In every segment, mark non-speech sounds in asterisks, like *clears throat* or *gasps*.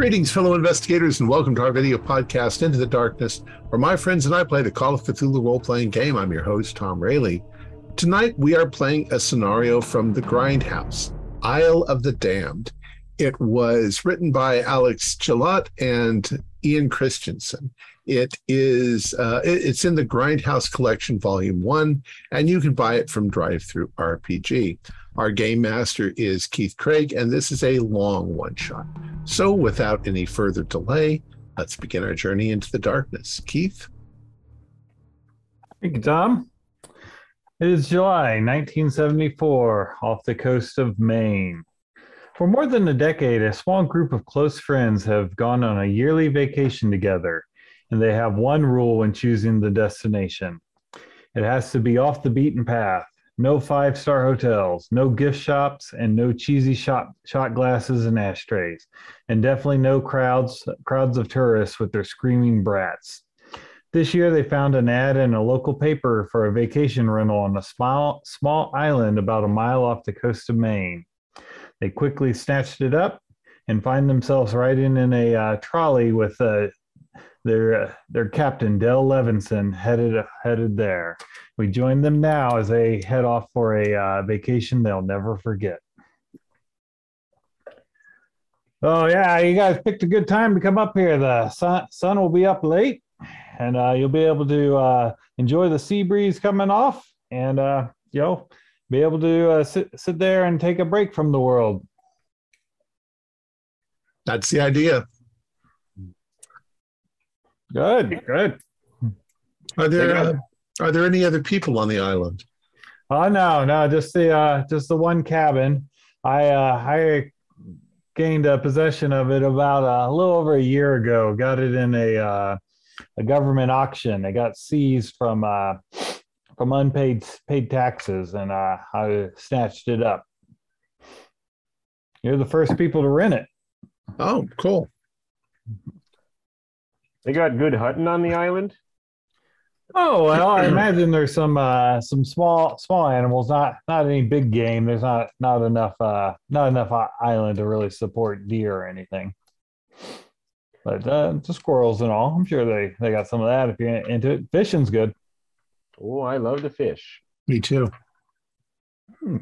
Greetings, fellow investigators, and welcome to our video podcast, Into the Darkness, where my friends and I play the Call of Cthulhu role playing game. I'm your host, Tom Rayleigh. Tonight, we are playing a scenario from The Grindhouse, Isle of the Damned. It was written by Alex Gillot and Ian Christensen. It is uh, it's in the Grindhouse Collection, Volume One, and you can buy it from Drive Through RPG. Our game master is Keith Craig, and this is a long one shot. So, without any further delay, let's begin our journey into the darkness. Keith? Thank you, Tom. It is July 1974 off the coast of Maine. For more than a decade, a small group of close friends have gone on a yearly vacation together, and they have one rule when choosing the destination it has to be off the beaten path no five star hotels, no gift shops, and no cheesy shot, shot glasses and ashtrays, and definitely no crowds crowds of tourists with their screaming brats. This year, they found an ad in a local paper for a vacation rental on a small small island about a mile off the coast of Maine. They quickly snatched it up and find themselves riding in a uh, trolley with uh, their uh, their captain Dell Levinson headed headed there. We join them now as they head off for a uh, vacation they'll never forget. Oh yeah, you guys picked a good time to come up here. The sun sun will be up late, and uh, you'll be able to uh, enjoy the sea breeze coming off, and uh, you know be able to uh, sit sit there and take a break from the world. That's the idea. Good, good. Are there uh, are there any other people on the island? Oh no, no, just the uh, just the one cabin. I uh, I gained a possession of it about uh, a little over a year ago. Got it in a uh, a government auction. It got seized from uh, from unpaid paid taxes, and uh, I snatched it up. You're the first people to rent it. Oh, cool. They got good hunting on the island. Oh well, I *clears throat* imagine there's some uh, some small small animals, not not any big game. There's not not enough uh, not enough island to really support deer or anything. But uh, the squirrels and all, I'm sure they they got some of that if you're into it. Fishing's good. Oh, I love to fish. Me too. Hmm.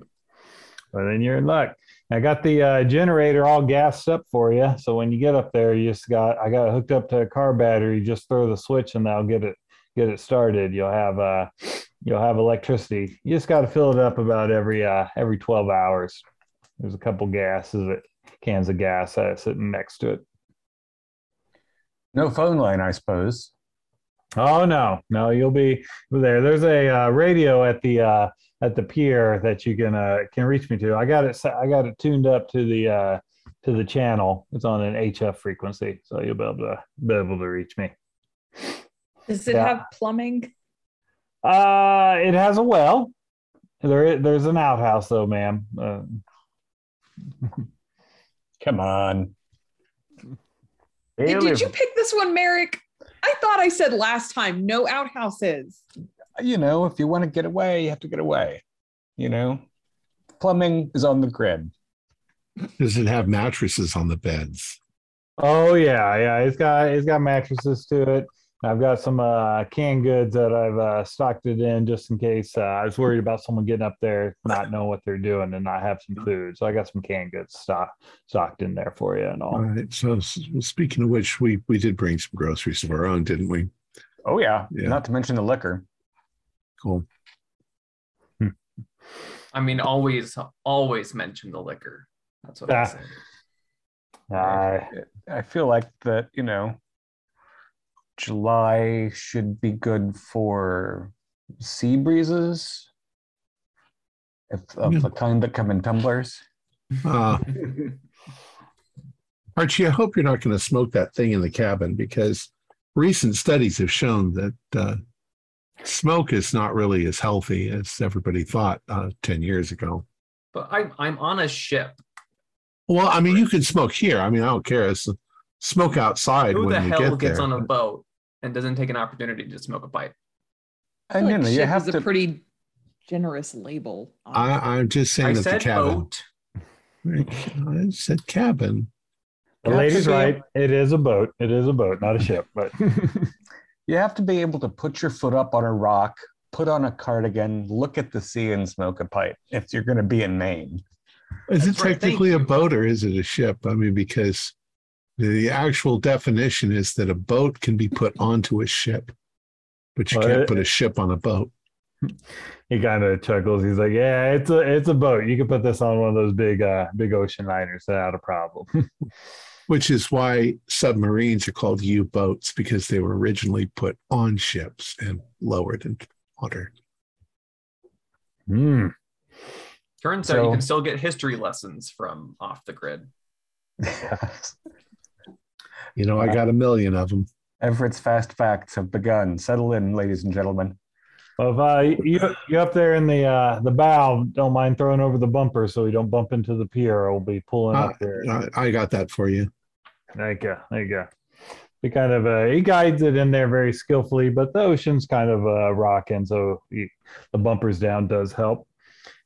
But then you're in luck. I got the uh, generator all gassed up for you. So when you get up there, you just got I got it hooked up to a car battery. Just throw the switch and that'll get it get it started. You'll have uh you'll have electricity. You just got to fill it up about every uh every 12 hours. There's a couple gases that cans of gas uh, sitting next to it. No phone line, I suppose. Oh no, no, you'll be there. There's a uh, radio at the uh, at the pier that you can uh, can reach me to. I got it. I got it tuned up to the uh, to the channel. It's on an HF frequency, so you'll be able to be able to reach me. Does it yeah. have plumbing? Uh, it has a well. There, there's an outhouse though, ma'am. Uh, *laughs* Come on. Did, did you pick this one, Merrick? I thought I said last time no outhouses you know, if you want to get away, you have to get away. You know, plumbing is on the grid. Does it have mattresses on the beds? Oh yeah, yeah. It's got it's got mattresses to it. I've got some uh, canned goods that I've uh, stocked it in just in case. Uh, I was worried about someone getting up there not knowing what they're doing and not have some food. So I got some canned goods stock, stocked in there for you and all. All right. So speaking of which, we we did bring some groceries of our own, didn't we? Oh yeah. yeah. Not to mention the liquor. Cool. Hmm. I mean, always, always mention the liquor. That's what I say. I, I feel like that, you know, July should be good for sea breezes, if of yeah. the kind that come in tumblers. Uh, *laughs* Archie, I hope you're not going to smoke that thing in the cabin because recent studies have shown that uh, smoke is not really as healthy as everybody thought uh, 10 years ago. But I'm, I'm on a ship. Well, I mean, you can smoke here. I mean, I don't care. It's smoke outside Who when the you hell get gets there. on a boat and doesn't take an opportunity to smoke a pipe? I like know, you have is to... a pretty generous label. I, I'm just saying I that said the cabin. boat. *laughs* I said cabin. The You have to lady's right. It is a boat. It is a boat, not a ship. But *laughs* You have to be able to put your foot up on a rock, put on a cardigan, look at the sea, and smoke a pipe if you're going to be in Maine. Is it That's right, thank technically a boat or is it a ship? I mean, because the actual definition is that a boat can be put *laughs* onto a ship, but you Well, can't it- put a ship on a boat. he kind of chuckles. He's like, "Yeah, it's a it's a boat. You can put this on one of those big uh big ocean liners without a problem." *laughs* Which is why submarines are called U boats because they were originally put on ships and lowered into water. Hmm. Turns out you can still get history lessons from off the grid. *laughs* You know, I got a million of them. Everett's fast facts have begun. Settle in, ladies and gentlemen. Well, if uh, you you up there in the uh the bow, don't mind throwing over the bumper so we don't bump into the pier. We'll be pulling Uh, up there. I, I got that for you. There you go. There you go. He kind of uh, he guides it in there very skillfully, but the ocean's kind of uh, rocking, so he, the bumpers down does help.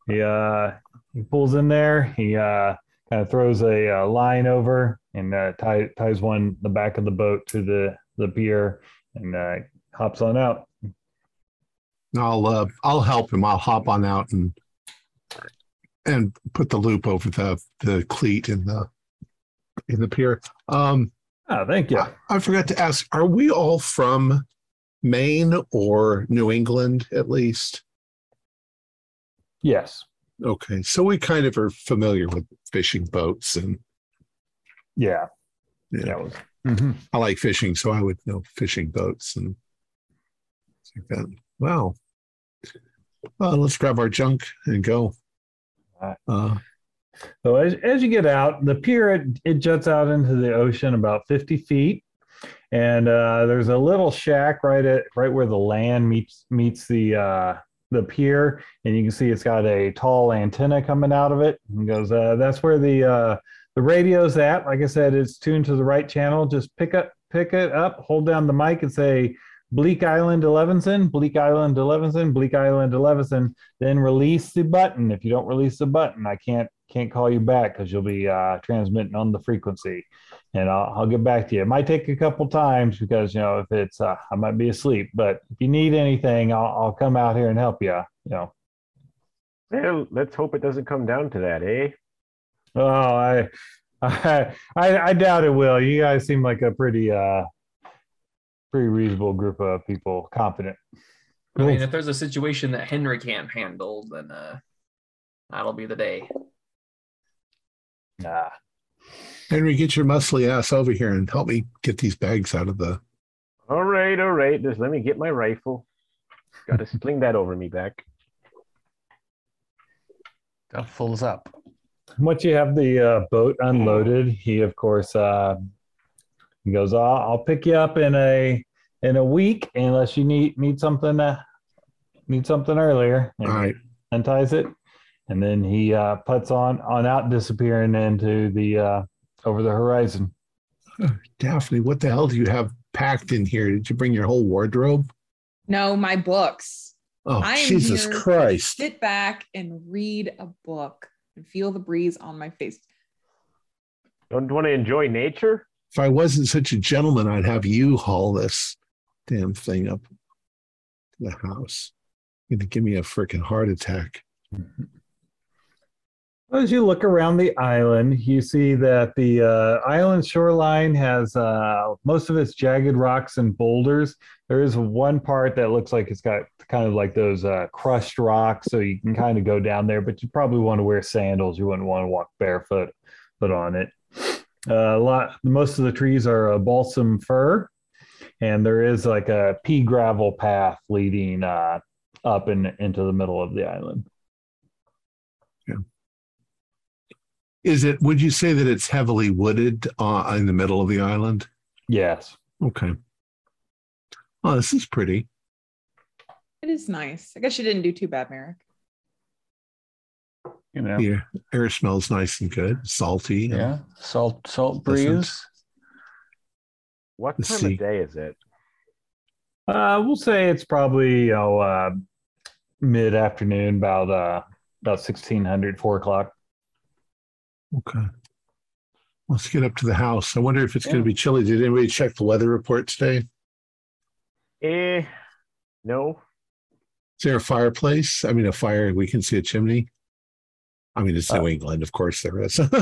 He uh, he pulls in there. He uh, kind of throws a, uh line over and uh, tie, ties one the back of the boat to the the pier and uh, hops on out. I'll uh, I'll help him. I'll hop on out and and put the loop over the the cleat in the in the pier. Um, Ah, thank you. I, I forgot to ask: Are we all from Maine or New England, at least? Yes. Okay, so we kind of are familiar with fishing boats, and Yeah. Yeah. That was. Mhm. I like fishing, so I would know fishing boats and like that. Wow. Well, let's grab our junk and go. Uh, So as, as you get out, the pier it, it juts out into the ocean about 50 feet, and uh, there's a little shack right at right where the land meets meets the uh, the pier, and you can see it's got a tall antenna coming out of it. And goes, uh, that's where the uh, the radio's at. Like I said, it's tuned to the right channel. Just pick up pick it up, hold down the mic, and say. Bleak Island, Levinson, Bleak Island, Levinson, Bleak Island, Levinson. Then release the button. If you don't release the button, I can't can't call you back because you'll be uh, transmitting on the frequency, and I'll, I'll get back to you. It might take a couple times because you know if it's uh, I might be asleep, but if you need anything, I'll, I'll come out here and help you. You know. Let's hope it doesn't come down to that, eh? Oh, I, I, *laughs* I, I doubt it will. You guys seem like a pretty, uh, pretty reasonable group of people, confident. I mean, if there's a situation that Henry can't handle, then uh, that'll be the day. Nah. Henry, get your muscly ass over here and help me get these bags out of the. All right, all right. Just let me get my rifle. Got to *laughs* sling that over me back. That fills up. Once you have the uh, boat unloaded, he of course uh, he goes, "I'll, I'll pick you up in a in a week unless you need need something uh, need something earlier." All right. unties it, and then he uh, puts on on out, disappearing into the uh, over the horizon. Daphne, what the hell do you have packed in here? Did you bring your whole wardrobe? No, my books. Oh, I am Jesus here to Christ. Sit back and read a book and feel the breeze on my face. Don't want to enjoy nature? If I wasn't such a gentleman, I'd have you haul this damn thing up to the house. You're going to give me a freaking heart attack. As you look around the island, you see that the uh, island shoreline has uh, most of its jagged rocks and boulders. There is one part that looks like it's got kind of like those uh, crushed rocks, so you can kind of go down there, but you probably want to wear sandals. You wouldn't want to walk barefoot foot on it. Uh, a lot, most of the trees are balsam fir, and there is like a pea gravel path leading uh, up and into the middle of the island. Yeah. Is it, would you say that it's heavily wooded uh, in the middle of the island? Yes. Okay. Oh, this is pretty. It is nice. I guess you didn't do too bad, Merrick. You know. The air smells nice and good, salty. Yeah. Salt salt Pleasant. breeze. What Let's time see. of day is it? Uh, we'll say it's probably you know uh, mid afternoon, about uh, about 1600, 4 o'clock. Okay. Let's get up to the house. I wonder if it's going to be chilly. Did anybody check the weather report today? Eh, no. Is there a fireplace? I mean, a fire. We can see a chimney. I mean, it's New Uh, England, of course there is. Yeah, *laughs*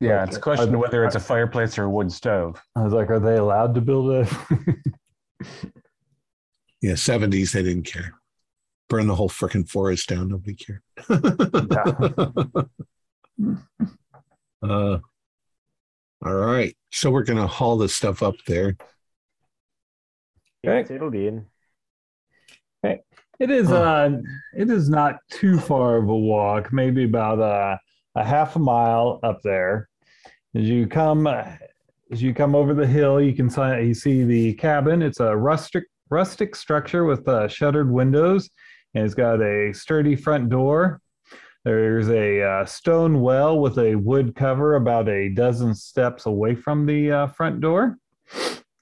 yeah, it's a question Are- of whether it's a fireplace or a wood stove. I was like, are they allowed to build a? *laughs* yeah, seventies. They didn't care. Burn the whole freaking forest down. Nobody cared. *laughs* uh, all right. So we're gonna haul this stuff up there. Okay, it'll be in. It is uh it is not too far of a walk, maybe about uh, a half a mile up there. As you come as you come over the hill, you can see you see the cabin. It's a rustic rustic structure with uh, shuttered windows, and it's got a sturdy front door. There's a uh, stone well with a wood cover about a dozen steps away from the uh, front door,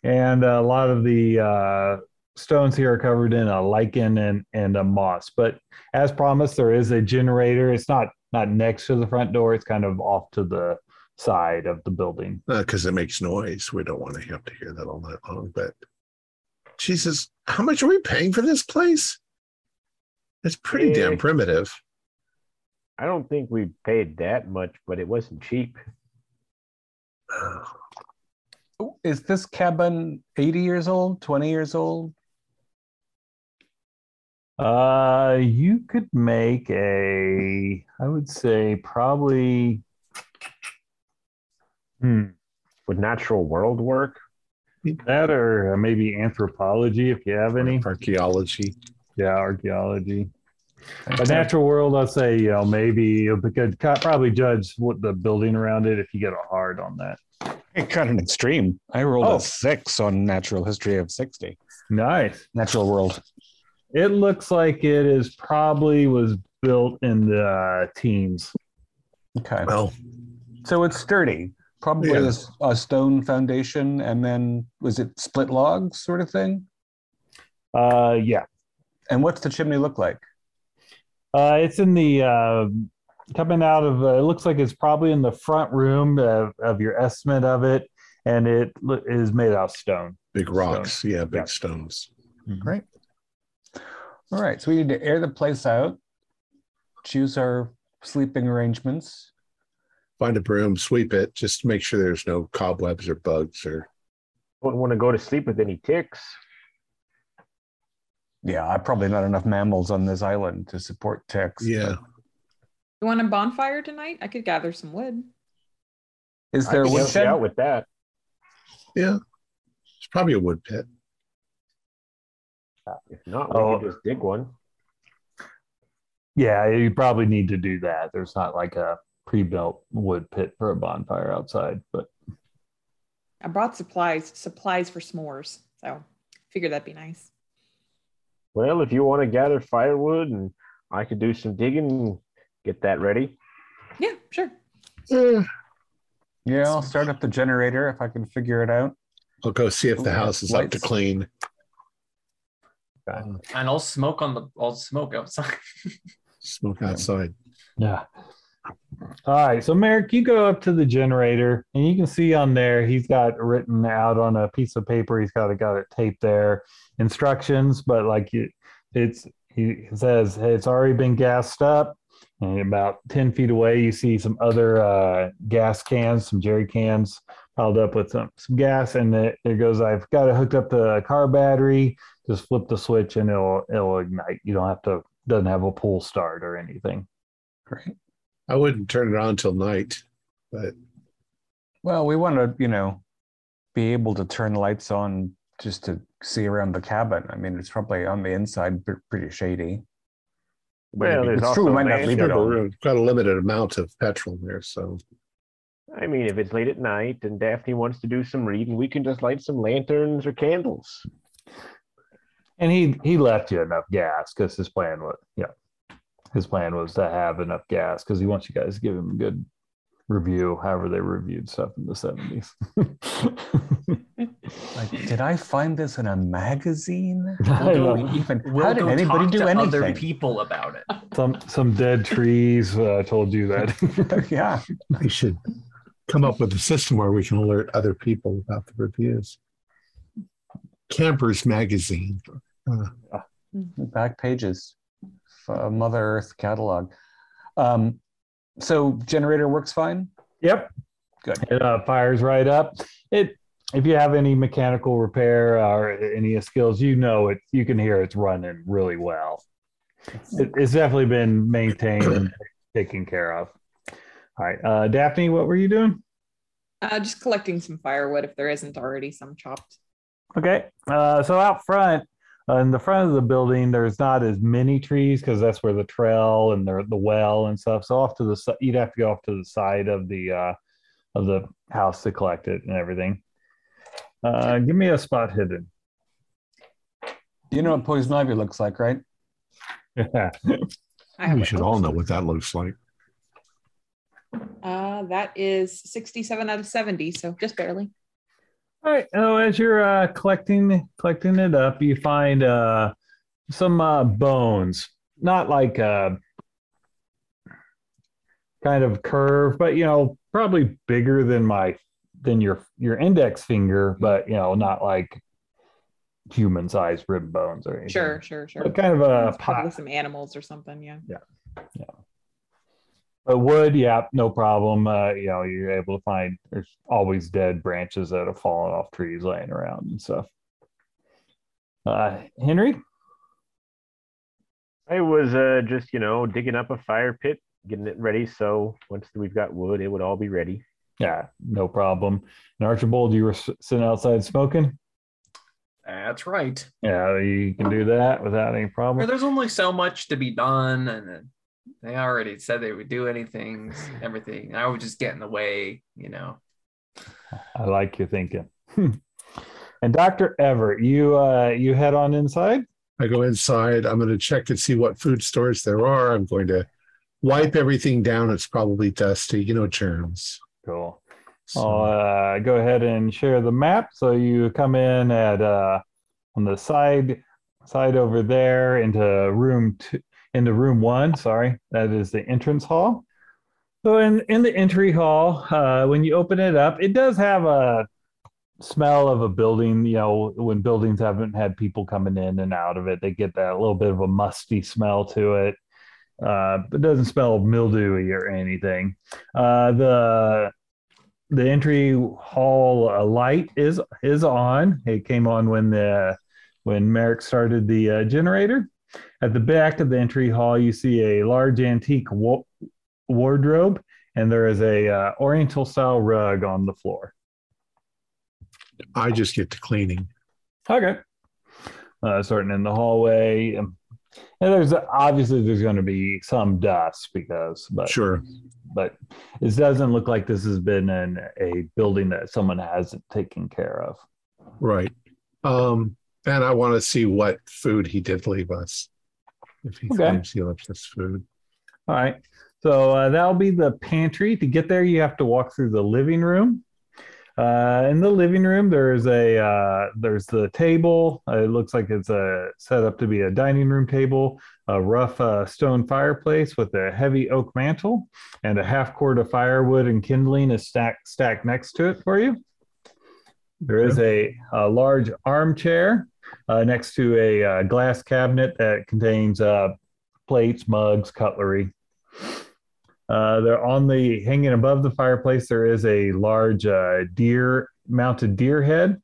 and a lot of the uh, stones here are covered in a lichen and and a moss. But as promised, there is a generator. It's not not next to the front door. It's kind of off to the side of the building. Uh, because it makes noise. We don't want to have to hear that all night long. But Jesus, how much are we paying for this place? It's pretty damn primitive. I don't think we paid that much, but it wasn't cheap. Is this cabin 80 years old, 20 years old? Uh, you could make a, I would say probably. Hmm. Would natural world work? That or uh, maybe anthropology if you have any. Archaeology. Yeah, archaeology. But natural world, I'd say, you know, maybe you could probably judge what the building around it if you get a hard on that. It got an extreme. I rolled Oh. a six on natural history of 60. Nice. Natural world. It looks like it is probably was built in the uh, teens. Okay. Well, So it's sturdy. Probably Yeah. a s- a, stone foundation, and then was it split logs sort of thing? Uh, yeah. And what's the chimney look like? Uh, it's in the uh, coming out of. Uh, it looks like it's probably in the front room of, of your estimate of it, and it lo- is made out of stone. big rocks. Yeah, big Yeah. stones. Great. All right. So we need to air the place out, choose our sleeping arrangements. Find a broom, sweep it, just to make sure there's no cobwebs or bugs or Wouldn't want to go to sleep with any ticks. Yeah, I probably not enough mammals on this island to support ticks. yeah. You want a bonfire tonight? I could gather some wood. Is there a could help you woodshed? out with that. Yeah. It's probably a wood pit. If not, we Oh. could just dig one. Yeah, you probably need to do that. There's not like a pre-built wood pit for a bonfire outside, but I brought supplies, supplies for s'mores. So figured that'd be nice. Well, if you want to gather firewood and I could do some digging and get that ready. Yeah, sure. Yeah, I'll start up the generator if I can figure it out. I'll go see if the house is up to lights. clean. And I'll smoke on the I'll smoke outside. Smoke outside. yeah. All right, so Merrick, you go up to the generator, and you can see on there he's got written out on a piece of paper. He's got it got it taped there, instructions, but like it, it's he says hey, it's already been gassed up. And about ten feet away, you see some other uh, gas cans, some jerry cans piled up with some, some gas, and it, it goes. I've got it hooked up to a car battery. Just flip the switch, and it'll it'll ignite. You don't have to doesn't have a pull start or anything. Great. I wouldn't turn it on until night, but Well, we want to, you know, be able to turn lights on just to see around the cabin. I mean, it's probably on the inside pre- pretty shady. Well, it's true. We might not land- leave it on. we've got a limited amount of petrol there. So I mean, if it's late at night and Daphne wants to do some reading, we can just light some lanterns or candles. And he he left you enough gas because his plan was yeah, his plan was to have enough gas because he wants you guys to give him a good review, however they reviewed stuff in the 70s. *laughs* Like, did I find this in a magazine? *laughs* I We'll know. Even we'll how did anybody do to other anything? people about it. some some dead trees uh, told you that. *laughs* yeah, We should come up with a system where we can alert other people about the reviews. Campers Magazine. Uh, back pages, uh, Mother Earth catalog. Um, so generator works fine. Yep. Good. It uh, fires right up. It if you have any mechanical repair or any skills, you know it. You can hear it's running really well. It, it's definitely been maintained and taken care of. All right, uh, Daphne, what were you doing? Uh, just collecting some firewood if there isn't already some chopped. Okay, uh, so out front, uh, in the front of the building, there's not as many trees because that's where the trail and the the well and stuff. So off to the si- you'd have to go off to the side of the uh, of the house to collect it and everything. Uh, give me a spot hidden. You know what poison ivy looks like, right? *laughs* I have we should all know what that looks like. Uh, that is 67 out of 70, so just barely. All right. So as you're uh, collecting collecting it up, you find uh, some uh, bones, not like uh, kind of curved, but you know, probably bigger than my than your your index finger, but you know, not like human sized rib bones or anything. Sure, sure, sure. But kind of a probably pot. some animals or something, Yeah. Yeah. yeah. But wood, yeah, no problem. Uh, you know, you're able to find there's always dead branches that have fallen off trees laying around and stuff. Uh, Henry, I was uh, just, you know, digging up a fire pit, getting it ready. So once we've got wood, it would all be ready. yeah, no problem. And Archibald, you were sitting outside smoking. That's right. Yeah, you can do that without any problem. there's only so much to be done, and then they already said they would do anything, *laughs* everything. I would just get in the way, you know. I like your thinking. *laughs* and Doctor Everett, you uh, you head on inside. I go inside. I'm going to check and see what food stores there are. I'm going to wipe everything down. It's probably dusty, you know, germs. Cool. So, I'll uh, go ahead and share the map. So you come in at uh, on the side side over there into room two, into room one. Sorry, that is the entrance hall. So in in the entry hall, uh, when you open it up, it does have a smell of a building. You know, when buildings haven't had people coming in and out of it, they get that little bit of a musty smell to it. Uh, it doesn't smell mildewy or anything. Uh, the the entry hall uh, light is is on. It came on when the when Merrick started the uh, generator. At the back of the entry hall, you see a large antique wa- wardrobe, and there is a uh, Oriental style rug on the floor. I just get to cleaning. Okay. Uh, starting in the hallway, um, and there's obviously there's going to be some dust because, but Sure. but it doesn't look like this has been in a building that someone hasn't taken care of. Right. Um, and I want to see what food he did leave us. If he Okay. claims he left us food. All right. So uh, that'll be the pantry. To get there, you have to walk through the living room. Uh, in the living room, there's a uh, there's the table. Uh, it looks like it's a set up to be a dining room table. A rough uh, stone fireplace with a heavy oak mantle, and a half cord of firewood and kindling is stacked stacked next to it for you. There is a, a large armchair uh, next to a uh, glass cabinet that contains uh, plates, mugs, cutlery. Uh, they're on the hanging above the fireplace. There is a large uh, deer mounted deer head,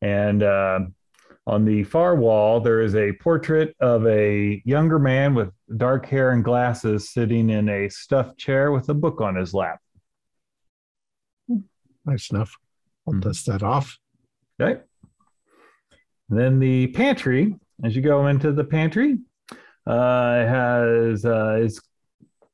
and uh, on the far wall there is a portrait of a younger man with dark hair and glasses sitting in a stuffed chair with a book on his lap. Nice enough. I'll Mhm. dust that off. Okay. And then the pantry, as you go into the pantry, uh, has uh, it's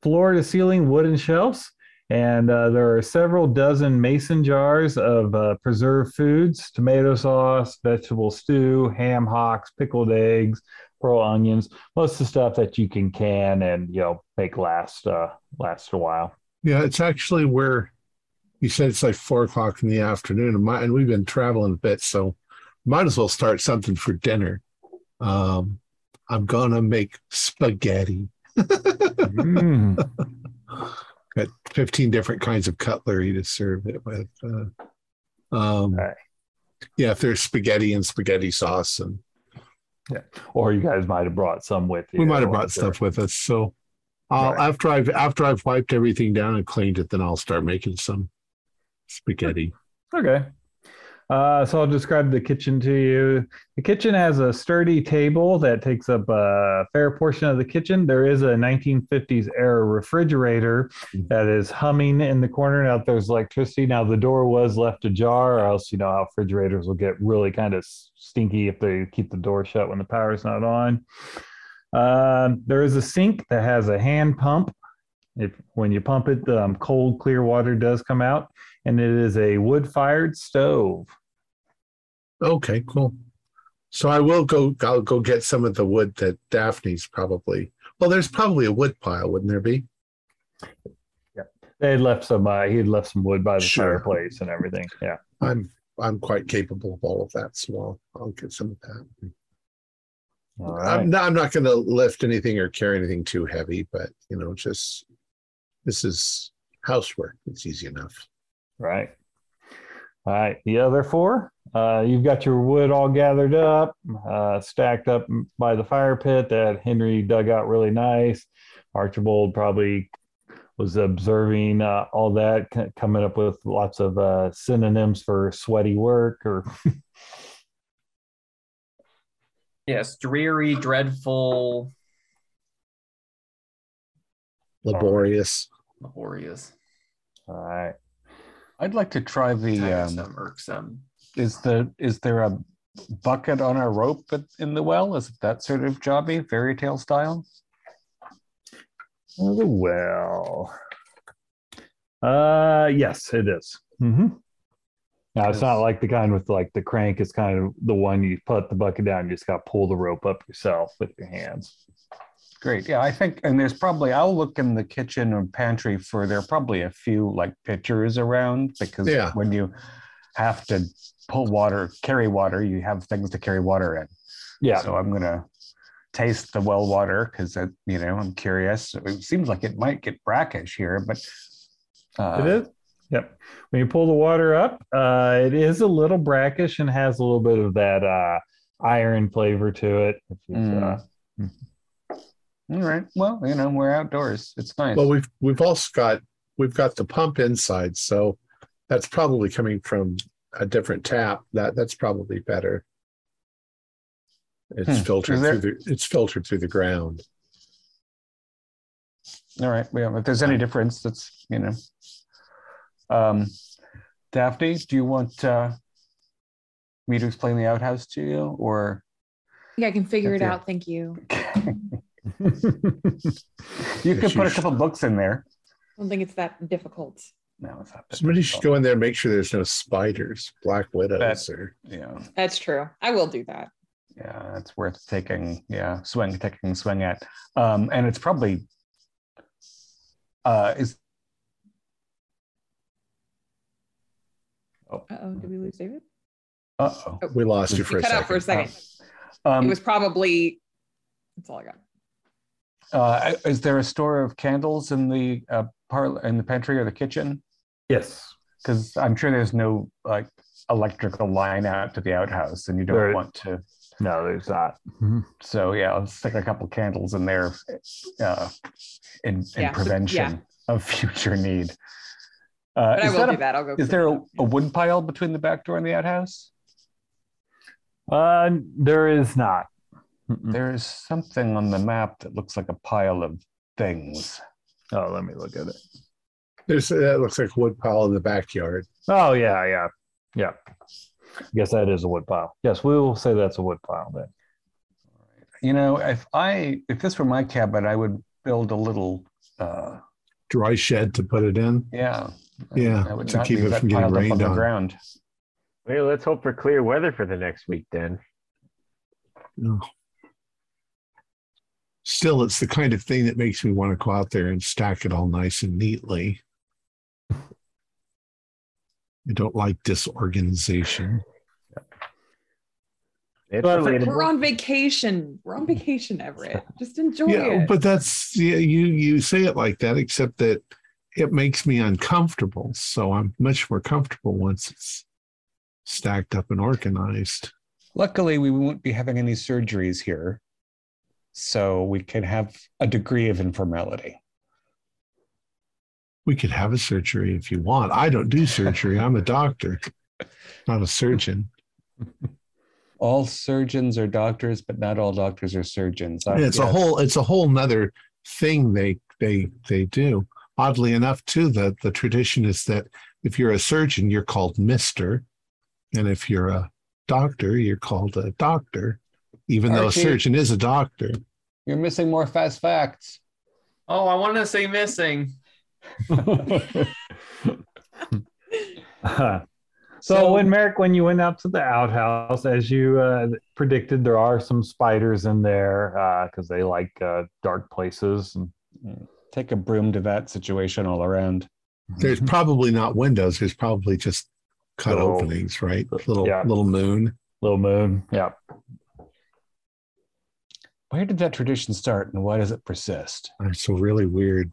floor to ceiling wooden shelves, and uh, there are several dozen mason jars of uh, preserved foods, tomato sauce, vegetable stew, ham hocks, pickled eggs, pearl onions, most of the stuff that you can can and you know make last uh, last a while. Yeah, it's actually where you said it's like four o'clock in the afternoon, and, my, and we've been traveling a bit, so might as well start something for dinner. Um, I'm gonna make spaghetti. Mm. *laughs* Got 15 different kinds of cutlery to serve it with. Uh, um, Right. Yeah, if there's spaghetti and spaghetti sauce, and yeah, Or you guys might have brought some with you. we might have brought stuff with us. So I'll, Right. after I've after I've wiped everything down and cleaned it, then I'll start making some spaghetti. Okay. Uh, so I'll describe the kitchen to you. The kitchen has a sturdy table that takes up a fair portion of the kitchen. There is a 1950s era refrigerator that is humming in the corner. Now there's electricity. Now the door was left ajar, or else you know how refrigerators will get really kind of stinky if they keep the door shut when the power's not on. Um, there is a sink that has a hand pump. If when you pump it, um, cold clear water does come out and it is a wood-fired stove. Okay, cool. So I will go. I'll go get some of the wood that Daphne's probably. Well, there's probably a wood pile, wouldn't there be? Yeah, they had left some. Uh, he had left some wood by the Sure. fireplace and everything. Yeah. I'm I'm quite capable of all of that, so I'll, I'll get some of that. All right. I'm not, I'm not going to lift anything or carry anything too heavy, but you know, just this is housework. It's easy enough. Right. All right. The other four, uh, you've got your wood all gathered up, uh, stacked up by the fire pit that Henry dug out really nice. Archibald probably was observing uh, all that, c- coming up with lots of uh, synonyms for sweaty work or *laughs* Yes, dreary, dreadful, Laborious. laborious, all right. I'd like to try the. Um, tiresome, irksome. is the is there a bucket on a rope in the well? Is it that sort of jobby, fairy tale style? The well. Uh, yes, it is. Mm-hmm. Now it's not like the kind with like the crank. It's kind of the one you put the bucket down. You just got to pull the rope up yourself with your hands. Great. Yeah, I think, and there's probably, I'll look in the kitchen or pantry for, there are probably a few like pitchers around because Yeah. when you have to pull water, carry water, you have things to carry water in. Yeah. So I'm going to taste the well water because, you know, I'm curious. It seems like it might get brackish here, but. Uh, It is. Yep. When you pull the water up, uh, it is a little brackish and has a little bit of that uh, iron flavor to it. Is, Mm. All right. Well, you know, we're outdoors. It's nice. Well, we've we've also got we've got the pump inside, so that's probably coming from a different tap. That that's probably better. It's Hmm. filtered there- through the it's filtered through the ground. All right. Well, If there's any difference, that's, you know. Um, Daphne, do you want uh, me to explain the outhouse to you or? Yeah, I can figure it out. Thank you. *laughs* *laughs* You Yes, could put a couple books in there. I don't think it's that difficult. No, it's not. that Somebody should go in there and make sure there's no spiders, black widows, That- or Yeah. That's true. I will do that. Yeah. It's worth taking, yeah, swing, taking swing at. Um, and it's probably, uh, is, Uh oh, did we lose David? uh-oh. we lost you You for a cut second. out for a second. Um, it was probably. That's all I got. Uh, is there a store of candles in the uh, parlor, in the pantry or the kitchen? yes. because I'm sure there's no like electrical line out to the outhouse, and you don't There- want to. No, there's not. Mhm. So yeah, let's stick a couple candles in there, uh, in, in Yeah, so- prevention of *laughs* future need. Uh, But I is will that do a- that. I'll go. Is there a, up. a wood pile between the back door and the outhouse? Uh, there is not. Mm-mm. There is something on the map that looks like a pile of things. Oh, let me look at it. There's that looks like a wood pile in the backyard. Oh, yeah, yeah, yeah. I guess that is a wood pile. Yes, we will say that's a wood pile then. You know, if I if this were my cabin, I would build a little. Uh, Dry shed to put it in. yeah. Yeah, I would to keep it from getting piled rained on the ground. Well, let's hope for clear weather for the next week then. No. Still, it's the kind of thing that makes me want to go out there and stack it all nice and neatly. I don't like disorganization. It's But- We're on vacation. We're on vacation, Everett. *laughs* Just enjoy Yeah, it. but that's yeah, you you say it like that, except that it makes me uncomfortable. So I'm much more comfortable once it's stacked up and organized. Luckily, we won't be having any surgeries here. So we could have a degree of informality. We could have a surgery if you want. I don't do surgery. I'm a doctor, not a surgeon. *laughs* All surgeons are doctors, but not all doctors are surgeons. I- it's a whole it's a whole nother thing they they they do. Oddly enough, too, the the tradition is that if you're a surgeon, you're called Mister, and if you're a doctor, you're called a doctor, even though a surgeon is a doctor. You're missing more fast facts. Oh, I want to say missing. *laughs* so, when Merrick, when you went out to the outhouse, as you uh, predicted, there are some spiders in there because they like uh, dark places. And take a broom to that situation all around. There's probably not windows. There's probably just cut Little- openings, right? Little yeah. little moon. little moon, yeah. Where did that tradition start and why does it persist? It's so really weird.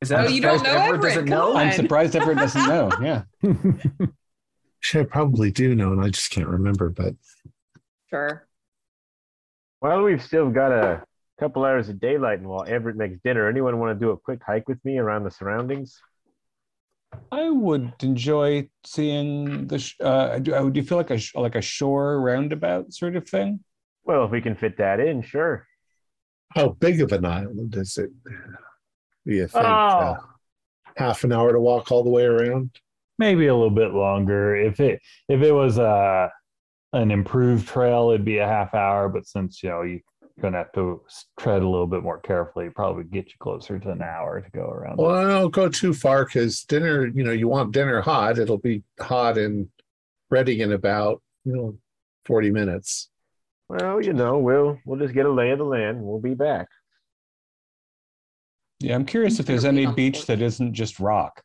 Is that Oh, you don't know Everett Everett? doesn't know? I'm surprised everyone doesn't know. *laughs* Yeah. *laughs* Actually, I probably do know, and I just can't remember. But sure. Well, we've still got a couple hours of daylight, and while Everett makes dinner, anyone want to do a quick hike with me around the surroundings? I would enjoy seeing the. Sh- uh, do, uh, do you feel like a sh- like a shore roundabout sort of thing? Well, if we can fit that in, sure. how big of an island is it? Do you think Oh. uh, half an hour to walk all the way around? Maybe a little bit longer. If it if it was uh, an improved trail, it'd be a half hour. But since you know you're gonna have to tread a little bit more carefully, it'd probably get you closer to an hour to go around. Well, don't go too far because dinner. You know, you want dinner hot. It'll be hot and ready in about you know forty minutes. Well, you know, we'll we'll just get a lay of the land. We'll be back. Yeah, I'm curious if there's any beach that isn't just rock.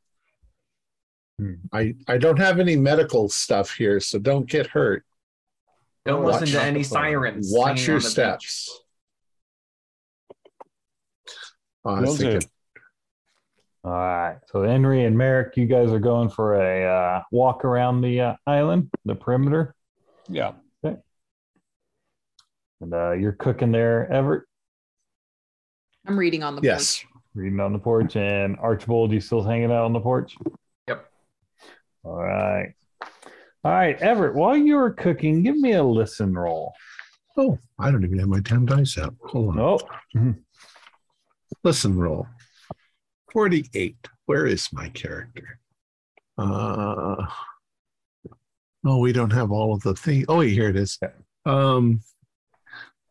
I I don't have any medical stuff here, so don't get hurt. Don't Watch listen to any sirens. Watch your on the steps. Oh, Will do. All right. So Henry and Merrick, you guys are going for a uh, walk around the uh, island, the perimeter, Yeah. And uh, you're cooking there, Everett, I'm reading on the yes. porch. reading on the porch, and Archibald, you still hanging out on the porch? Yep. All right. All right, Everett. While you were cooking, give me a listen roll. Oh, I don't even have my ten dice out. Hold on. Oh, Listen, roll. Forty-eight. Where is my character? Uh. Oh, we don't have all of the things. Oh, here it is. Yeah. Um,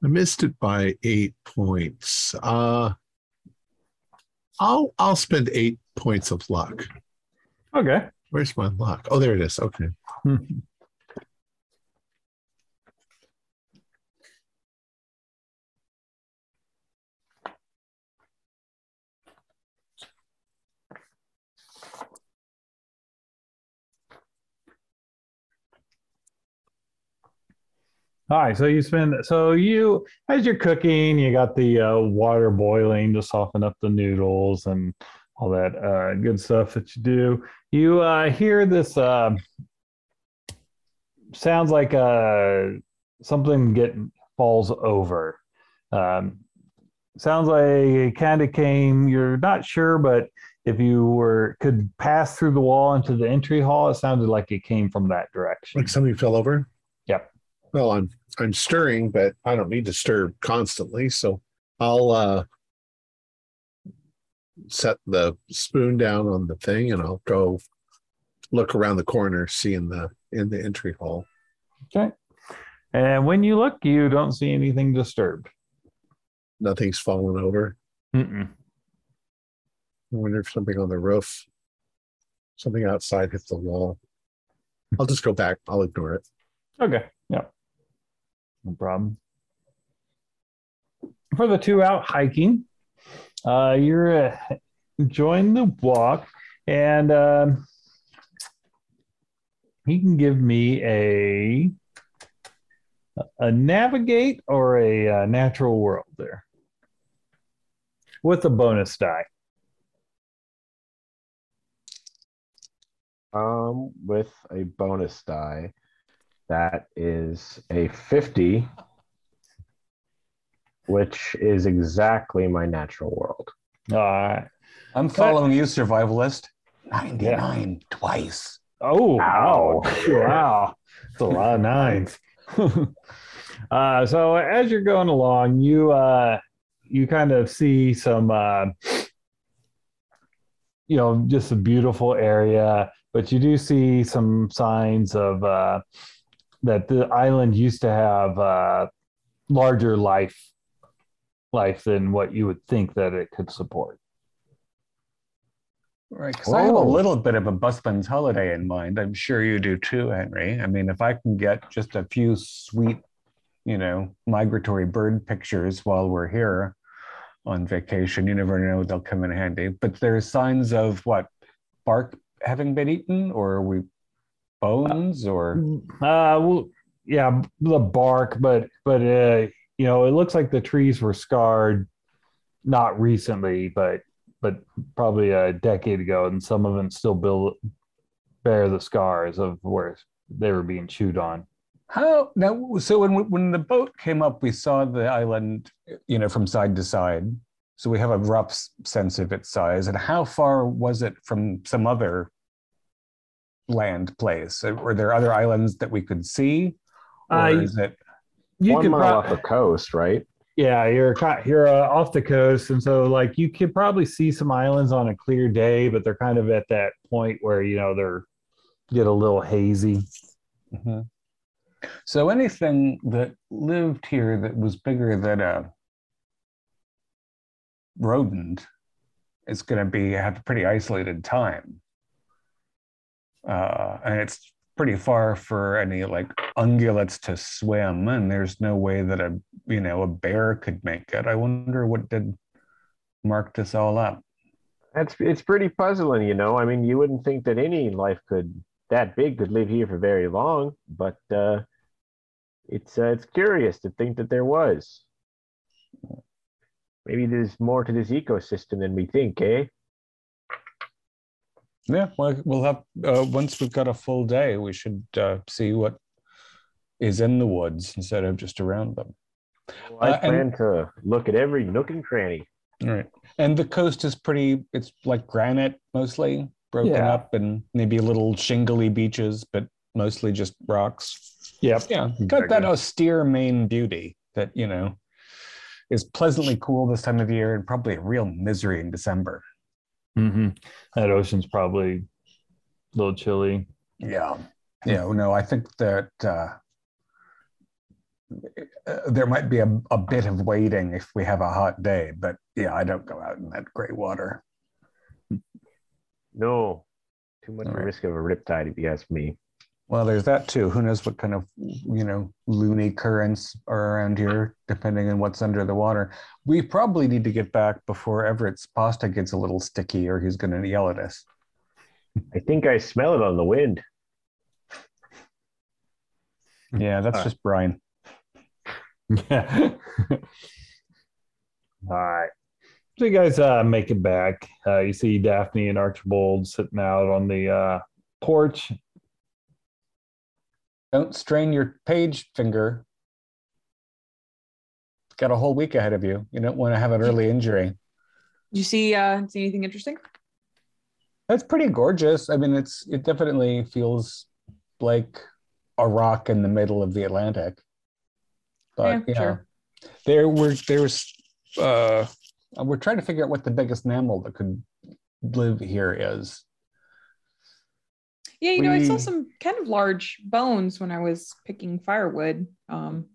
I missed it by eight points. Uh, I'll I'll spend eight points of luck. okay. Where's my luck? Oh, there it is. Okay. *laughs* All right, so you spend so you as you're cooking, you got the uh, water boiling to soften up the noodles and all that uh, good stuff that you do. You uh, hear this uh, sounds like uh, something get falls over. Um, sounds like it kind of came. You're not sure, but if you were could pass through the wall into the entry hall, it sounded like it came from that direction. Like somebody fell over. Well, I'm I'm stirring, but I don't need to stir constantly, so I'll uh set the spoon down on the thing and I'll go look around the corner, see in the in the entry hall. Okay. And when you look, you don't see anything disturbed. Nothing's fallen over. Mm-mm. I wonder if something on the roof, something outside hit the wall. I'll just go back. I'll ignore it. Okay. Yeah. No problem. For the two out hiking, uh, you're uh, enjoying the walk, and um, he can give me a a navigate or a uh, natural world there with a bonus die. Um, with a bonus die, that is a 50, which is exactly my natural world. All right. I'm following you, survivalist. 99 twice. Oh, Ow. wow. *laughs* wow. It's a lot of nines. *laughs* uh, so as you're going along, you uh, you kind of see some uh, you know, just a beautiful area, but you do see some signs of uh, that the island used to have uh, larger life life than what you would think that it could support. Right, because I have a Oh. little bit of a busman's holiday in mind. I'm sure you do too, Henry. I mean, if I can get just a few sweet, you know, migratory bird pictures while we're here on vacation, you never know they'll come in handy. But there's signs of what bark having been eaten, or are we bones, or Uh, well, yeah, the bark, but but uh, you know, it looks like the trees were scarred, not recently, but but probably a decade ago, and some of them still build, bear the scars of where they were being chewed on. how now? So when when the boat came up, we saw the island, you know, from side to side. So we have a rough sense of its size. And how far was it from some other land place? Uh, Were there other islands that we could see? Or Uh, is it You One could mile prob- off the coast, right? Yeah, you're you're uh, off the coast, and so like you could probably see some islands on a clear day, but they're kind of at that point where you know they're get a little hazy. Mhm. So anything that lived here that was bigger than a rodent is going to be have a pretty isolated time, uh, and it's pretty far for any like ungulates to swim, and there's no way that a you know a bear could make it. I wonder what did mark this all up. That's it's pretty puzzling, you know. I mean, you wouldn't think that any life could that big could live here for very long, but uh, it's uh, it's curious to think that there was. Maybe there's more to this ecosystem than we think, eh? Yeah, well, we'll have uh, once we've got a full day, we should uh, see what is in the woods instead of just around them. Well, I Uh, and- plan to look at every nook and cranny. All right, and the coast is pretty. It's like granite mostly, broken Yeah. up, and maybe little shingly beaches, but mostly just rocks. Yep. Yeah, got that austere Maine beauty that you know is pleasantly cool this time of year and probably a real misery in December. Hmm That ocean's probably a little chilly. Yeah. Yeah. No, I think that uh, uh, there might be a, a bit of waiting if we have a hot day, but yeah, I don't go out in that gray water. No, too much right. risk of a riptide, if you ask me. Well, there's that too. Who knows what kind of, you know, loony currents are around here, depending on what's under the water. We probably need to get back before Everett's pasta gets a little sticky or he's going to yell at us. I think I smell it on the wind. Yeah, that's All right. just Brian. Yeah. *laughs* All right. So you guys uh, make it back. Uh, you see Daphne and Archibald sitting out on the uh, porch. Don't strain your page finger. Got a whole week ahead of you. You don't want to have an early injury. Did you see uh see anything interesting? That's pretty gorgeous. I mean, it's it definitely feels like a rock in the middle of the Atlantic. But Yeah, yeah, sure. there were there's uh we're trying to figure out what the biggest mammal that could live here is. Yeah, you know, I saw some kind of large bones when I was picking firewood. Um,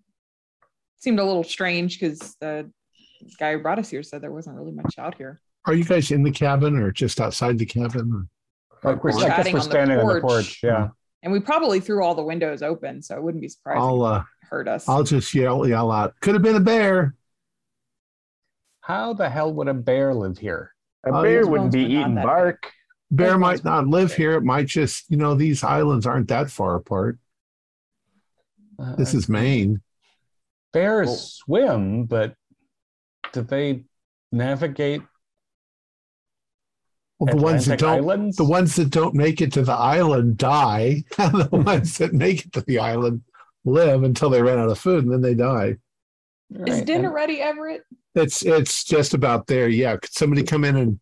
seemed a little strange because the guy who brought us here said there wasn't really much out here. Are you guys in the cabin or just outside the cabin? Like we're, We're I guess we're on the standing on the porch. porch. Yeah. And we probably threw all the windows open, so it wouldn't be surprising I'll uh, if hurt us. I'll just yell yell out. Could have been a bear. How the hell would a bear live here? A Oh, bear wouldn't be eating that big. bark. Bear Those might not live here. It might just, you know, these islands aren't that far apart. This Uh, is Maine. bears Well- swim, but do they navigate Well, the ones that don't, islands? the ones that don't make it to the island die. and *laughs* the *laughs* ones that make it to the island live until they run out of food and then they die. Is dinner and- ready, Everett? It's it's just about there. Yeah. Could somebody come in and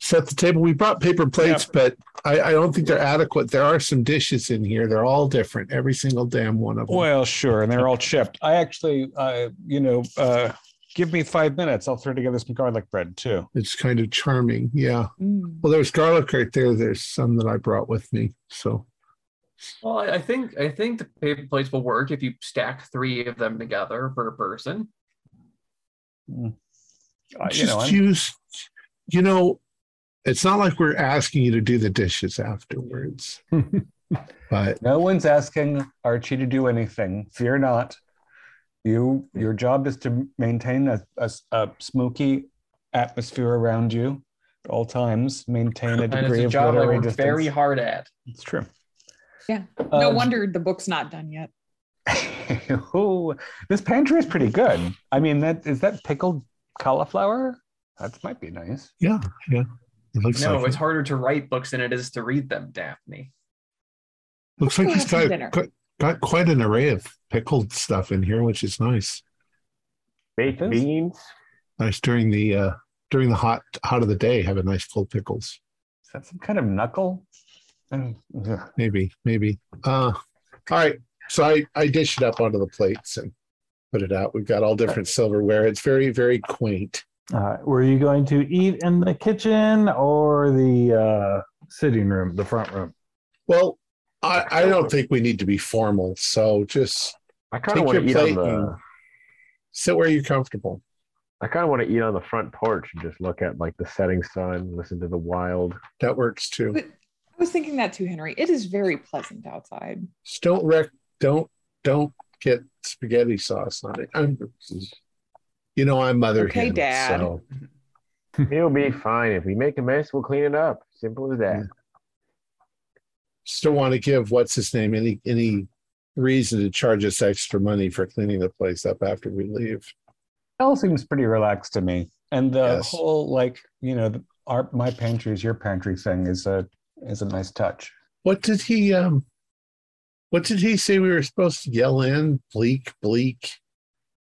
set the table? We brought paper plates, but I, I don't think they're adequate. There are some dishes in here. They're all different. Every single damn one of them. Well, sure, and they're all chipped. I actually, uh, you know, uh, give me five minutes. I'll throw together some garlic bread too. It's kind of charming. Yeah. Mm. Well, there's garlic right there. There's some that I brought with me. So Well, I I think I think the paper plates will work if you stack three of them together per person. Uh, you just know, use, you know, it's not like we're asking you to do the dishes afterwards, *laughs* but no one's asking Archie to do anything. Fear not. You, your job is to maintain a, a, a smoky atmosphere around you at all times. Maintain a And it's degree a of job I work distance. very hard at. It's true. Yeah. No Uh, wonder the book's not done yet. *laughs* Ooh, this pantry is pretty good. I mean, that is that pickled cauliflower. That might be nice. yeah, yeah. It looks No, like it's it. harder to write books than it is to read them, Daphne. looks like We'll he's have some got, got got quite an array of pickled stuff in here, which is nice. Baked It is. beans. Nice during the uh during the hot hot of the day. Have a nice full pickles. Is that some kind of knuckle? Mm. Maybe, maybe. Uh, all right. So I I dish it up onto the plates and put it out. We've got all different silverware. It's very very quaint. Uh, were you going to eat in the kitchen or the uh, sitting room, the front room? Well, I I don't think we need to be formal. So just I kind of want to eat on the. sit where you're comfortable. I kind of want to eat on the front porch and just look at like the setting sun, listen to the wild. That works too. But I was thinking that too, Henry. It is very pleasant outside. Just don't wreck. Don't don't get spaghetti sauce on it. I'm, you know, I'm mother Okay, hen, Dad. So *laughs* It'll be fine. If we make a mess, we'll clean it up. Simple as that. just don't want to give what's his name any any reason to charge us extra money for cleaning the place up after we leave. It all seems pretty relaxed to me. And the Yes. whole like, you know, the, our my pantry is your pantry thing is a is a nice touch. What did he um? What did he say we were supposed to yell in? Bleak, bleak,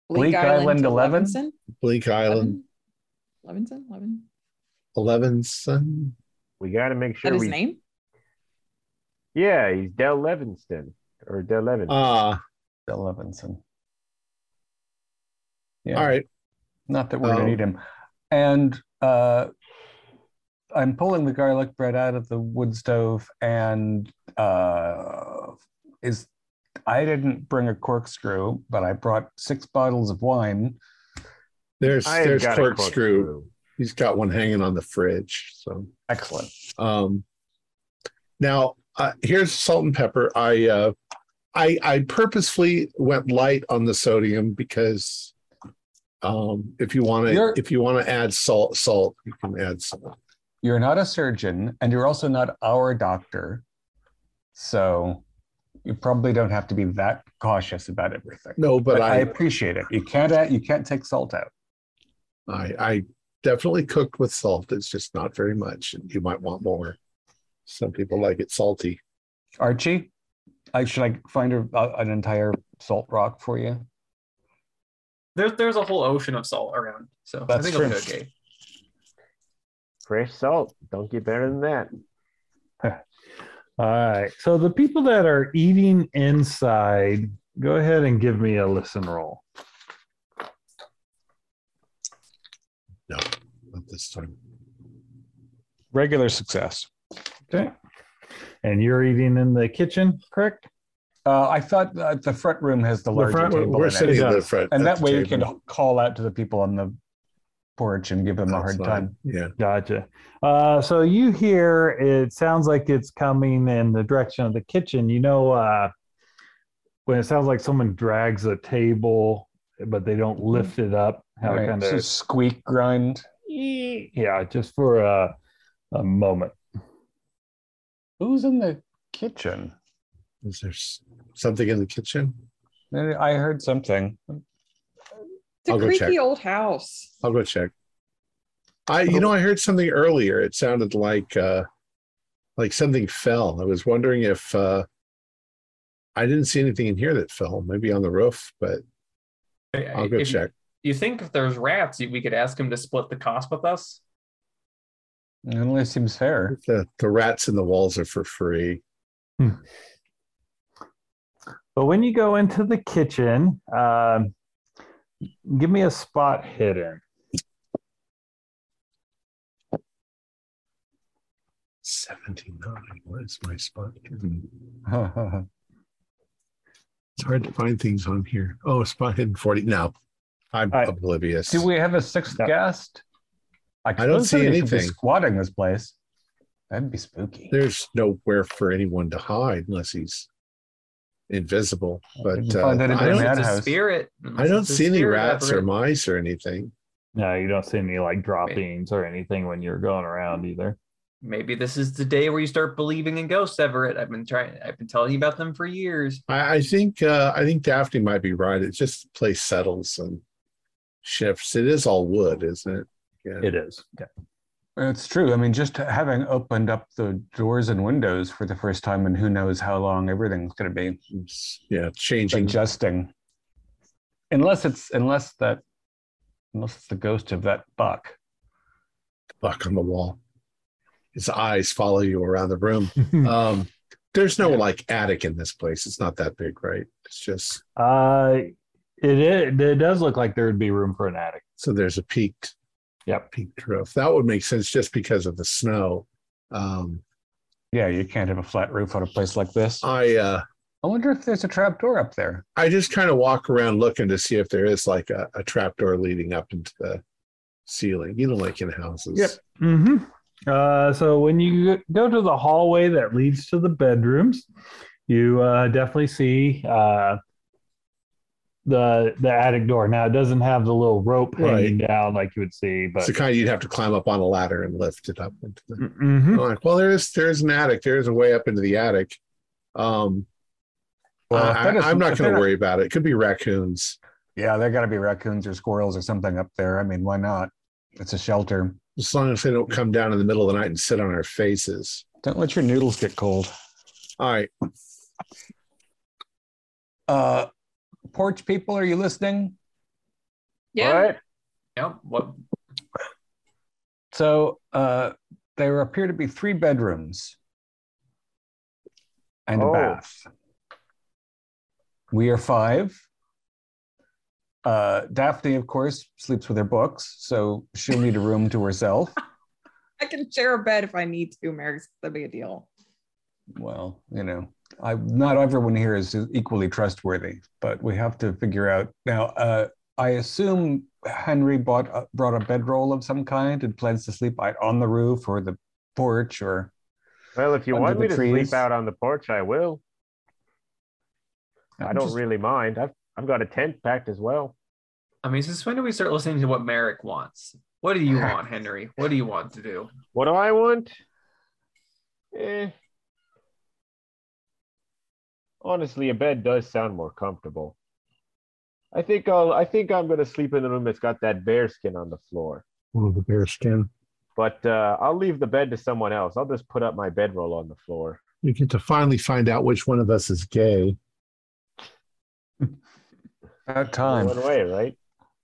Bleak Island to 11? Levinson? bleak island, Levinson? Levin? eleven son. We got to make sure that his we. name? Yeah, he's Del Levinston or Del Levin. Ah, Bill Levinson. Yeah. all right. Not that we're Oh. gonna need him. And uh I'm pulling the garlic bread out of the wood stove and uh is I didn't bring a corkscrew, but I brought six bottles of wine. There's I have there's got a corkscrew. He's got one hanging on the fridge. So Excellent. Um, now, uh, here's salt and pepper. I, uh, I I purposefully went light on the sodium because um, if you want to if you want to add salt, salt you can add salt. You're not a surgeon and you're also not our doctor. So you probably don't have to be that cautious about everything. No, but, But I I, appreciate it. You can't add, you can't take salt out. I I definitely cooked with salt. It's just not very much, and you might want more. Some people like it salty. Archie, I should I find a, a- an entire salt rock for you? There's there's a whole ocean of salt around, so That's I think it'll be okay. Fresh salt. Don't get better than that. All right. So the people that are eating inside, go ahead and give me a listen roll. No, not this time. Regular success. Okay. And you're eating in the kitchen, correct? Uh, I thought uh, the front room has the The larger front table We're in it. sitting in the front, and that the way you can call out to the people on the porch and give them a hard Outside. time. Yeah. Gotcha. Uh, so you hear it sounds like it's coming in the direction of the kitchen. You know, uh, when it sounds like someone drags a table, but they don't lift it up, how Right, it kind so of squeak grind. yeah, just for a, a moment. Who's in the kitchen? Is there something in the kitchen? I heard something. It's a I'll go creepy check. old house. I'll go check. I you know I heard something earlier. It sounded like uh like something fell. I was wondering if uh I didn't see anything in here that fell, maybe on the roof, but I'll go If check. You think if there's rats, we could ask him to split the cost with us? It only seems fair. The the rats in the walls are for free. But when you go into the kitchen, um, give me a spot hidden. Seventy-nine. What is my spot? I *laughs* It's hard to find things on here. Oh, spot hidden 40. No, I'm I- oblivious. Do we have a sixth guest? don't see somebody be anything. Squatting this place. That'd be spooky. There's nowhere for anyone to hide unless he's invisible. But uh, in I don't, a spirit. I don't see any spirit rats or mice or anything. No, you don't see any like droppings or anything when you're going around either. Maybe this is the day where you start believing in ghosts, Everett. I've been trying. I've been telling you about them for years. I, I think uh, I think Daphne might be right. It's just the place settles and shifts. It is all wood, isn't it? Yeah. It is. Yeah. It's true. I mean, just having opened up the doors and windows for the first time, and who knows how long everything's going to be yeah, changing. adjusting. Unless it's unless that unless it's the ghost of that buck. buck on the wall. His eyes follow you around the room. *laughs* Um, there's no like attic in this place. It's not that big, right? It's just uh, it, it it does look like there would be room for an attic. so there's a peaked, Yep. peaked roof. That would make sense just because of the snow. Um, Yeah, you can't have a flat roof on a place like this. I uh, I wonder if there's a trap door up there. I just kind of walk around looking to see if there is like a, a trap door leading up into the ceiling. You know, like in houses. Yep. Mm-hmm. Uh, so when you go to the hallway that leads to the bedrooms, you uh, definitely see uh, the the attic door. Now it doesn't have the little rope hanging down like you would see, but It's the kind you'd have to climb up on a ladder and lift it up into the Mhm. Like, well, there's there's an attic. There's a way up into the attic. Um, Well, if I, am not going to worry about it. It could be raccoons. Yeah, there got to be raccoons or squirrels or something up there. I mean, why not? It's a shelter. As long as they don't come down in the middle of the night and sit on our faces. Don't let your noodles get cold. All right. Uh, porch people, are you listening? Yeah. What? Yep. What? So uh, there appear to be three bedrooms and Oh. a bath. We are five. Uh, Daphne, of course, sleeps with her books, so she'll need a room to herself. *laughs* I can share a bed if I need to, Mary. It's that big a deal. Well, you know, I not everyone here is equally trustworthy, but we have to figure out now. Uh, I assume Henry bought a, brought a bedroll of some kind and plans to sleep out on the roof or the porch or Well, if you want the me to trees. sleep out on the porch, I will. I I'm don't just- really mind. I've I've got a tent packed as well. I mean, since when do we start listening to what Merrick wants? What do you want, Henry? What do you want to do? *laughs* What do I want? Eh. Honestly, a bed does sound more comfortable. I think I'll I think I'm gonna sleep in the room that's got that bear skin on the floor. Oh, the bear skin. But uh, I'll leave the bed to someone else. I'll just put up my bedroll on the floor. You get to finally find out which one of us is gay. about time. One way, right?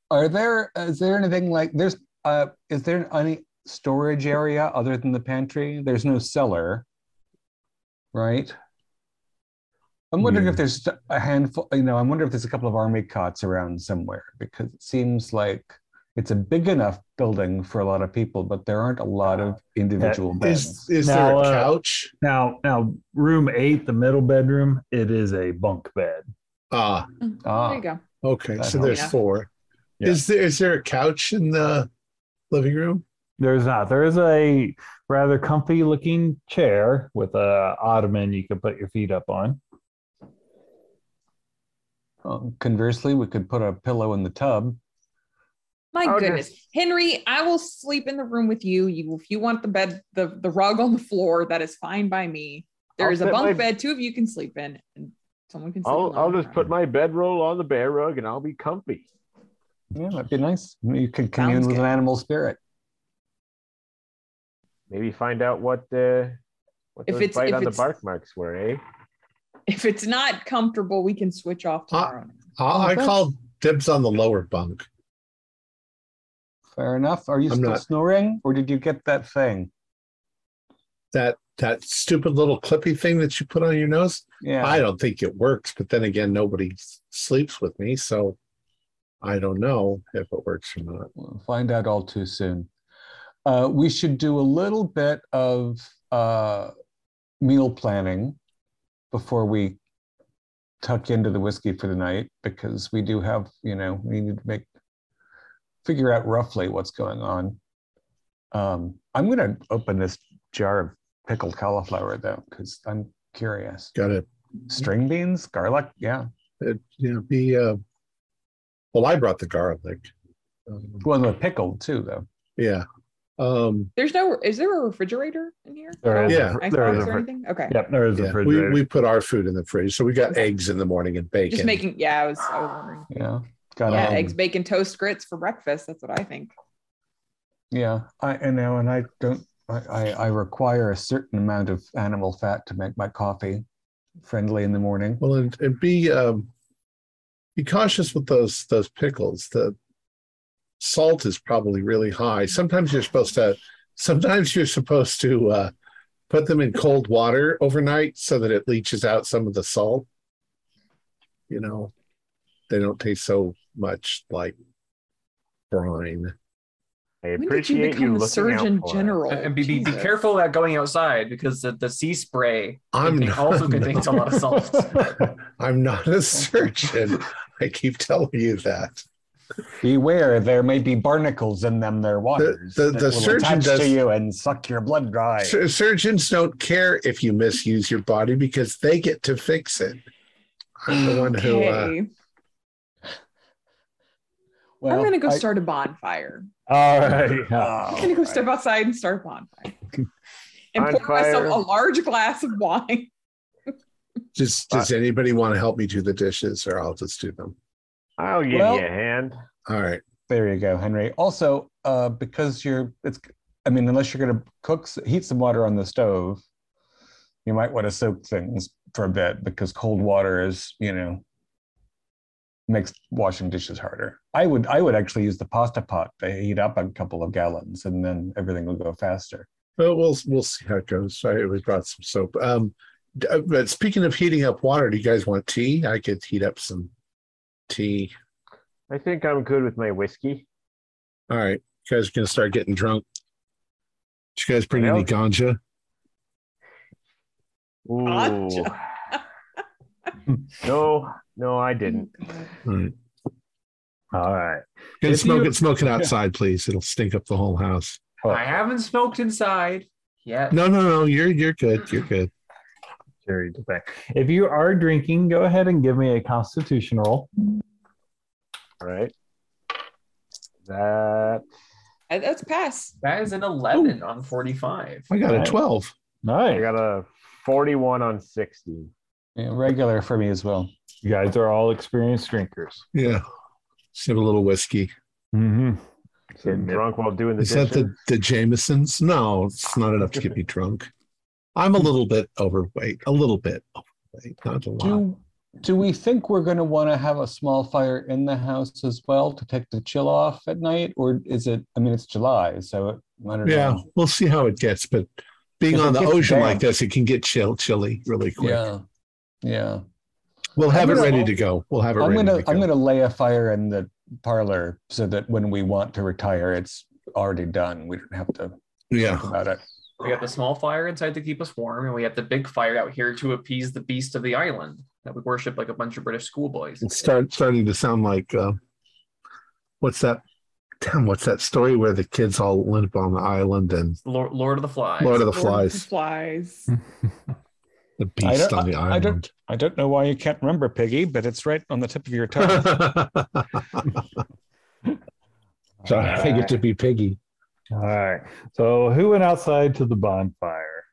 Are there is there anything like there's uh is there any storage area other than the pantry? There's no cellar, right? I'm wondering Yeah. if there's a handful, you know, I'm wondering if there's a couple of army cots around somewhere because it seems like it's a big enough building for a lot of people, but there aren't a lot of individual beds. Is is Now, there a uh, couch? Now, now, room eight, the middle bedroom, it is a bunk bed. Ah, Ah. There you go. okay. That So there's helps. four. Yeah. Is there is there a couch in the living room? There's not. There is a rather comfy looking chair with a ottoman you can put your feet up on. Um, conversely, we could put a pillow in the tub. My I'll goodness, just- Henry, I will sleep in the room with you. You, if you want the bed, the the rug on the floor, that is fine by me. There I'll is a bunk my- bed, two of you can sleep in, and someone can. Sleep I'll. I'll just put my bedroll on the bear rug and I'll be comfy. Yeah, that'd be nice. You can commune Sounds with good. an animal spirit. Maybe find out what uh, what If those it's- bite if on the bark marks were, eh? If it's not comfortable, we can switch off tomorrow. I, I Okay. call dibs on the lower bunk. Fair enough. Are you I'm still not- snoring, or did you get that thing? That that stupid little clippy thing that you put on your nose. Yeah. I don't think it works, but then again, nobody s- sleeps with me, so I don't know if it works or not. We'll find out all too soon. Uh, we should do a little bit of uh, meal planning before we tuck into the whiskey for the night because we do have, you know, we need to make figure out roughly what's going on. Um, I'm going to open this jar of pickled cauliflower though because I'm curious. Got to String beans, garlic, yeah. it, you know, be. Uh, well, I brought the garlic. Um, Well, the pickled too though. yeah. Um, There's no. Is there a refrigerator in here? There is Yeah. I there thought, is is a there anything? Okay. Yep, there is a yeah. We, refrigerator. we put our food in the fridge, so we got eggs in the morning and bacon. Just making. Yeah, I was. I was wondering. Yeah. Got Yeah, um, eggs, bacon, toast, grits for breakfast. That's what I think. Yeah, I and now and I don't I, I, I require a certain amount of animal fat to make my coffee friendly in the morning. Well, and, and be um, be cautious with those those pickles. The salt is probably really high. Sometimes you're supposed to. Sometimes you're supposed to uh, put them in cold water overnight so that it leaches out some of the salt. You know, they don't taste so much like brine. I When did you appreciate become you the looking Surgeon out for us. General? And be, be, be careful about going outside because the, the sea spray I'm contain- not- also contains *laughs* a lot of salt. *laughs* I'm not a surgeon. *laughs* I keep telling you that. Beware, there may be barnacles in them their waters the- that the will surgeon attach does- to you and suck your blood dry. Sur- surgeons don't care if you misuse your body because they get to fix it. I'm the one who. Uh, Well, I'm gonna go I- start a bonfire. All right. yeah. *laughs* I'm gonna go step outside and start a bonfire. *laughs* And pour Bonfire. myself a large glass of wine. Just does anybody want to help me do the dishes, or I'll just do them? I'll give Well- you a hand. All right. There you go, Henry. Also, uh, because you're, it's, I mean, unless you're going to cook, heat some water on the stove, you might want to soak things for a bit because cold water is, you know, makes washing dishes harder. I would, I would actually use the pasta pot to heat up a couple of gallons, and then everything will go faster. Well, we'll we'll see how it goes. Sorry, we brought some soap. Um, uh, but speaking of heating up water, do you guys want tea? I could heat up some tea. I think I'm good with my whiskey. All right, you guys are gonna start getting drunk. Did you guys bring any ganja? Ooh. Gotcha. *laughs* no, no, I didn't. All right. All right. And smoke you- it, smoke it outside, please. It'll stink up the whole house. I haven't smoked inside yet. No, no, no. You're you're good. You're good. Jerry Dubay. If you are drinking, go ahead and give me a constitution roll. All right. That That's pass. That is an 11 on 45. I got a twelve. Nice. I got a 41 on 60. Yeah, regular for me as well. You guys are all experienced drinkers. Yeah. Just have a little whiskey. Mm-hmm. Getting drunk while doing the Is that the the Jamesons? No, it's not enough to get me drunk. I'm a little bit overweight. A little bit overweight, not a lot. Do do we think we're going to want to have a small fire in the house as well to take the chill off at night, or is it? I mean, it's July, so it, I don't Yeah, know. we'll see how it gets. But being If on the ocean like this, it can get chill, chilly really quick. Yeah, yeah. We'll have I'm it gonna- ready to go. We'll have it I'm ready gonna to go. I'm gonna lay a fire in the parlor so that when we want to retire, it's already done. We don't have to Yeah. think about it. We got the small fire inside to keep us warm, and we have the big fire out here to appease the beast of the island that we worship like a bunch of British schoolboys. It's start starting to sound like uh, what's that? Damn, what's that story where the kids all live on the island and Lord, Lord of the Flies. Lord of the Lord of the Flies, Flies. the beast on the I- I island? don't- I don't know why you can't remember Piggy, but it's right on the tip of your tongue. *laughs* So I get to be Piggy. All right. So who went outside to the bonfire?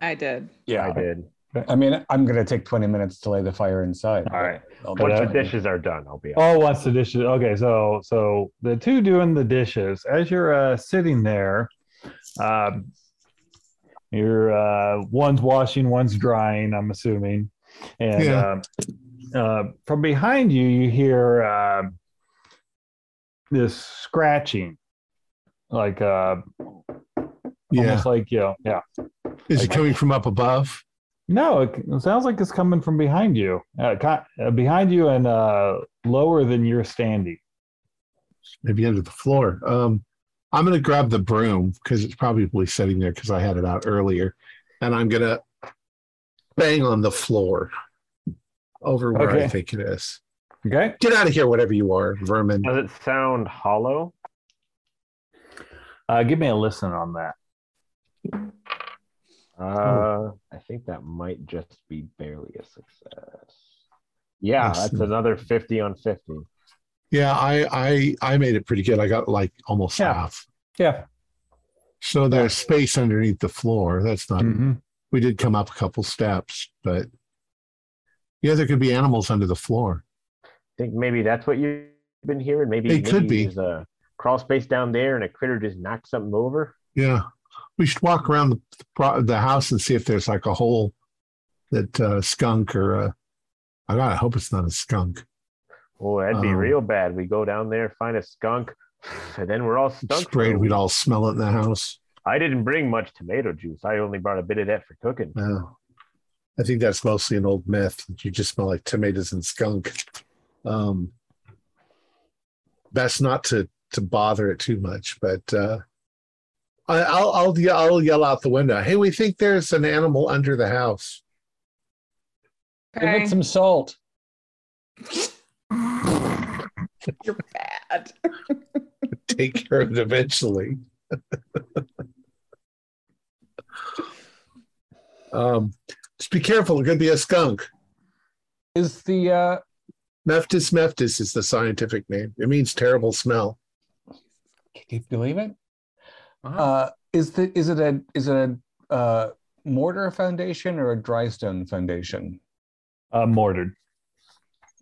I did. Yeah, I did. I mean, I'm going to take 20 minutes to lay the fire inside. All right. I'll Once uh, the dishes are done, I'll be. Oh, once the dishes. Okay, so so the two doing the dishes as you're uh, sitting there, um, you're uh, one's washing, one's drying. I'm assuming, and Yeah. uh, uh, from behind you, you hear uh, this scratching, like uh, Yeah. almost like you know, yeah. Is it coming from up above? No, it, it sounds like it's coming from behind you, uh, ki- uh, behind you, and uh, lower than you're standing. Maybe under the floor. Um, I'm going to grab the broom because it's probably sitting there because I had it out earlier. And I'm going to bang on the floor over where I think it is. Okay. Get out of here, whatever you are, vermin. Does it sound hollow? Uh, give me a listen on that. Uh, I think that might just be barely a success. Yeah, Yes. that's another 50 on 50. Yeah, I, I I made it pretty good. I got like almost Yeah. half. Yeah. So there's space underneath the floor. That's not. hmm We did come up a couple steps, but yeah, there could be animals under the floor. I think maybe that's what you've been hearing. Maybe It could be. There's a crawl space down there, and a critter just knocked something over. Yeah, we should walk around the the house and see if there's like a hole that uh, skunk or uh, I I hope it's not a skunk. Oh, that'd be Um, real bad. We go down there, find a skunk, and then we're all stunk. Sprayed, we'd all smell it in the house. I didn't bring much tomato juice. I only brought a bit of that for cooking. No. I think that's mostly an old myth. that You just smell like tomatoes and skunk. Um, best not to to bother it too much, but uh, I, I'll I'll ye- I'll yell out the window. Hey, we think there's an animal under the house. Give Okay. it some salt. You're bad. *laughs* Take care of it eventually. *laughs* um, just be careful. It could be a skunk. Is the uh, Mephitis mephitis is the scientific name. It means terrible smell. Can you believe it? Wow. Uh, is the is it a is it a uh, mortar foundation or a dry stone foundation? Uh, mortared.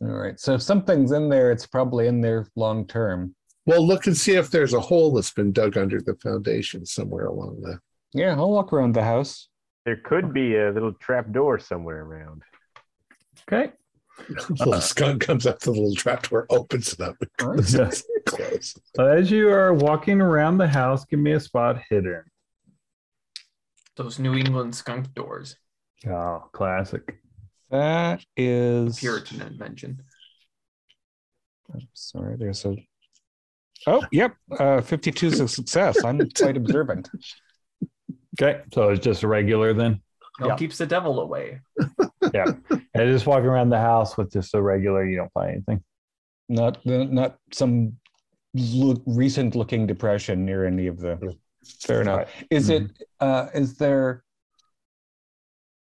All right. So if something's in there, it's probably in there long term. Well, look and see if there's a hole that's been dug under the foundation somewhere along the. Yeah, I'll walk around the house. There could be a little trap door somewhere around. Okay. *laughs* little skunk comes up to the little trap door, opens it up, and closes it. Close. So as you are walking around the house, give me a spot hidden. Those New England skunk doors, Oh, classic. That is Puritan invention. I'm Sorry, there's a. Oh, yep. Uh, 52 is a success. I'm quite observant. Okay. So it's just a regular then. No, Yeah. keeps the devil away. Yeah. And just walking around the house with just a regular, you don't find anything. Not not some look, recent looking depression near any of the. Fair enough. Right. Is it? Uh, is there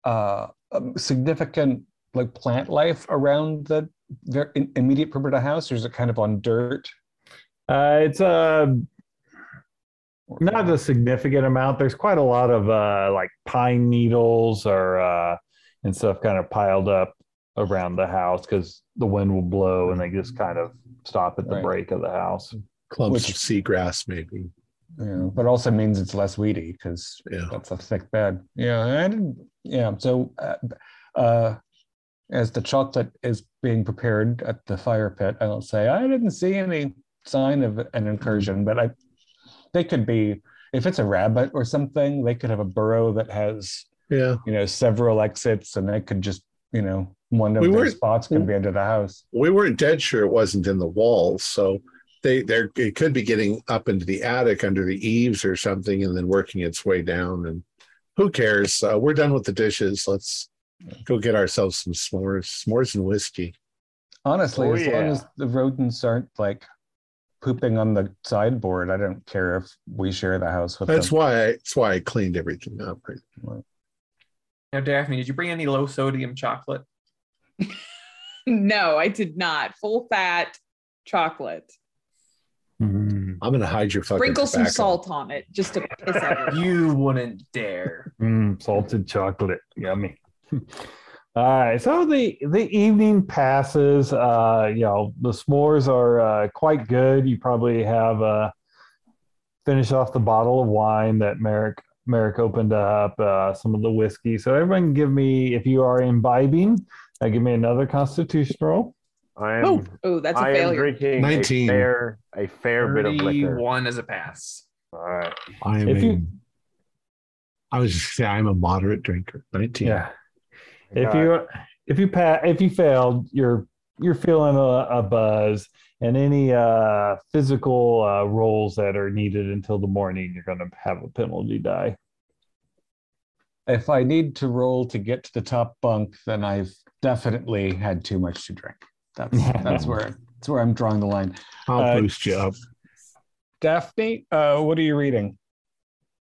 uh, a significant like plant life around the ver- in- immediate perimeter of the house, or is it kind of on dirt? Uh, it's uh, not a significant amount. There's quite a lot of uh, like pine needles or uh, and stuff kind of piled up around the house because the wind will blow and they just kind of stop at the Right. break of the house. Clumps Which- of seagrass, maybe. Yeah, but also means it's less weedy because Yeah. that's a thick bed. Yeah, I didn't. Yeah, so uh, uh, as the chocolate is being prepared at the fire pit, I'll say I didn't see any sign of an incursion, but I they could be if it's a rabbit or something, they could have a burrow that has Yeah. you know several exits, and they could just you know one of We their spots could be under the house. We weren't dead sure it wasn't in the walls, so they there it could be getting up into the attic under the eaves or something, and then working its way down. And who cares? Uh, we're done with the dishes. Let's go get ourselves some s'mores, s'mores and whiskey. Honestly, Oh, as long as the rodents aren't like pooping on the sideboard, I don't care if we share the house with That's them. why I, that's why I cleaned everything up. Now, Daphne, did you bring any low sodium chocolate? *laughs* No, I did not. Full fat chocolate. Mm. I'm gonna hide your fucking Sprinkle some salt on it just to piss everyone. You wouldn't dare. mm, salted chocolate, yummy. *laughs* All right, so the the evening passes. Uh, you know, the s'mores are uh, quite good. You probably have uh, finished off the bottle of wine that Merrick Merrick opened up. Uh, some of the whiskey. So everyone, give me if you are imbibing, uh, give me another Constitution roll. I am. Oh, Oh, that's a I am failure. drinking 19. a fair, a fair bit of liquor. One as a pass. All right. I am. If a- you- I was just saying I'm a moderate drinker. 19. Yeah. If Got- you if you pa- if you failed, you're you're feeling a, a buzz, and any uh, physical uh, rolls that are needed until the morning, you're going to have a penalty die. If I need to roll to get to the top bunk, then I've definitely had too much to drink. That's *laughs* that's where that's where I'm drawing the line. I'll Uh, boost you up. Daphne, uh, what are you reading?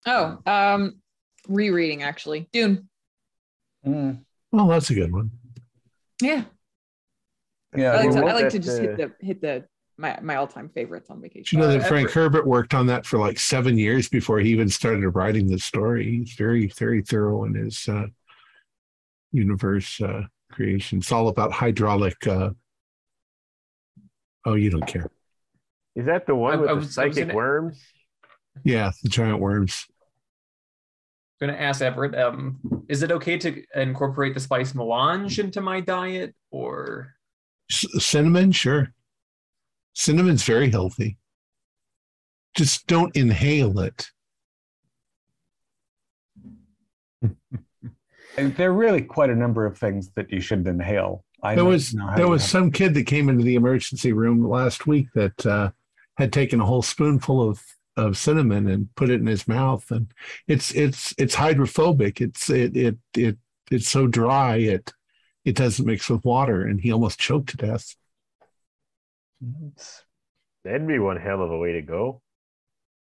Oh, um, rereading actually. Dune. Mm, Well, that's a good one. Yeah, yeah, I like to, I like to just uh, hit the hit the my my all time favorites on Did vacation. you know Uh, that Frank Everett- Herbert worked on that for like seven years before he even started writing the story? He's very, very thorough in his uh, universe uh, creation. It's all about hydraulic. Uh... Oh, you don't care. Is that the one I- with I the was- I psychic gonna- worms? Yeah, the giant worms. I'm gonna ask Everett, um, is it okay to incorporate the spice melange into my diet or C- cinnamon, sure. Cinnamon's very healthy. Just don't inhale it. *laughs* And there are really quite a number of things that you shouldn't inhale. I There was know there was have- some kid that came into the emergency room last week that uh, had taken a whole spoonful of of cinnamon and put it in his mouth, and it's it's it's hydrophobic. It's it it it it's so dry it it doesn't mix with water, and he almost choked to death. That'd be one hell of a way to go.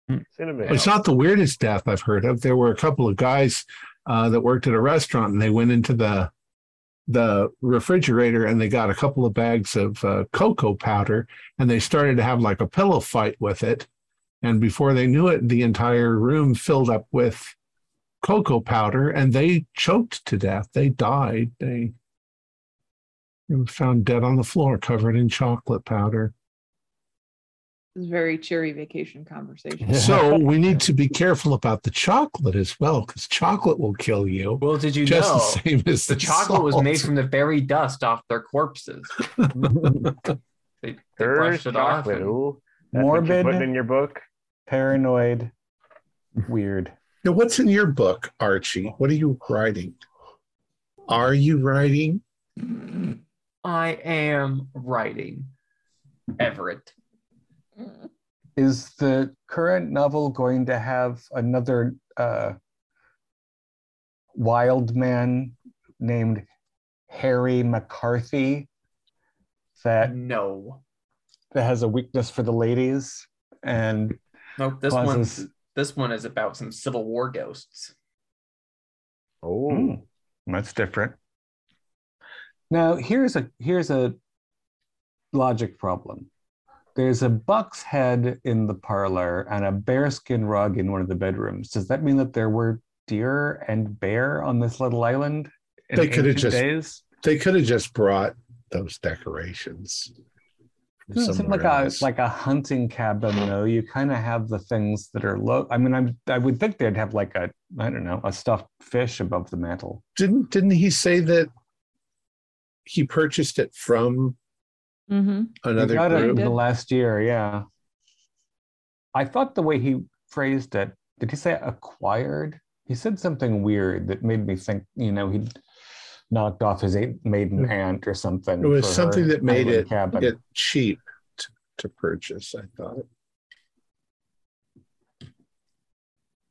Hmm. Cinnamon. It's not the weirdest death I've heard of. There were a couple of guys uh, that worked at a restaurant, and they went into the the refrigerator and they got a couple of bags of uh, cocoa powder, and they started to have like a pillow fight with it. And before they knew it, the entire room filled up with cocoa powder, and they choked to death. They died. They, they were found dead on the floor, covered in chocolate powder. This is very cheery vacation conversation. *laughs* So we need to be careful about the chocolate as well, because chocolate will kill you. well did you just know the same as the chocolate was made from the very dust off their corpses. *laughs* They, they Curse brushed it off. chocolate. and- Ooh, that's what Morbid. putting in your book. paranoid, weird. Now, what's in your book, Archie? What are you writing? Are you writing? I am writing Everett. Is the current novel going to have another uh, wild man named Harry McCarthy that No. that has a weakness for the ladies and Nope. This Causes- one's this one is about some Civil War ghosts. Oh, Hmm, that's different. Now here's a here's a logic problem. There's a buck's head in the parlor and a bearskin rug in one of the bedrooms. Does that mean that there were deer and bear on this little island? in They could have just- days? They could have just brought those decorations. from hmm, Doesn't seem like somewhere a like a hunting cabin though. You kind of have the things that are low. I mean, I'm I would think they'd have like a I don't know a stuffed fish above the mantle. didn't didn't he say that he purchased it from Mm-hmm. He another got it in the last year, yeah. I thought the way he phrased it, did he say acquired? He said something weird that made me think, you know, he'd knocked off his eight maiden aunt or something. It was something that made it cabin. get cheap to, to purchase. I thought.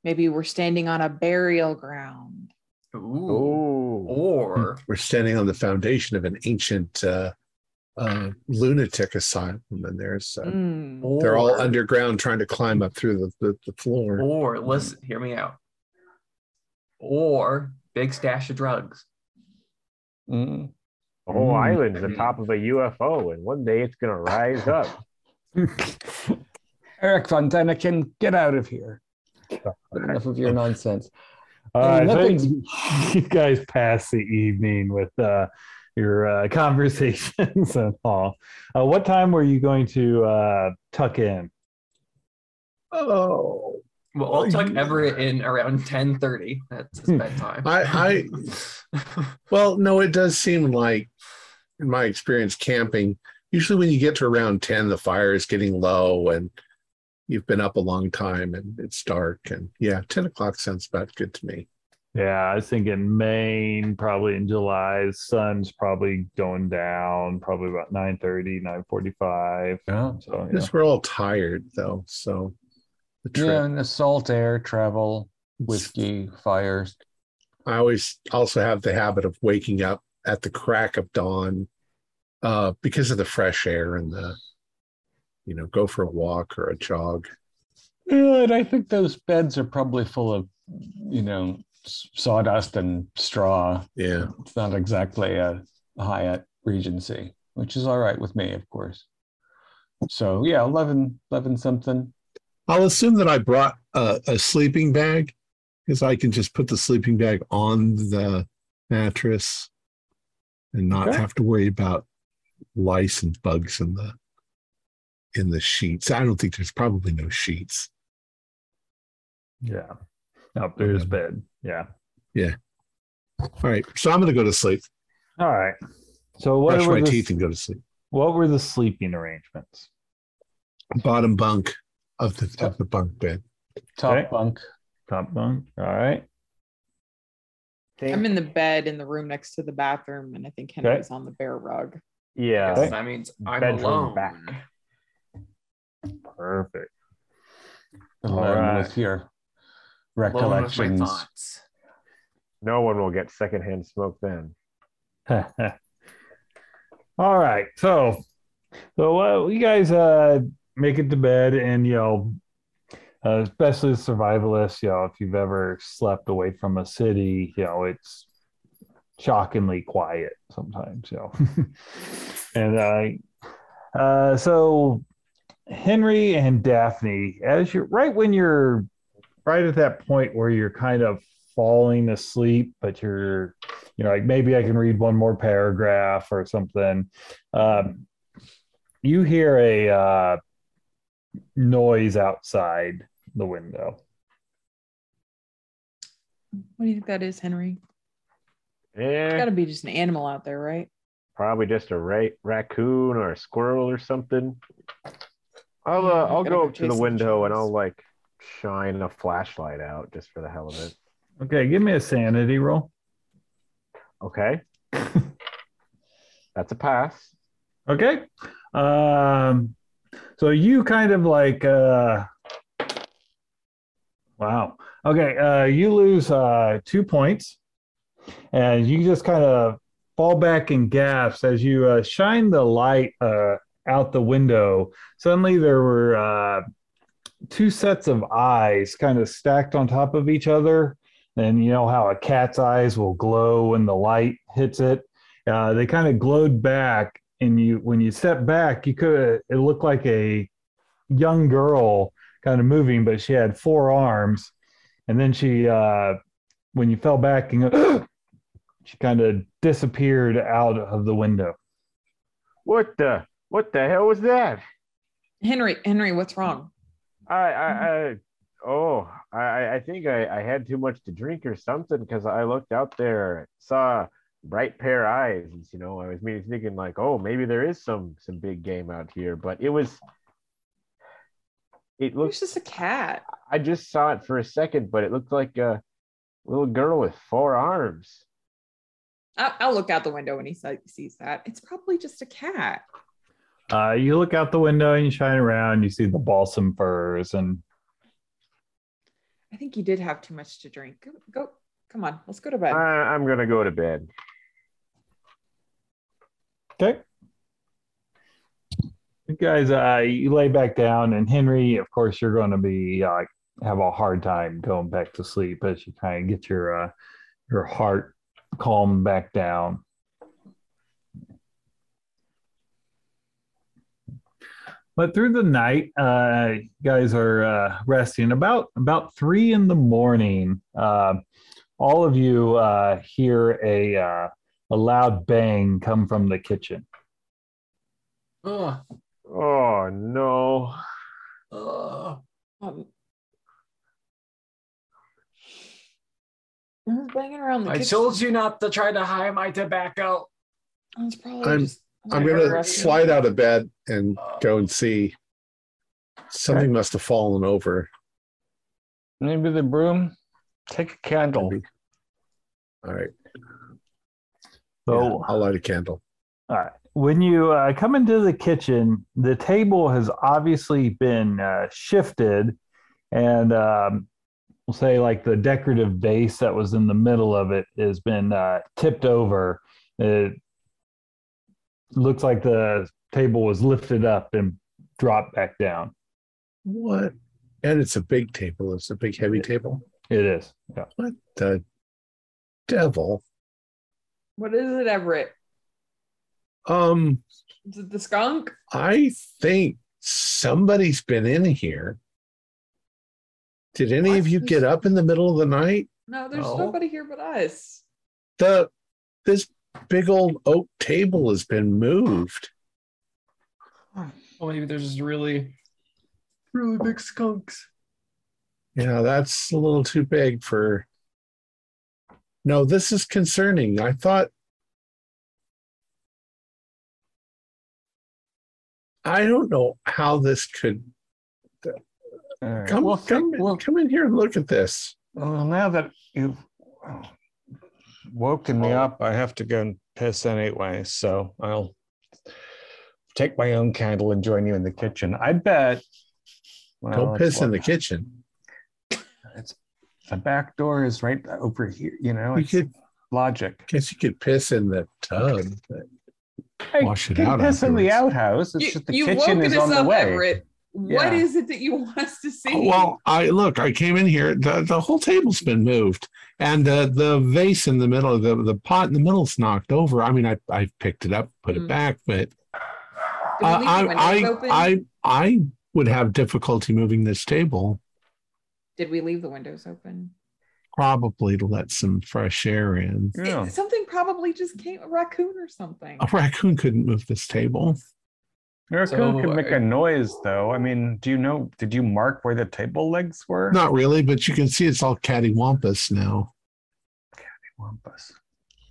Maybe we're standing on a burial ground. Ooh. oh, Or We're standing on the foundation of an ancient uh, uh, lunatic asylum, and there's uh, Mm. they're all underground trying to climb up through the, the, the floor. Or listen, hear me out. Or big stash of drugs. Mm. the whole Mm. island's the top of a UFO, and one day it's gonna rise up. *laughs* Eric Von Däniken, get out of here. Enough of your nonsense. *laughs* All right, so nothing's- *laughs* you guys pass the evening with uh, your uh, *laughs* conversations and all. Uh, what time were you going to uh, tuck in? Oh, Well, I'll tuck Everett in around 10:30. That's his bedtime. I, I, *laughs* well, no, it does seem like, in my experience camping, usually when you get to around 10, the fire is getting low and you've been up a long time and it's dark. And yeah, 10 o'clock sounds about good to me. Yeah, I was thinking Maine, probably in July. Sun's probably going down, probably about 9.30, 9.45. Yeah. So, yeah. Because we're all tired though. So the trip, Yeah, and the salt air, travel, whiskey, fires. I always also have the habit of waking up at the crack of dawn uh, because of the fresh air and the, you know, go for a walk or a jog. Yeah, and I think those beds are probably full of, you know, s- sawdust and straw. Yeah. It's not exactly a Hyatt Regency, which is all right with me, of course. So yeah, 11, 11 something. I'll assume that I brought a, a sleeping bag because I can just put the sleeping bag on the mattress and not Okay. have to worry about lice and bugs in the in the sheets. I don't think there's probably no sheets. yeah. Up there's bed. Yeah. Yeah. All right, so I'm going to go to sleep, All right. So what brush were, my the, teeth, and go to sleep. what were the sleeping arrangements? Bottom bunk of the of the bunk bed. Top Okay. bunk. Top bunk. All right. I'm in the bed in the room next to the bathroom, and I think Henry's on the bear rug. Yeah. Yes, that means I'm Bedroom alone. back. Perfect. Alone right. with your Alone with my recollections. thoughts. No one will get secondhand smoke then. *laughs* All right. So, so uh, you guys uh, make it to bed, and you know, uh, especially the survivalists, you know, if you've ever slept away from a city, you know, it's shockingly quiet sometimes, you know. *laughs* and uh, uh, so Henry and Daphne, as you're right when you're right at that point where you're kind of falling asleep, but you're you know, like maybe I can read one more paragraph or something. Um, you hear a uh, noise outside the window. What do you think that is, Henry? It's Got to be just an animal out there, right? probably just a ra- raccoon or a squirrel or something. I'll uh, Yeah, I'll go go up to the chase some window and. I'll like shine a flashlight out just for the hell of it. Okay, give me a sanity roll. Okay. That's a pass. Okay. Um, so you kind of like, uh, wow. Okay. Uh, you lose uh, two points and you just kind of fall back in gasp as you uh, shine the light uh, out the window. Suddenly there were uh, two sets of eyes kind of stacked on top of each other. And you know how a cat's eyes will glow when the light hits it? Uh, they kind of glowed back and you when you step back you could it looked like a young girl kind of moving but she had four arms and then she uh when you fell back and *gasps* she kind of disappeared out of the window What the what the hell was that? Henry, Henry, what's wrong? I I, I oh I I think I, I had too much to drink or something because I looked out there saw bright pair of eyes you know I was maybe thinking like oh maybe there is some some big game out here but it was it was just a cat. I just saw it for a second but it looked like a little girl with four arms I'll, I'll look out the window when he se- sees that. It's probably just a cat. Uh you look out the window and you shine around you see the balsam firs and I think you did have too much to drink. Go, go come on, let's go to bed. I, I'm gonna go to bed Okay. You guys, uh, you lay back down, and Henry, of course, you're going to be uh, have a hard time going back to sleep as you kind of get your uh, your heart calmed back down. But through the night, uh, guys are uh, resting. About about three in the morning, uh, all of you uh, hear a uh, a loud bang come from the kitchen. Oh, Oh no. oh. Um, who's banging around the I kitchen? told you not to try to hide my tobacco. It's probably I'm- just I'm gonna slide out of bed and go and see. Something must have fallen over. Maybe the broom. Take a candle. Maybe. All right. So Yeah, I'll light a candle. All right. When you uh, come into the kitchen, the table has obviously been uh, shifted, and um, we'll say like the decorative vase that was in the middle of it has been uh, tipped over. It looks like the table was lifted up and dropped back down. What? And it's a big table. It's a big, heavy table. It is. Yeah. What the devil? What is it, Everett? Um, Is it the skunk? I think somebody's been in here. Did any of you get up in the middle of the night? No, there's No. nobody here but us. The this big old oak table has been moved. Well, maybe there's just really, really big skunks. Yeah, that's a little too big for. No, this is concerning. I thought. I don't know how this could All right. come. Well, come, well, come in here and look at this. well, now that you've woken me up, I have to go and piss anyway. So I'll take my own candle and join you in the kitchen. I bet. well, Don't piss in the what- kitchen. It's the back door is right over here. You know, You it's could, logic. guess you could piss in the tub. but- I Wash it out piss in the afterwards. outhouse. It's You, just the you've kitchen is on the up, way. Everett. What Yeah. is it that you *laughs* want us to see? Well, I look. I came in here. The, the whole table's been moved, and uh, the vase in the middle, the the pot in the middle's knocked over. I mean, I I picked it up, put it Mm. back, but uh, I I, open? I I would have difficulty moving this table, Did we leave the windows open? probably to let some fresh air in. Yeah. It- something probably just came, a raccoon or something. A raccoon couldn't move this table. Raccoon So, can make uh, a noise though. I mean, do you know? Did you mark where the table legs were? Not really, but you can see it's all cattywampus now. Wampus.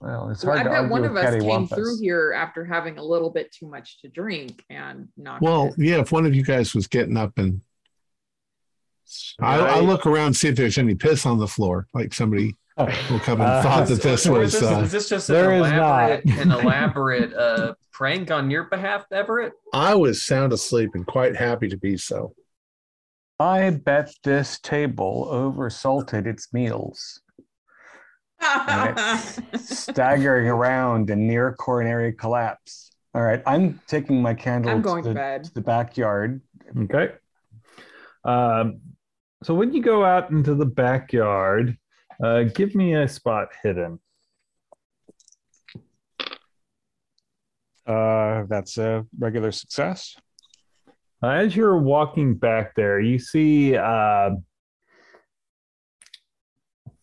Well, it's Well, hard I bet one of us came cattywampus. through here after having a little bit too much to drink and not. Well, it. yeah, if one of you guys was getting up and I, I look around see if there's any piss on the floor, like somebody will come and *laughs* Uh, thought that this *laughs* was. is this, Uh, is this just an there is elaborate, not. an elaborate uh, prank on your behalf, Everett? I was sound asleep and quite happy to be so. I bet this table oversalted its meals, *laughs* staggering around in near coronary collapse. All right, I'm taking my candle I'm going to, to the, bed. to the backyard. Okay. Um, so when you go out into the backyard, uh, give me a spot hidden. Uh, that's a regular success. Uh, as you're walking back there, you see uh,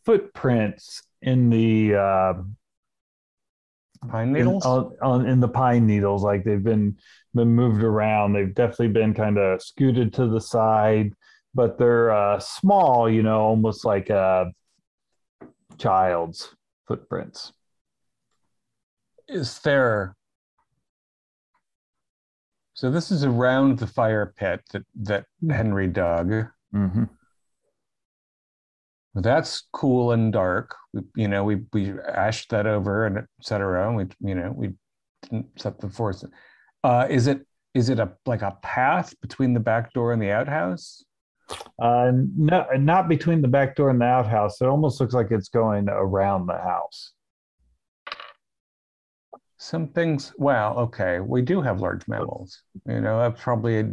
footprints in the uh, Pine in, needles. on, on in the pine needles. Like they've been been moved around. They've definitely been kind of scooted to the side, but they're uh, small. You know, almost like a child's footprints. is there so this is around the fire pit that that henry dug Mm-hmm. that's cool and dark we, you know we we ashed that over and et cetera and we you know we didn't set the force uh is it is it a like a path between the back door and the outhouse Uh, no, not between the back door and the outhouse. It almost looks like it's going around the house. Some things well okay we do have large mammals you know that's probably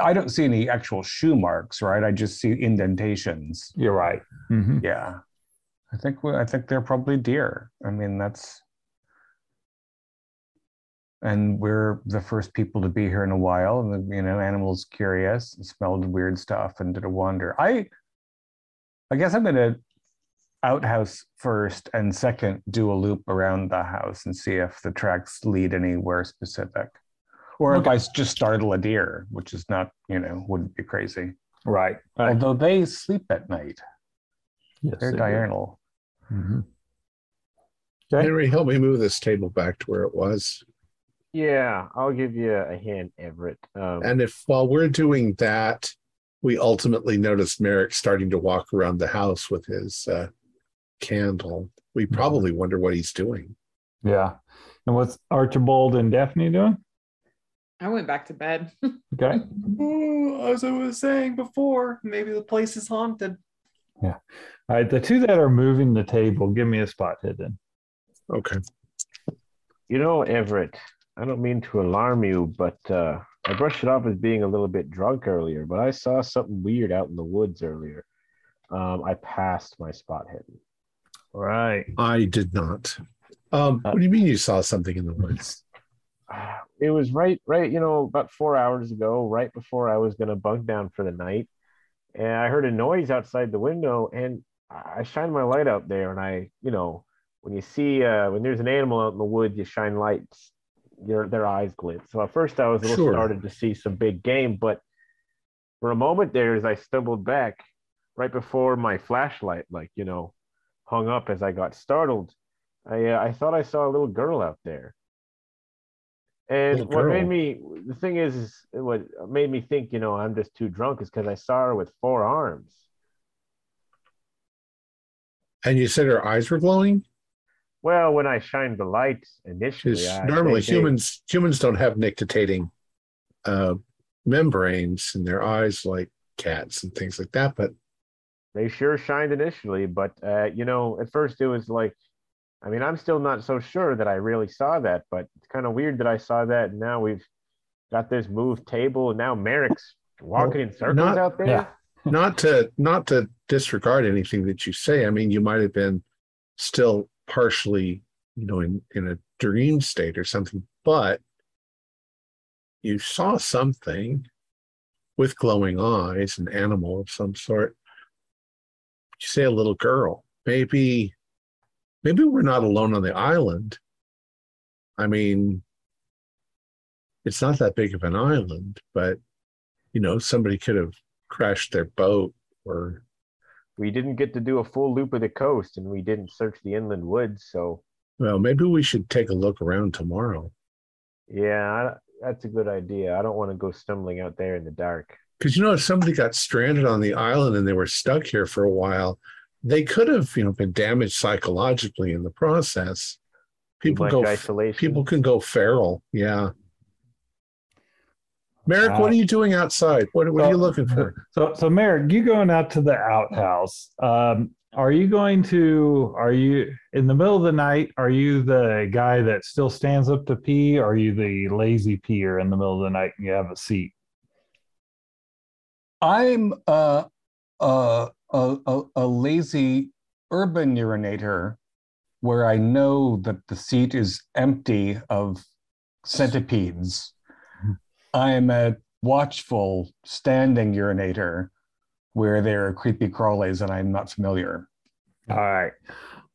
I don't see any actual shoe marks right i just see indentations You're right. Mhm. Yeah, I think we, I think they're probably deer. I mean, that's and we're the first people to be here in a while. And you know, animals curious, and smelled weird stuff, and did a wander. I, I guess I'm gonna outhouse first, and second do a loop around the house and see if the tracks lead anywhere specific, or if I s- just startle a deer, which is not, you know, wouldn't be crazy. Right. right. Although they sleep at night, Yes, they're they do. diurnal. Mhm. Okay. Henry, help me move this table back to where it was. Yeah, I'll give you a hand, Everett. Um, And if while we're doing that, we ultimately notice Merrick starting to walk around the house with his uh, candle, we probably wonder what he's doing. Yeah. And what's Archibald and Daphne doing? I went back to bed. *laughs* Okay. Ooh, as I was saying before, maybe the place is haunted. Yeah. All right. The two that are moving the table, give me a spot hidden. Okay. You know, Everett, I don't mean to alarm you, but uh, I brushed it off as being a little bit drunk earlier, but I saw something weird out in the woods earlier. Um, I passed my spot hidden. Right. I did not. Um, what do you mean you saw something in the woods? *sighs* It was right, right, you know, about four hours ago, right before I was going to bunk down for the night. And I heard a noise outside the window, and I shined my light out there. And I, you know, when you see, uh, when there's an animal out in the woods, you shine lights, your, their eyes glint. So at first I was a little Sure. started to see some big game, but for a moment there, as I stumbled back, right before my flashlight, like, you know, hung up as I got startled, I, uh, I thought I saw a little girl out there. And what made me the thing is, is what made me think, you know, I'm just too drunk is because I saw her with four arms. And you said her eyes were glowing? Well, when I shined the light initially, I- normally they- they- humans humans don't have nictitating uh, membranes in their eyes like cats and things like that. But they sure shined initially, but uh, you know, at first it was like, I mean, I'm still not so sure that I really saw that, but it's kind of weird that I saw that. And now we've got this move table, and now Merrick's walking in circles not- out there. Yeah. *laughs* not to not to disregard anything that you say. I mean, you might have been still partially, you know, in in a dream state or something, but you saw something with glowing eyes, an animal of some sort. You say a little girl. Maybe maybe we're not alone on the island. I mean, it's not that big of an island, but you know, somebody could have crashed their boat or We didn't get to do a full loop of the coast, and we didn't search the inland woods, so well maybe we should take a look around tomorrow yeah, I, that's a good idea. I don't want to go stumbling out there in the dark. Because you know if somebody got stranded on the island and they were stuck here for a while they could have you know been damaged psychologically in the process people go isolation. people can go feral yeah merrick what Uh, are you doing outside what, what are you looking for *laughs* So, so Merrick, you going out to the outhouse? Um, are you going to? Are you in the middle of the night? Are you the guy that still stands up to pee? Or are you the lazy peer in the middle of the night and you have a seat? I'm a, a, a, a, lazy urban urinator where I know that the seat is empty of centipedes. *laughs* I am a watchful standing urinator where there are creepy crawlies and I'm not familiar. All right.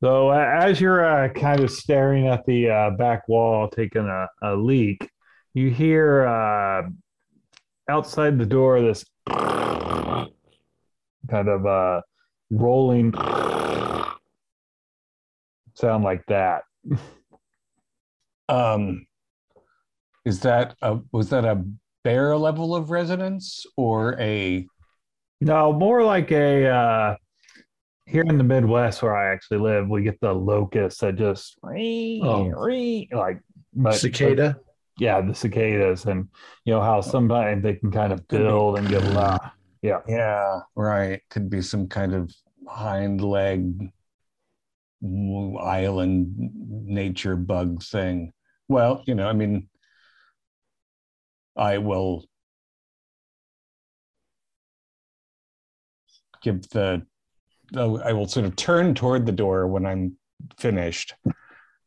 So uh, as you're uh, kind of staring at the uh, back wall, taking a, a leak, you hear uh, outside the door this kind of uh, rolling sound like that. *laughs* Um, is that a, was that a bare level of resonance or a No, more like a uh, here in the Midwest where I actually live, we get the locusts that just Oh. like but, cicada yeah, the cicadas, and you know how sometimes they can kind of build and get loud. Yeah, Yeah, right. Could be some kind of hind leg island nature bug thing. Well, you know, I mean, I will give the, I will sort of turn toward the door when I'm finished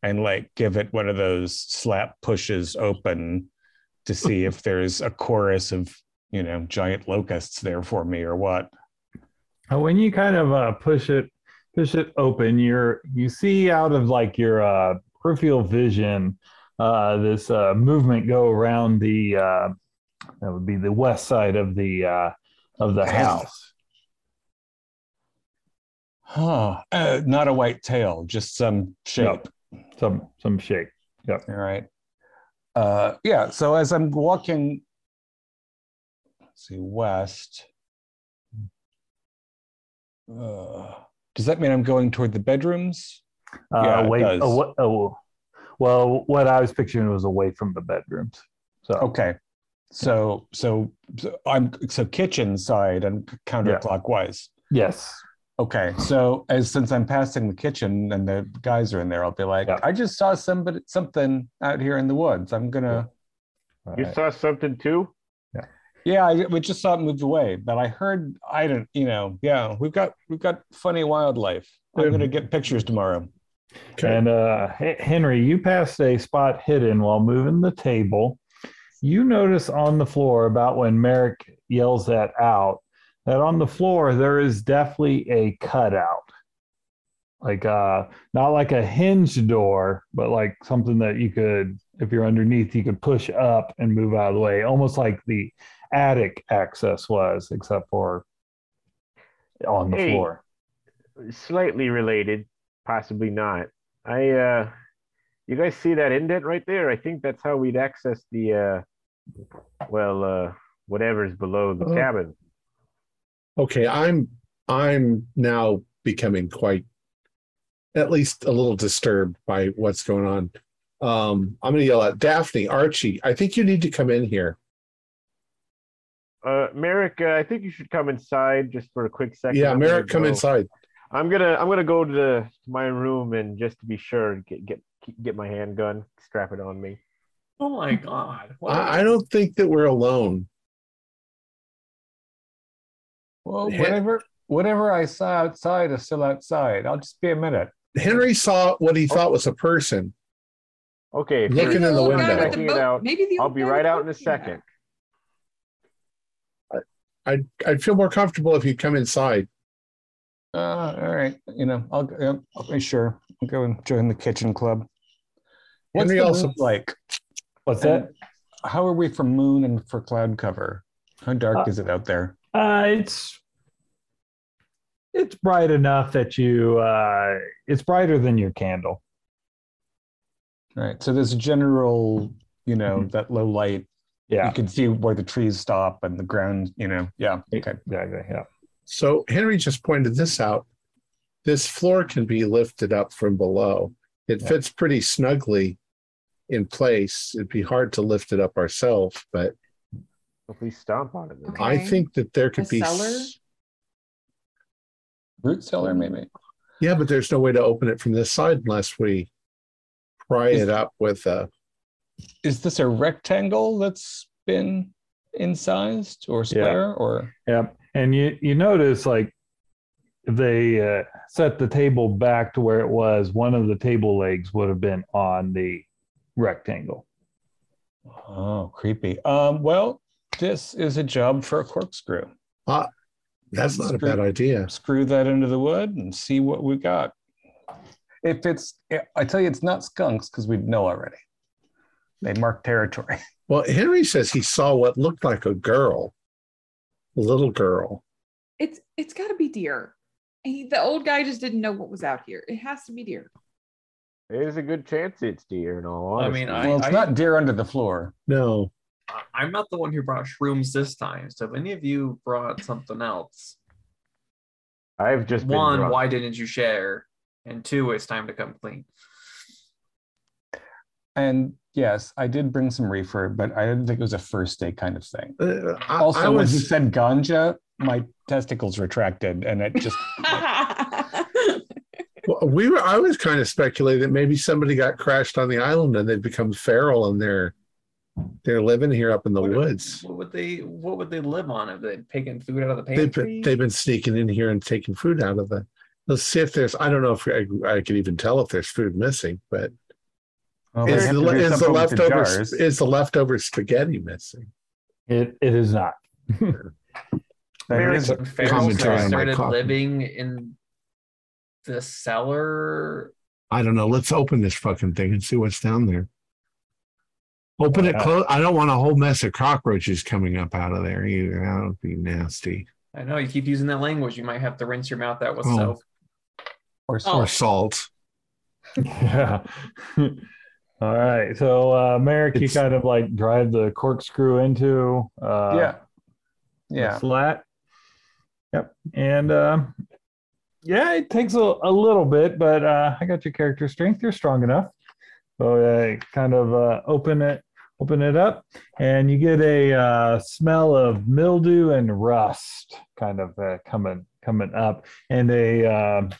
and like give it one of those slap pushes open to see *laughs* if there's a chorus of you know giant locusts there for me or what. Uh, When you kind of uh, push it, push it open, you're you see out of like your uh, peripheral vision uh, this uh, movement go around the uh, that would be the west side of the uh, of the house. Huh. Uh, not a white tail, just some shape. Some some shape. Yep. All right. Uh, yeah. So as I'm walking, let's see, west. Uh, does that mean I'm going toward the bedrooms? Uh, Yeah, away, awa- oh, well, what I was picturing was away from the bedrooms. So Okay. So so, so I'm so kitchen side and counterclockwise. yes, Okay. So as since I'm passing the kitchen and the guys are in there, I'll be like, Yeah. I just saw somebody something out here in the woods. I'm gonna You Alright. saw something too? Yeah, I, we just saw it move away, but I heard I don't, you know, yeah, we've got we've got funny wildlife. I'm gonna get pictures tomorrow. Okay. And uh, Henry, you passed a spot hidden while moving the table. You notice on the floor about when Merrick yells that out that on the floor there is definitely a cutout, like uh, not like a hinge door, but like something that you could, if you're underneath, you could push up and move out of the way, almost like the attic access was, except for on the Hey. floor. Slightly related, possibly not. I uh you guys see that indent right there? I think that's how we'd access the uh well uh whatever's below the Oh. cabin. Okay, I'm I'm now becoming quite at least a little disturbed by what's going on. Um, I'm gonna yell at Daphne, Archie, I think you need to come in here. Uh Merrick, uh, I think you should come inside just for a quick second. Yeah, I'm Merrick, come go- inside. I'm gonna I'm gonna go to the to my room and just to be sure get get get my handgun, strap it on me. Oh my god. What I, I don't think that we're alone. Well, Hit- whatever whatever I saw outside is still outside. I'll just be a minute. Henry saw what he thought was a person. Okay, if Looking you're in the old guy window. with the checking it boat- out, Maybe the I'll old be guy right with out in a boat. Yeah. second. I'd I'd feel more comfortable if you come inside. Uh, all right, you know, I'll, yeah, I'll be sure. I'll go and join the kitchen club. What's Henry the also- moon like? What's that? How are we for moon and for cloud cover? How dark Uh, is it out there? Uh, it's it's bright enough that you uh, it's brighter than your candle. All right, so there's a general, you know, Mhm. that low light. Yeah, You can see where the trees stop and the ground. You know, yeah. Okay. exactly. Yeah. So Henry just pointed this out. This floor can be lifted up from below. It Yeah. fits pretty snugly in place. It'd be hard to lift it up ourselves, but If we stomp on it. then. Okay. I think that there could A be. cellar? s- Root cellar, maybe. Yeah, but there's no way to open it from this side unless we pry Is- it up with a. Is this a rectangle that's been incised or square or? Yeah, and you you notice like they uh, set the table back to where it was, one of the table legs would have been on the rectangle. Oh, creepy. Um, well, this is a job for a corkscrew. Ah, that's not a bad idea. Screw that into the wood and see what we got. If it's, I tell you, it's not skunks because we'd know already. They mark territory. *laughs* Well, Henry says he saw what looked like a girl, a little girl. It's it's got to be deer. He, the old guy just didn't know what was out here. It has to be deer. There's a good chance it's deer in all I mean, I- well, it's not deer under the floor. No, I- I'm not the one who brought shrooms this time. So if any of you brought something else, I've just been one, drunk. why didn't you share? And two, it's time to come clean. And yes, I did bring some reefer, but I didn't think it was a first day kind of thing. Uh, I, Also, I when you said ganja, my testicles retracted, and it just *laughs* well, we were. I was kind of speculating that maybe somebody got crashed on the island and they've become feral and they're they're living here up in the What- woods. What would they? What would they live on? Have they taken food out of the They've pantry? been, they've been sneaking in here and taking food out of the. Let's see if there's. I don't know if I, I could even tell if there's food missing, but Well, Is the, is the something with the leftover is the leftover spaghetti missing? It it is not. *laughs* That is- Ferals Commentary on my started living in the cellar. I don't know. Let's open this fucking thing and see what's down there. Open it Yeah. close. I don't want a whole mess of cockroaches coming up out of there either. That would be nasty. I know you keep using that language. You might have to rinse your mouth out with Oh. soap. or Oh. Or salt. *laughs* Yeah. *laughs* All right. So uh Merrick, you kind of like drive the corkscrew into uh yeah. Yeah. Flat. Yep. And um yeah, it takes a, a little bit, but uh I got your character strength. You're strong enough. So I kind of uh open it open it up and you get a uh smell of mildew and rust kind of uh, coming coming up and a um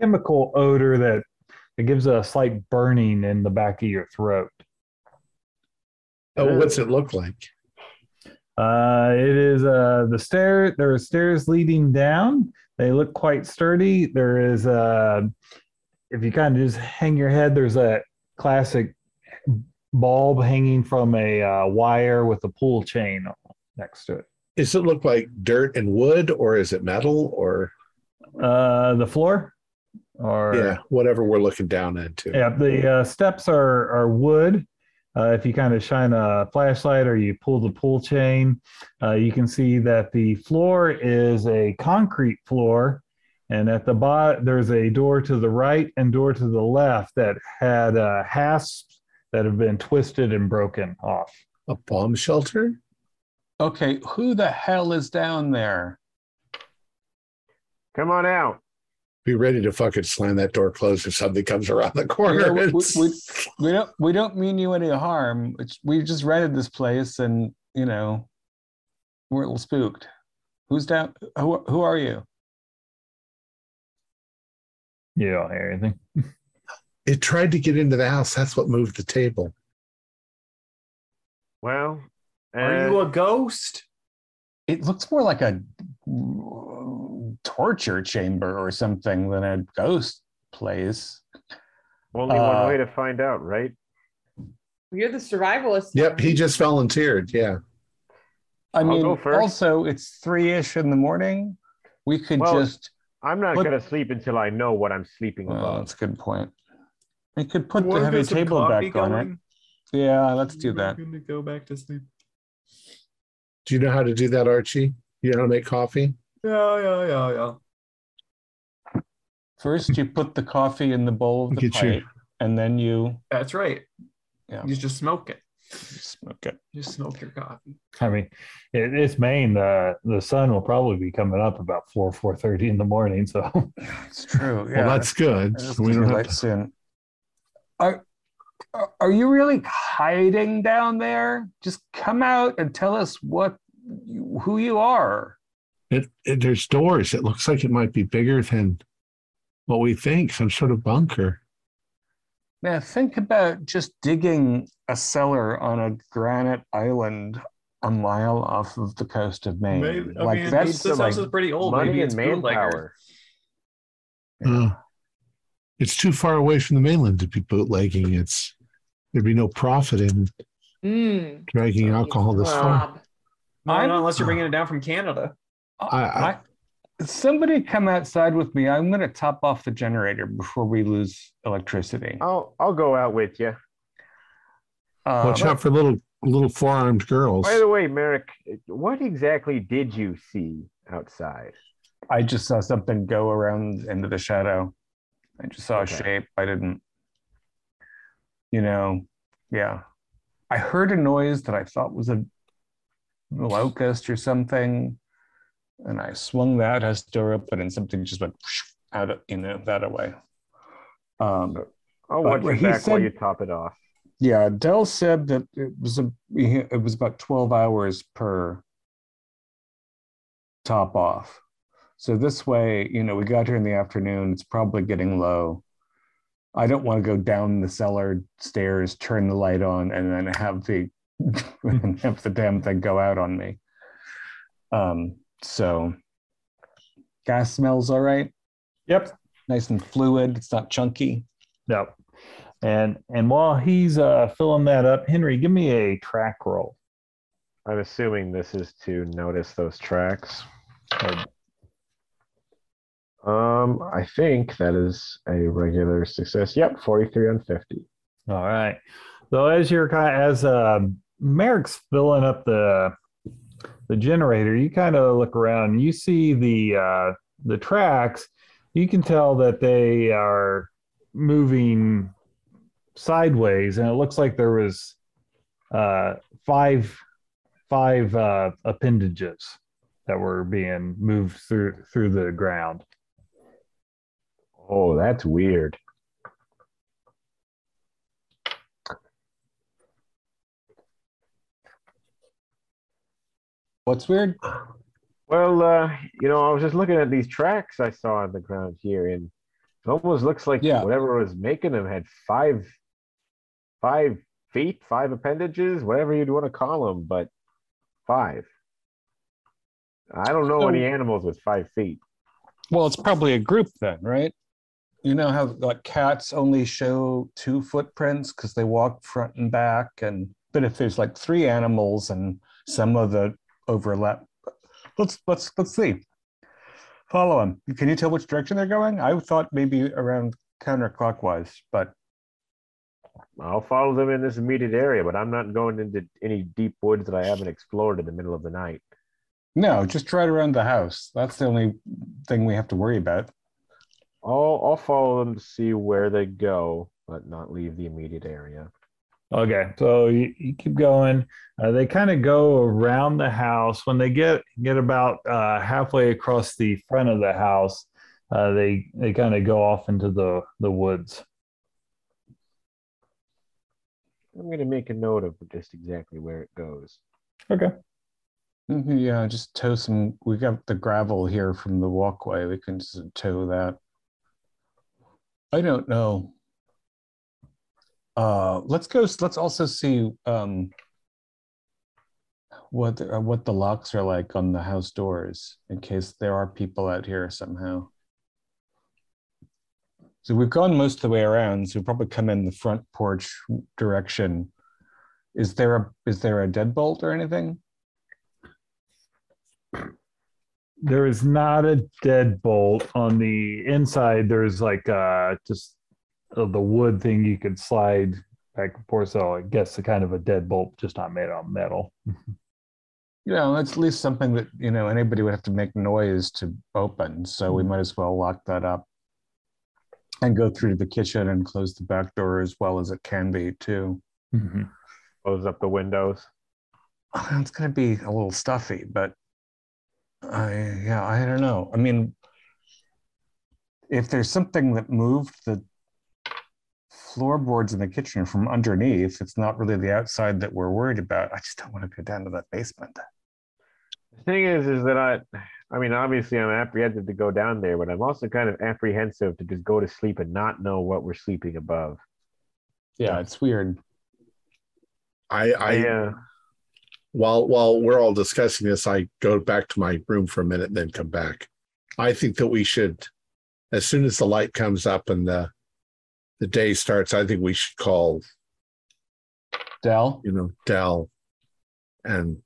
chemical odor that it gives a slight burning in the back of your throat. Oh, what's it look like? Uh, it is uh, the stair. There are stairs leading down. They look quite sturdy. There is uh, if you kind of just hang your head, there's a classic bulb hanging from a uh, wire with a pull chain next to it. Does it look like dirt and wood, or is it metal, or Uh, the floor, or yeah, whatever we're looking down into? Yeah, the uh, steps are are wood. Uh, if you kind of shine a flashlight or you pull the pull chain, uh, you can see that the floor is a concrete floor, and at the bottom there's a door to the right and door to the left that had uh, hasps that have been twisted and broken off. A bomb shelter? Okay, who the hell is down there? Come on out. Be ready to fucking slam that door closed if something comes around the corner. Yeah, we- It's- we- We don't we don't mean you any harm. It's, we just rented this place and you know we're a little spooked. Who's down? Who who are you? You don't hear anything. *laughs* it tried to get into the house. That's what moved the table. Well, Are uh, you a ghost? It looks more like a torture chamber or something than a ghost place. only uh, one way to find out, right? You're the survivalist. Yep, he just volunteered. Yeah. I I'll mean, go first. also it's three ish in the morning. We could Well, just. I'm not gonna sleep until I know what I'm sleeping Oh, about. that's a good point. We could put the heavy table coffee back on it. Yeah, let's do I'm that. gonna go back to sleep. Do you know how to do that, Archie? You know how to make coffee? Yeah, yeah, yeah, yeah. First, you put the coffee in the bowl of the Get your- pipe, and then you That's right. Yeah. You just smoke it. smoke it. You smoke your coffee. I mean, it, it's Maine. The the sun will probably be coming up about four four thirty in the morning. So It's true. Yeah, well, that's good. It's We don't have to- soon. Are, are are you really hiding down there? Just come out and tell us what who you are. it, it, there's doors. It looks like it might be bigger than what we think. Some sort of bunker. Now think about just digging a cellar on a granite island a mile off of the coast of Maine. Maybe- I like mean, that's this this like is pretty old. Money Maybe and it's bootlegger. manpower. Uh, it's too far away from the mainland to be bootlegging. It's there'd be no profit in Mm. dragging alcohol this far. Rob. No, I'm- no, unless you're bringing it down from Canada. I, I, I- somebody come outside with me. I'm going to top off the generator before we lose electricity. I'll I'll go out with you. Uh, watch out for little little four armed girls. By the way, Merrick, what exactly did you see outside? I just saw something go around into the shadow. I just saw Okay. a shape. I didn't, you know, yeah. I heard a noise that I thought was a locust or something, and I swung that as door open, and something just went out of you know that away. Um, I'll watch he back while you top it off. yeah, Dell said that it was a it was about twelve hours per top off. So this way, you know, we got here in the afternoon. It's probably getting low. I don't want to go down the cellar stairs, turn the light on, and then have the and *laughs* have the damn thing go out on me. Um, so gas smells all right, yep, nice and fluid. It's not chunky. yep. And and while he's uh, filling that up, Henry, give me a track roll. I'm assuming this is to notice those tracks. Um, I think that is a regular success. Yep, 43 on 50. All right. So as you're kind of, as uh, Merrick's filling up the the generator, you kind of look around and you see the uh, the tracks. You can tell that they are moving sideways, and it looks like there was uh, five five uh, appendages that were being moved through through the ground. Oh, that's weird. What's weird? Well, uh, you know, I was just looking at these tracks I saw on the ground here, and it almost looks like Yeah. whatever was making them had five, five feet, five appendages, whatever you'd want to call them, but five. I don't know So- any animals with five feet. Well, it's probably a group then, right? You know how like cats only show two footprints because they walk front and back, and but if there's like three animals and some of the overlap, let's let's let's see. Follow them. Can you tell which direction they're going? I thought maybe around counterclockwise, but I'll follow them in this immediate area, but I'm not going into any deep woods that I haven't explored in the middle of the night. no, just right around the house. That's the only thing we have to worry about. I'll I'll follow them to see where they go, but not leave the immediate area. Okay, so you, you keep going. Uh, they kind of go around the house. When they get get about uh, halfway across the front of the house, uh, they they kind of go off into the the woods. I'm gonna make a note of just exactly where it goes. Okay. Mhm, Yeah, just tow some. We got the gravel here from the walkway. We can just tow that. I don't know. Uh, let's go. Let's also see um, what uh, what the locks are like on the house doors in case there are people out here somehow. So we've gone most of the way around. So we'll probably come in the front porch direction. Is there a is there a deadbolt or anything? There is not a deadbolt on the inside. There's like uh just uh, the wood thing you could slide back and forth. So I guess a kind of a deadbolt, just not made out of metal. *laughs* you know, that's at least something that, you know, anybody would have to make noise to open. So we might as well lock that up and go through to the kitchen and close the back door as well as it can be too. Mhm. Close up the windows. *sighs* It's going to be a little stuffy, but I, yeah, I don't know. I mean, if there's something that moved the floorboards in the kitchen from underneath, it's not really the outside that we're worried about. I just don't want to go down to that basement. The thing is, is that I, I mean, obviously I'm apprehensive to go down there, but I'm also kind of apprehensive to just go to sleep and not know what we're sleeping above. Yeah, it's weird. I, I I, uh, while while we're all discussing this, I go back to my room for a minute and then come back. I think that we should, as soon as the light comes up and the the day starts, I think we should call, Dell? you know, Dell and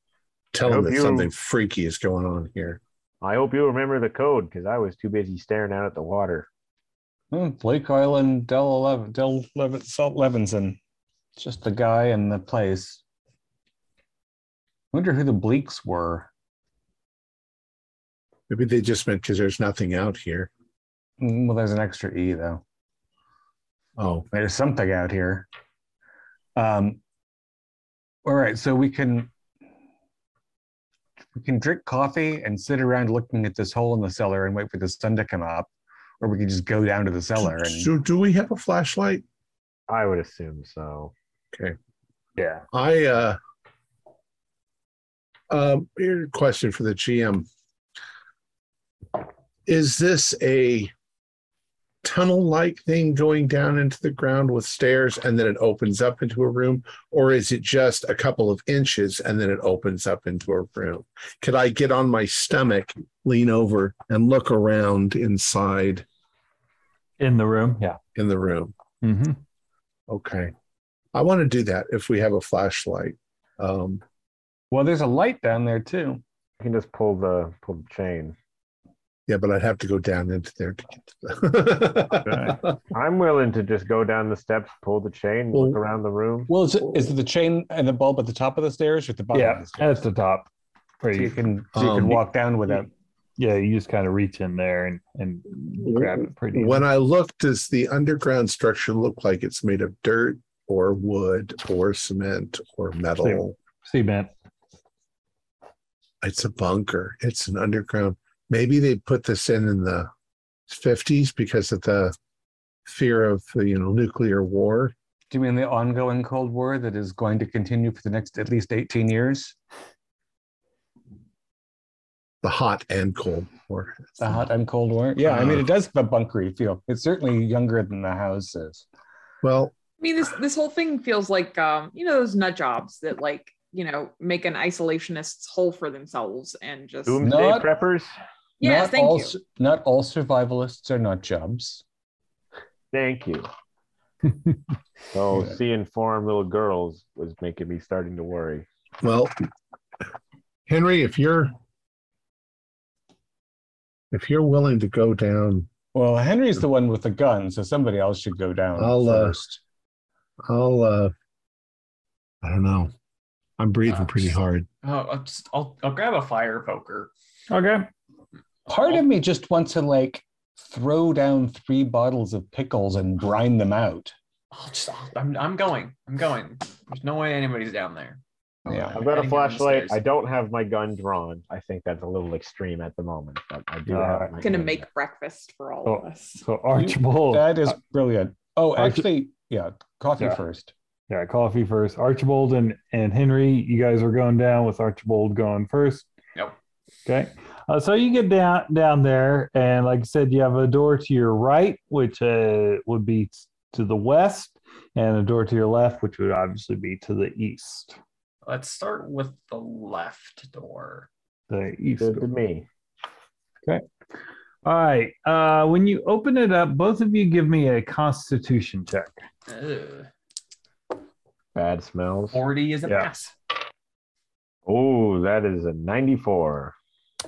tell him that you- something freaky is going on here. I hope you remember the code because I was too busy staring out at the water. Hmm, Blake Island, Dell 11, Dell Lev- Salt Levinson. Just the guy and the place. I wonder who the Bleaks were. Maybe they just meant because there's nothing out here. Mm, Well, there's an extra E though. Oh, There's something out here. Um, all right, so we can we can drink coffee and sit around looking at this hole in the cellar and wait for the sun to come up, or we can just go down to the cellar and so do we have a flashlight? I would assume so. Okay. Yeah. I uh um here's a question for the GM. Is this a tunnel like thing going down into the ground with stairs and then it opens up into a room or is it just a couple of inches and then it opens up into a room could i get on my stomach lean over and look around inside In the room. Yeah. in the room hmm Okay. I want to do that if we have a flashlight. Um, Well, there's a light down there too. You can just pull the pull the chain. yeah, but I'd have to go down into there to get to the. *laughs* I'm willing to just go down the steps, pull the chain, Well- look around the room. Well, is it, is it the chain and the bulb at the top of the stairs or at the bottom of Yeah, the stairs? at the top. So you can so you Um, can walk down without. yeah, you just kind of reach in there and, and grab it pretty. when I look, does the underground structure look like it's made of dirt or wood or cement or metal? cement. It's a bunker. It's an underground. Maybe they put this in in the 50s because of the fear of you know nuclear war. Do you mean the ongoing Cold War that is going to continue for the next at least 18 years? The hot and cold war. The hot and cold war? Yeah, I mean, it does have a bunkery feel. It's certainly younger than the house is. Well, I mean, this this whole thing feels like um, you know, those nut jobs that like, you know, make an isolationist's hole for themselves and just Doomsday Not- preppers. yeah, not thank all, you. Not all survivalists are not jobs. Thank you. So *laughs* Yeah. seeing foreign little girls was making me starting to worry. well, Henry, if you're if you're willing to go down, Well, Henry's the one with the gun, so somebody else should go down I'll, uh, first. I'll uh I don't know. I'm breathing Uh, pretty hard. Oh, I'll, just, I'll I'll grab a fire poker. Okay. Part of me just wants to like throw down three bottles of pickles and brine them out. I'll just I'll, I'm I'm going. I'm going. There's no way anybody's down there. Yeah. I've got a Heading down the flashlight. I don't have my gun drawn. I think that's a little extreme at the moment, but I do have Alright. my gonna gun. make breakfast for all Oh. of us. So Archibald. That is brilliant. Oh, Arch- actually, yeah, coffee Yeah. first. Yeah, coffee first. Archibald and, and Henry, you guys are going down with Archibald going first. Yep. Okay. Uh, so you get down down there, and like I said, you have a door to your right, which uh, would be to the west, and a door to your left, which would obviously be to the east. Let's start with the left door. The east. Good to door. me. All right. Uh, when you open it up, both of you give me a Constitution check. Ugh. Bad smells. Forty is a Yeah. pass. Oh, that is a 94.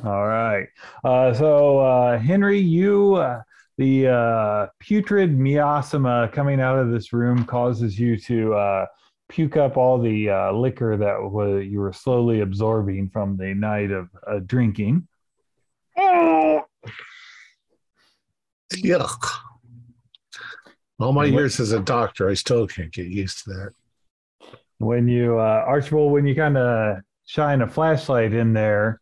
All right. Uh, so, uh, Henry, you, uh, the uh, putrid miasma coming out of this room causes you to uh, puke up all the uh, liquor that wa- you were slowly absorbing from the night of uh, drinking. Yuck. All my What- years as a doctor, I still can't get used to that. When you, uh, Archibald, when you kind of shine a flashlight in there,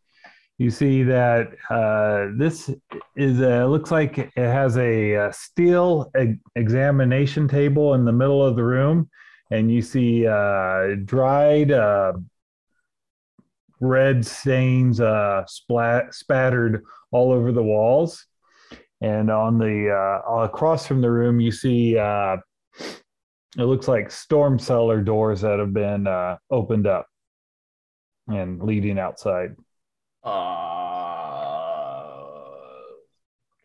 you see that uh, this is a, looks like it has a, uh steel e- examination table in the middle of the room, and you see uh, dried uh, red stains uh, splat spattered all over the walls, and on the uh, across from the room you see. It looks like storm cellar doors that have been uh, opened up and leading outside. Uh,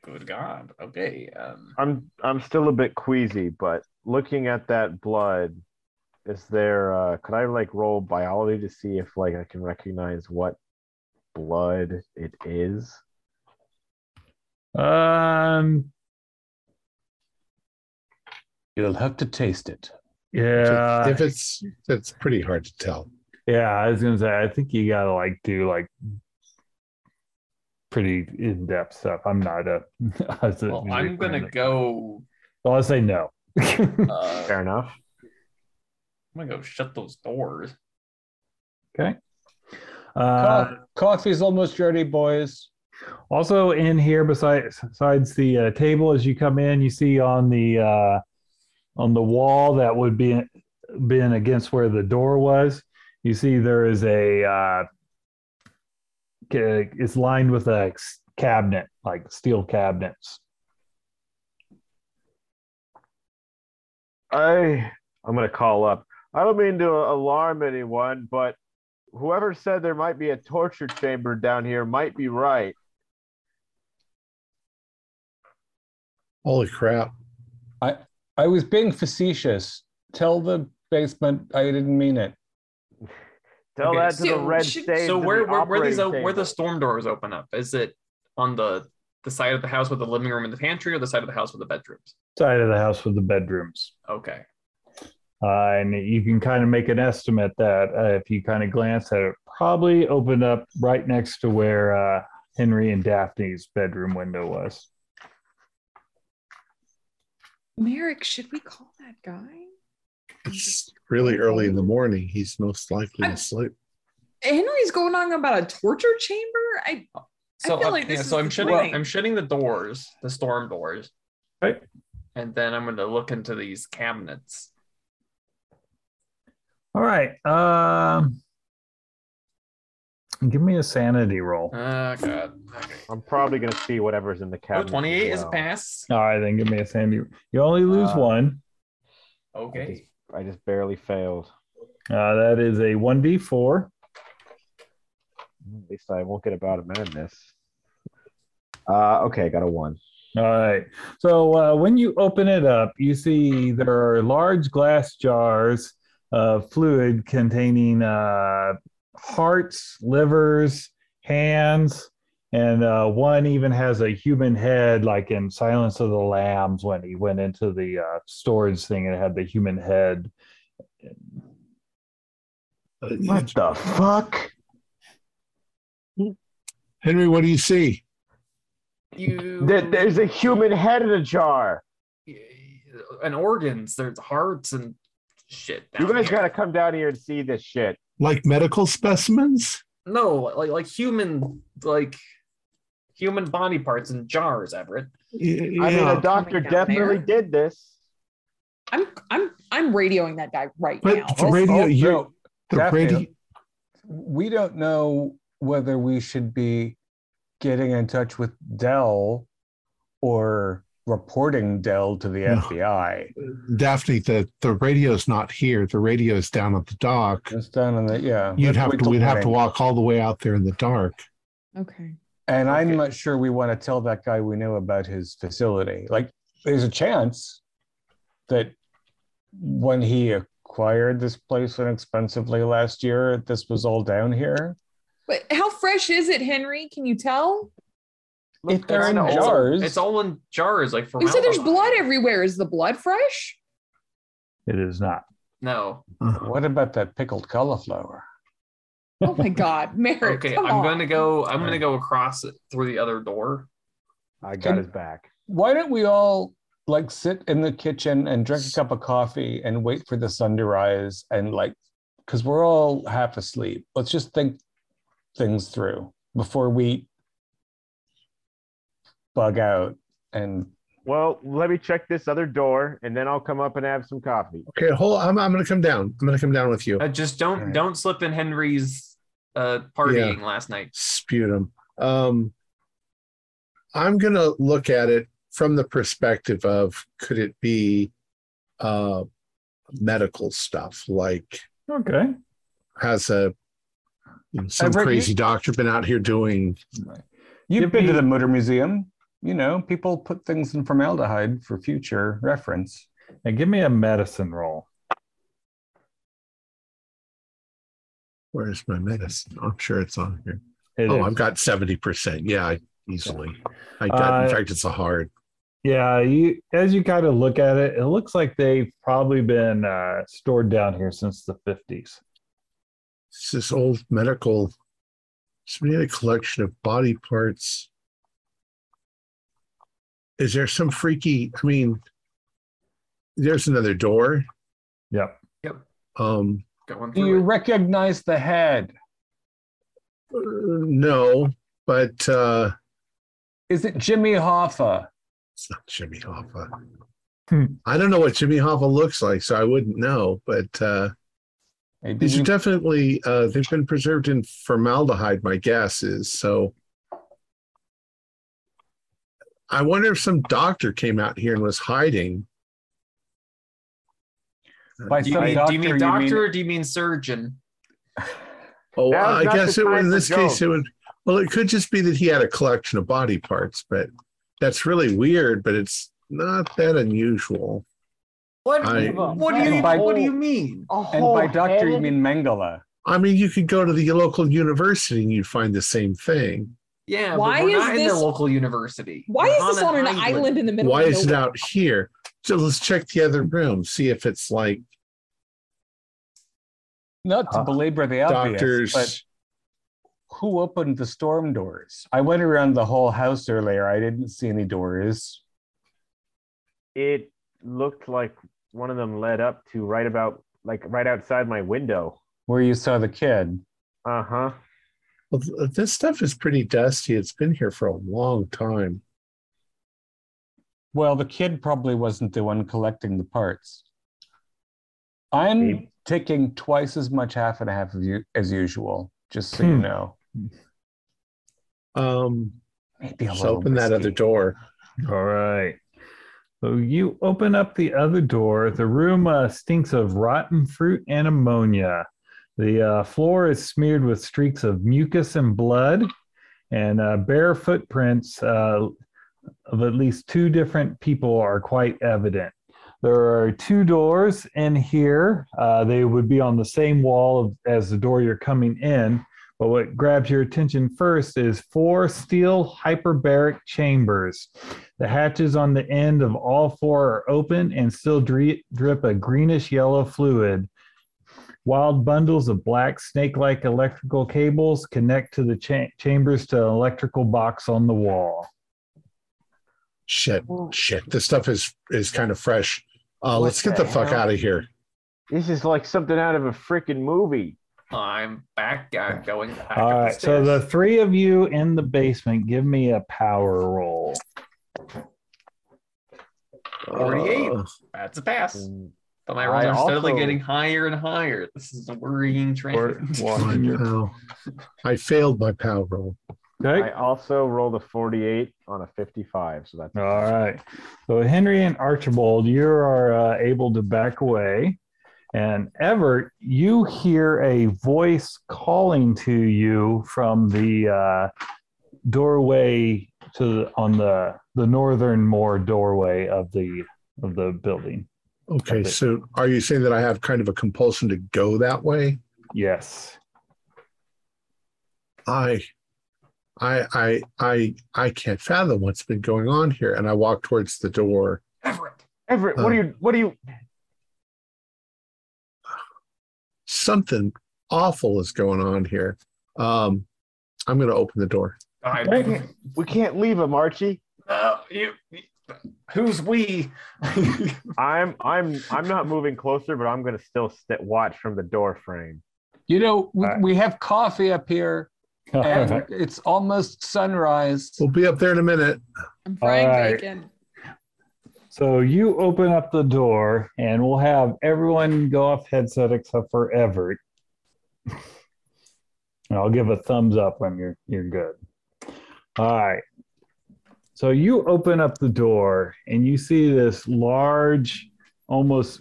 good God. Okay. Um, I'm I'm still a bit queasy, but looking at that blood, is there uh could I like roll biology to see if like I can recognize what blood it is? Um, You'll have to taste it. yeah, if it's it's pretty hard to tell. yeah. I was gonna say, I think you gotta like do like pretty in depth stuff. I'm not a, *laughs* a well, I'm gonna music- go. Well, I'll say no. Uh, *laughs* Fair enough. I'm gonna go shut those doors. okay. Uh, coffee's almost ready, boys. Also in here, besides besides the uh, table, as you come in, you see on the uh, on the wall that would be been against where the door was. You see there is a uh, it's lined with a cabinet, like steel cabinets. I I'm gonna call up. I don't mean to alarm anyone, but whoever said there might be a torture chamber down here might be right. Holy crap. I was being facetious tell the basement I didn't mean it. Tell Okay, that to the so red should- stage. So where the where, where these operating where the storm doors open up? Is it on the the side of the house with the living room and the pantry, or the side of the house with the bedrooms? Side of the house with the bedrooms. Okay. Uh, and you can kind of make an estimate that uh, if you kind of glance at it, probably opened up right next to where uh, Henry and Daphne's bedroom window was. Merrick, should we call that guy? It's really early in the morning. He's most likely I'm- asleep. Henry's going on about a torture chamber. I So feel uh, like yeah, this so is I'm shutting. I'm shutting the doors, the storm doors, Right. and then I'm going to look into these cabinets. All right. Um, give me a sanity roll. Oh god. Okay. I'm probably gonna see whatever's in the Oh, cabinet. 28 as is a well. pass. All right, then give me a sanity. You only lose Uh, one. I Okay. just, I just barely failed. Uh, that is a 1d4. At least I won't get about a bottom end in this. Uh, okay, got a one. All right. So uh, when you open it up, you see there are large glass jars of fluid containing uh, hearts, livers, hands, and uh, one even has a human head, like in Silence of the Lambs when he went into the uh, storage thing and had the human head. Uh, the fuck? Henry, what do you see? You there's a human head in a jar. and organs. There's hearts and shit. You guys here. gotta come down here and see this shit. Like medical specimens? no like like human like human body parts in jars, Everett. I mean, a doctor definitely there. did this. I'm I'm I'm radioing that guy right But now. the radio, oh, you the radio, we don't know whether we should be getting in touch with Dell or reporting Dell to the No. FBI. Daphne, the the radio's not here. The radio's down at the dock. It's down in the yeah. You'd let's have to we'd have to walk all the way out there in the dark. Okay. And I'm not sure we want to tell that guy we know about his facility. Like, there's a chance that when he acquired this place inexpensively last year, this was all down here. But how fresh is it, Henry? Can you tell? If they're It's in all- jars, It's all in jars, like You said there's blood everywhere. Is the blood fresh? It is not. No. Uh-huh. what about that pickled cauliflower? Oh my God, *laughs* Merrick! Okay, come I'm on. going to go. I'm going to go across it through the other door. I got Can- his back. Why don't we all like sit in the kitchen and drink a cup of coffee and wait for the sun to rise and like, because we're all half asleep. Let's just think things through before we bug out and Well, let me check this other door, and then I'll come up and have some coffee. Okay, hold. I'm I'm gonna come down. I'm gonna come down with you. Uh, just don't Alright. don't slip in Henry's uh partying last night. Sputum. Um, I'm gonna look at it from the perspective of could it be uh medical stuff like Okay. has a you know, some Everett, you- crazy doctor been out here doing you've Give been to the motor museum. You know, people put things in formaldehyde for future reference. And give me a medicine roll. where's my medicine? I'm sure it's on here. It oh, is. I've got 70%. Yeah, easily. I got in Uh, fact it's a hard. Yeah, you as you kind of look at it, it looks like they've probably been uh, stored down here since the 50s. It's this old medical it's made a collection of body parts. Is there some freaky I mean there's another door. Yep. Yep. Um Going Do you it. recognize the head? uh, no, but uh Is it Jimmy Hoffa? it's not Jimmy Hoffa. Hmm. I don't know what Jimmy Hoffa looks like, so I wouldn't know. But uh, Maybe these are definitely uh, they've been preserved in formaldehyde. My guess is so. I wonder if some doctor came out here and was hiding. by Do you, some mean, doctor, do you mean you doctor mean- or do you mean surgeon? Oh, Now's I guess it would. In for this case, it would. Well, it could just be that he had a collection of body parts, but that's really weird. But it's not that unusual. What? I- what do you? By- What do you mean? A And by doctor, you mean Mengele. I mean, you could go to the local university and you'd find the same thing. Yeah. Why but we're is not in this- the local university? Why We're is this on an island in the middle of the Why of is it nowhere? out here? So let's check the other room, see if it's like Not to Uh, belabor the obvious, doctors. but who opened the storm doors? I went around the whole house earlier. I didn't see any doors. It looked like one of them led up to right about like right outside my window. Where you saw the kid. Uh huh. Well, this stuff is pretty dusty. It's been here for a long time. Well, the kid probably wasn't the one collecting the parts. I'm Maybe. taking twice as much half and a half of you as usual, just so you Hmm. know. Um, Maybe a just little open that other door. All right. So you open up the other door. The room uh, stinks of rotten fruit and ammonia. The uh, floor is smeared with streaks of mucus and blood, and uh, bare footprints uh, of at least two different people are quite evident. There are two doors in here. Uh, they would be on the same wall of, as the door you're coming in. But what grabs your attention first is four steel hyperbaric chambers. The hatches on the end of all four are open and still dri- drip a greenish yellow fluid. Wild bundles of black snake like electrical cables connect to the cha- chambers to an electrical box on the wall. Shit, shit. This stuff is is kind of fresh. Uh, let's get the the fuck hell? out of here. This is like something out of a freaking movie. I'm back. I'm going back All right. up the so the three of you in the basement, give me a power roll. 48. Uh, That's a pass. But my rolls I are steadily also- getting higher and higher. This is a worrying Or trend. one, *laughs* my your- pal. I failed my power roll. Okay. I also rolled a 48 on a 55, so that's All right. So Henry and Archibald, you are uh, able to back away. And Everett, you hear a voice calling to you from the uh, doorway to the, on the the northernmore doorway of the of the building. Okay, Okay. so are you saying that I have kind of a compulsion to go that way? Yes. I, I, I, I, I can't fathom what's been going on here. And I walk towards the door. Everett. Everett, what Uh, are you what are you Something awful is going on here. Um, I'm going to open the door. I, we can't leave him, Archie. uh, you, who's we? *laughs* I'm I'm I'm not moving closer, but I'm gonna still sit watch from the door frame. You know, we, All right. we have coffee up here, and it's almost sunrise. We'll be up there in a minute. I'm frying All right. bacon. So you open up the door, and we'll have everyone go off headset except for Everett. And I'll give a thumbs up when you're you're good. All right. So you open up the door, and you see this large, almost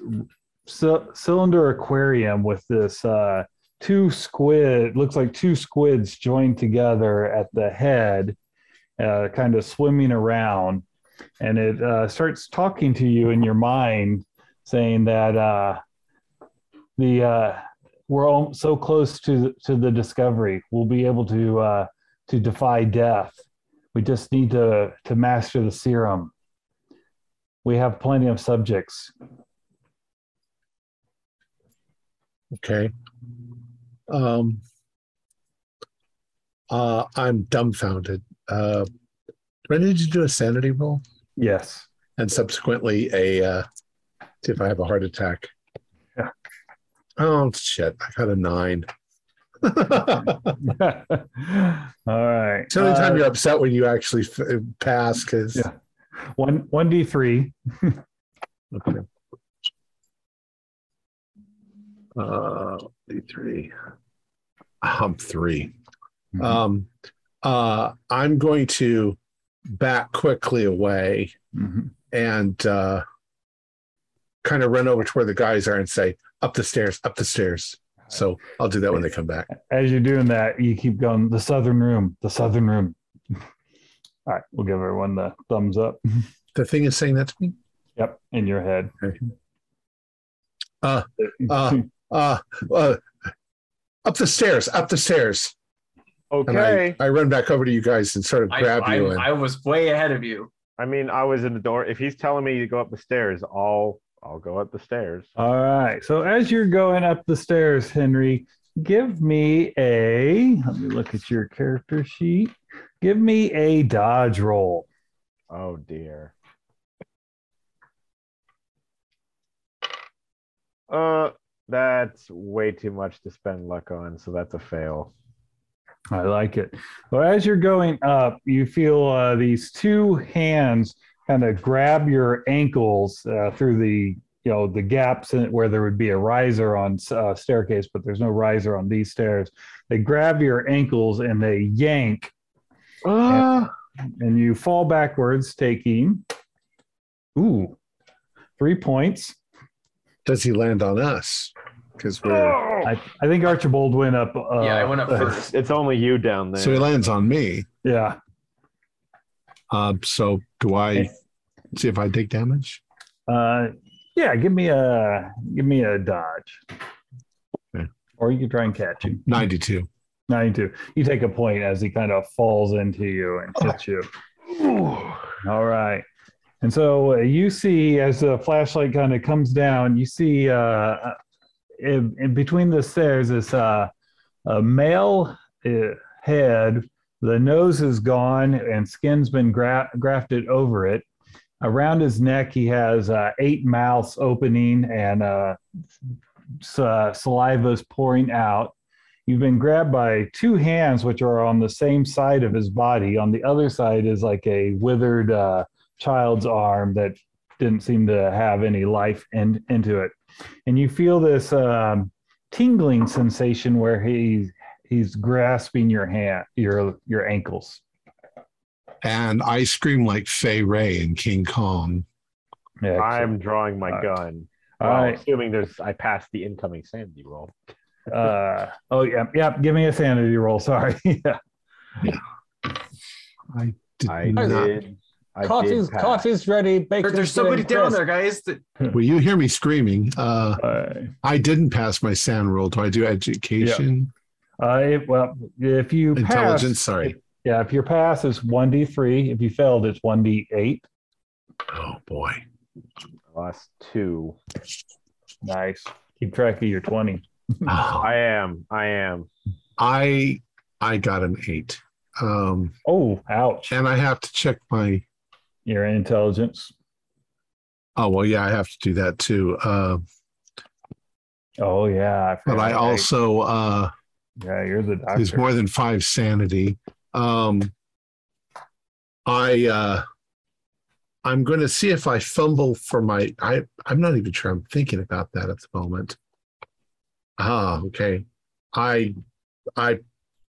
c- cylinder aquarium with this uh, two squid. Looks like two squids joined together at the head, uh, kind of swimming around and it uh, starts talking to you in your mind, saying that uh, the uh, we're all so close to to the discovery, we'll be able to uh, to defy death. We just need to to master the serum. We have plenty of subjects. Okay. Um, uh, I'm dumbfounded. Uh, do I need to do a sanity roll Yes. and subsequently a uh, see if I have a heart attack? Yeah. Oh shit! I got a nine. *laughs* all right. So anytime Uh, you're upset when you actually f- pass because Yeah. one one d three. *laughs* okay. Uh, three. I'm 3 Mhm. Um, uh, I'm going to back quickly away Mhm. and uh, kind of run over to where the guys are and say, "Up the stairs, up the stairs." So I'll do that when they come back. As you're doing that, you keep going. The southern room. The southern room. *laughs* All right, we'll give everyone the thumbs up. *laughs* The thing is saying that to me. Yep, in your head. Okay. Uh, *laughs* uh, uh, uh, up the stairs, up the stairs. Okay. I, I run back over to you guys and sort of grab I, you. And, I was way ahead of you. I mean, I was in the door. If he's telling me to go up the stairs, I'll I'll go up the stairs. All right. So as you're going up the stairs, Henry, give me a. Let me look at your character sheet. Give me a dodge roll. Oh dear. Uh, that's way too much to spend luck on, so that's a fail. I like it. Well, as you're going up, you feel uh, these two hands kind of grab your ankles uh, through the you know the gaps in where there would be a riser on uh, staircase, but there's no riser on these stairs. They grab your ankles and they yank, Ah, and you fall backwards, taking ooh three points. does he land on us? Because we're I, I think Archibald went up. Uh, yeah, I went up uh, first. it's only you down there. so he lands on me. Yeah. Um, so do I see if I take damage? Uh, yeah, give me a give me a dodge. Okay. Or you can try and catch him. 92. 92. You take a point as he kind of falls into you and hits you. All right. And so uh, you see as the flashlight kind of comes down, you see uh, in, in between the stairs is uh, a male uh, head. The nose is gone and skin's been gra- grafted over it. Around his neck, he has uh, eight mouths opening and uh, uh, saliva is pouring out. You've been grabbed by two hands, which are on the same side of his body. On the other side is like a withered uh, child's arm that didn't seem to have any life in, into it. And you feel this um, tingling sensation where he he's grasping your hand, your your ankles. And I scream like Fay Wray in King Kong. Yeah, I'm drawing my All right. gun. all Well, right. assuming there's I passed the incoming sanity roll. Uh, oh yeah, yeah. Give me a sanity roll. Sorry. *laughs* yeah. Did I not- did. I coffee's did pass. coffee's ready. There, Bacon's there's somebody down crisp. there, guys. *laughs* Will you hear me screaming. Uh, Uh, I didn't pass my sound roll. Do I do education? Uh, if, well, if you Intelligence? pass, Sorry. yeah, if your pass is one d three. If you failed, it's one d eight. Oh, boy. Lost two. Nice. Keep track of your twenty. Oh, I am. I am. I I got an eight. Um, Oh, ouch! and I have to check my. Your intelligence. Oh well, yeah, I have to do that too. Uh, Oh yeah, but I also uh, yeah, you're the doctor. there's more than five sanity. Um, I uh, I'm going to see if I fumble for my. I I'm not even sure. I'm thinking about that at the moment. Ah, okay. I I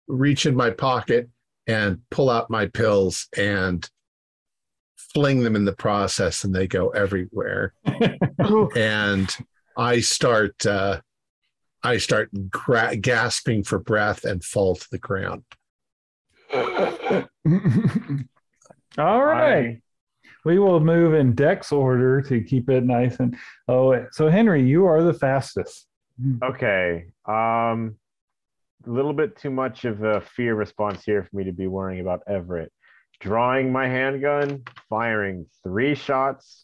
reach in my pocket and pull out my pills and fling them in the process, and they go everywhere. *laughs* and I start uh, I start gra- gasping for breath and fall to the ground. *laughs* All right. We will move in Dex order to keep it nice and oh so Henry, you are the fastest. Okay. Um, a little bit too much of a fear response here for me to be worrying about Everett. Drawing my handgun, firing three shots.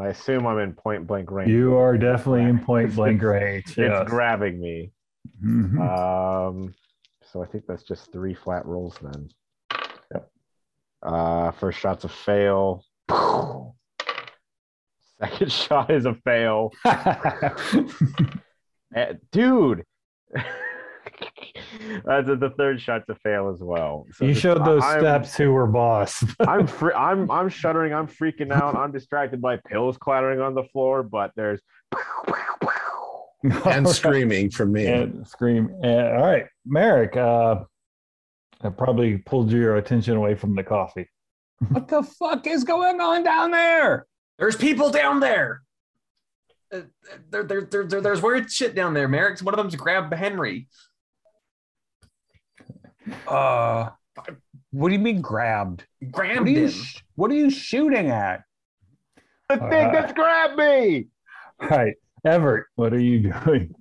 I assume I'm in point blank range. You are definitely in point blank *laughs* range. It's yes. grabbing me. Mhm. Um, so I think that's just three flat rolls then. Yep. Uh, first shot's a fail. *laughs* Second *laughs* shot is a fail. Eh, dude. That's the third shot's a fail as well. So you just- showed those I'm- steps to her boss. *laughs* I'm fr- I'm I'm shuddering. I'm freaking out. I'm distracted by pills clattering on the floor, but there's and screaming from me. and scream. And, all right, Merrick. Uh, I probably pulled your attention away from the coffee. *laughs* What the fuck is going on down there? there's people down there. Uh, there, there, there, there- there's weird shit down there, Merrick. One of them's grabbed Henry. Uh, what do you mean grabbed? What Grabbed are you, him. sh- what are you shooting at? the thing that's grabbed me. All right. Everett, what are you *laughs* doing?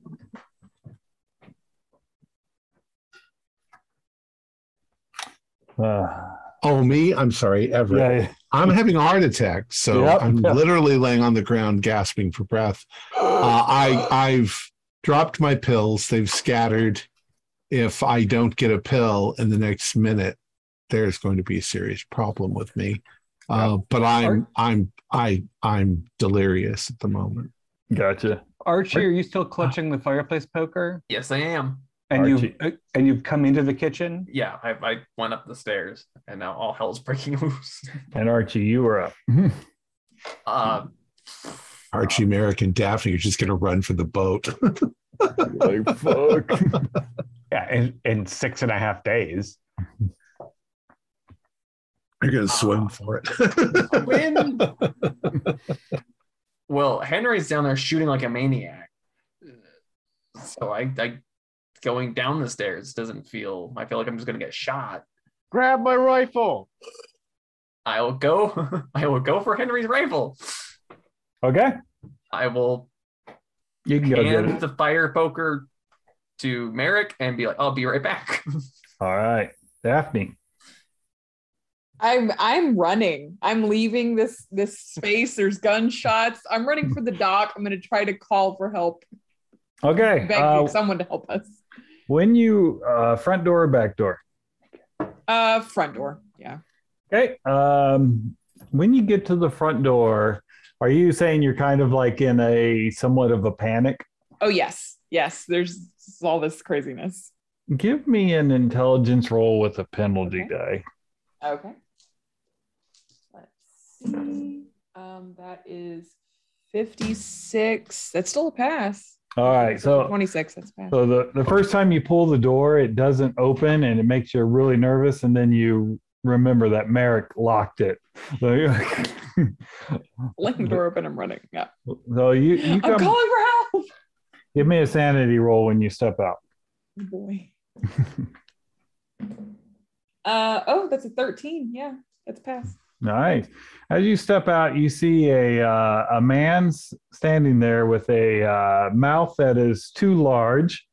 Uh, Oh, me? I'm sorry, Everett. yeah, I'm having a heart attack, so Yep. I'm literally laying on the ground gasping for breath. Uh, I I've dropped my pills. They've scattered. If I don't get a pill in the next minute, there's going to be a serious problem with me. Uh, but I'm I'm I I'm delirious at the moment. gotcha. Archie, are you still clutching the fireplace poker? Yes, I am. And you uh, and you've come into the kitchen. Yeah, I, I went up the stairs and now all hell's breaking *laughs* loose. And Archie, you were up. *laughs* Um, Archie, Merrick, and Daphne are just going to run for the boat. *laughs* like, fuck. Yeah, in, in six and a half days. They're going to swim for it. win. *laughs* well, Henry's down there shooting like a maniac. So I, I going down the stairs doesn't feel. I feel like I'm just gonna get shot. Grab my rifle. I will go. *laughs* I will go for Henry's rifle. Okay, I will you can go get hand it. the fire poker to Merrick and be like, "I'll be right back." *laughs* All right, Daphne. I'm I'm running. I'm leaving this this space. There's gunshots. I'm running for the dock. I'm gonna try to call for help. Okay, Beg uh, someone to help us. when you uh, front door or back door? Uh, front door. Yeah. Okay. Um, when you get to the front door, are you saying you're kind of like in a somewhat of a panic? Oh yes, yes. There's all this craziness. Give me an intelligence roll with a penalty Okay. die. Okay. Let's see. Um, that is 56. That's still a pass. All right. So 26. That's a pass. So the, the first time you pull the door, it doesn't open and it makes you really nervous. And then you remember that Merrick locked it. *laughs* So you're like, Link the door open. I'm running. Yeah. so you, you I'm come, calling for help. Give me a sanity roll when you step out. Oh, boy. *laughs* uh oh, that's a 13. Yeah, that's a pass. Nice. As you step out, you see a uh, a man standing there with a uh, mouth that is too large,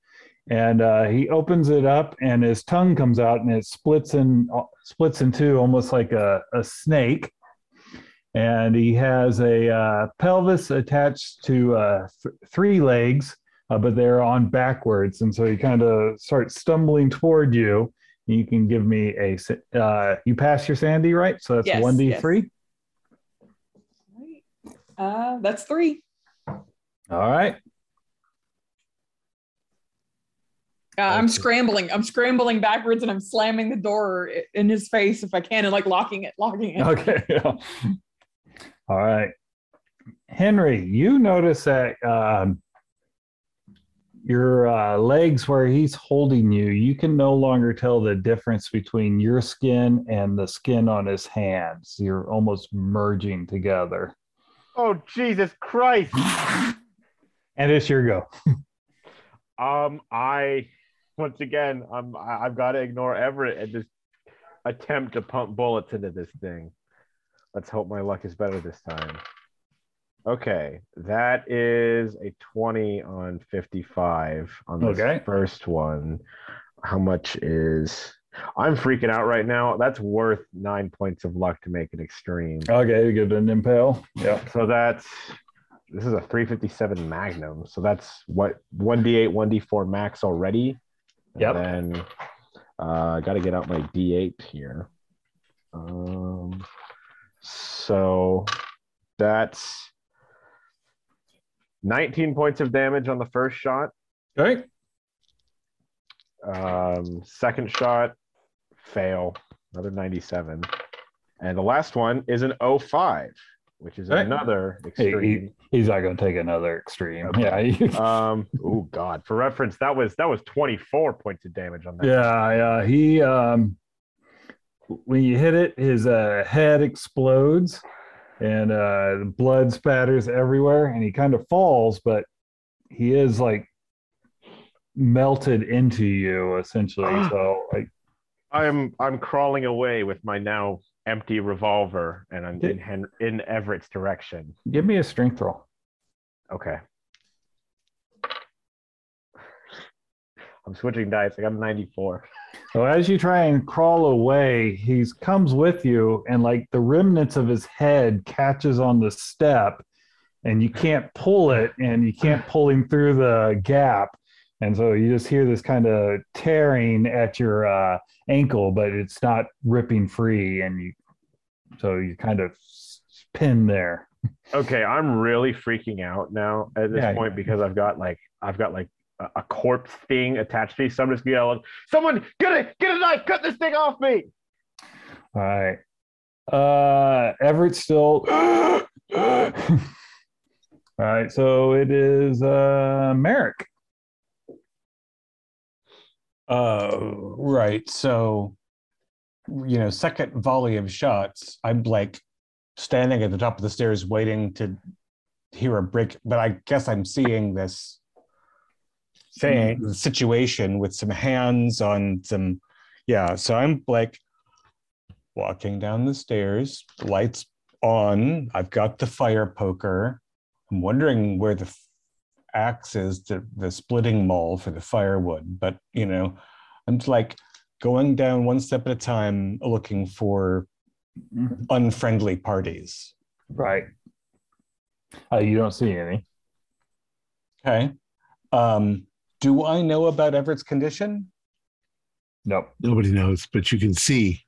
and uh, he opens it up, and his tongue comes out, and it splits in splits in two, almost like a, a snake. And he has a uh, pelvis attached to uh, th- three legs, uh, but they're on backwards, and so he kind of starts stumbling toward you. You can give me a. Uh, you pass your Sandy, right? So that's Yes, one d yes. three. Right. Uh, that's three. All right. Uh, I'm scrambling. I'm scrambling backwards and I'm slamming the door in his face if I can and like locking it, locking it. Okay. yeah. *laughs* All right. Henry, you notice that um, your uh, legs, where he's holding you, you can no longer tell the difference between your skin and the skin on his hands. You're almost merging together. Oh Jesus Christ! *laughs* And it's your go. *laughs* Um, I once again, I'm I've got to ignore Everett and just attempt to pump bullets into this thing. Let's hope my luck is better this time. Okay, that is a 20 on 55 on the Okay. first one. How much is I'm freaking out right now. That's worth nine points of luck to make it extreme. Okay, give it an impale. Yeah. So that's this is a 357 Magnum. So that's what 1d8, 1d4 max already. And Yep. then uh gotta get out my D8 here. Um so that's 19 points of damage on the first shot. Okay. Um second shot, fail, another 97. And the last one is an 05, which is Okay. another extreme. he, he's not going to take another extreme. Okay. Yeah. um oh god for reference that was that was 24 points of damage on that Yeah, yeah. He um when you hit it, his uh, head explodes and uh, blood spatters everywhere, and he kind of falls, but he is like melted into you essentially. Ah. so like, I'm I'm crawling away with my now empty revolver, and I'm in Hen- in Everett's direction. Give me a strength roll. Okay. I'm switching dice. Like I'm 94. So as you try and crawl away, he comes with you, and like the remnants of his head catches on the step, and you can't pull it, and you can't pull him through the gap, and so you just hear this kind of tearing at your uh, ankle, but it's not ripping free, and you so you kind of pinned there. Okay, I'm really freaking out now at this Yeah. point because I've got like I've got like a, corpse thing attached to me. So I'm just yelling, "Someone get a get a knife! Cut this thing off me!" All right. Uh, Everett still. *gasps* All right. So it is uh, Merrick. Uh, right. So, you know, second volley of shots, I'm like standing at the top of the stairs waiting to hear a break, but I guess I'm seeing this thing, situation with some hands on some, yeah. So I'm like walking down the stairs, lights on. I've got the fire poker. I'm wondering where the axe is, the, the splitting maul for the firewood, but you know, I'm just like going down one step at a time, looking for unfriendly parties. Right. Uh, you don't see any. Okay. Um, do I know about Everett's condition? Nope. Nobody knows, but you can see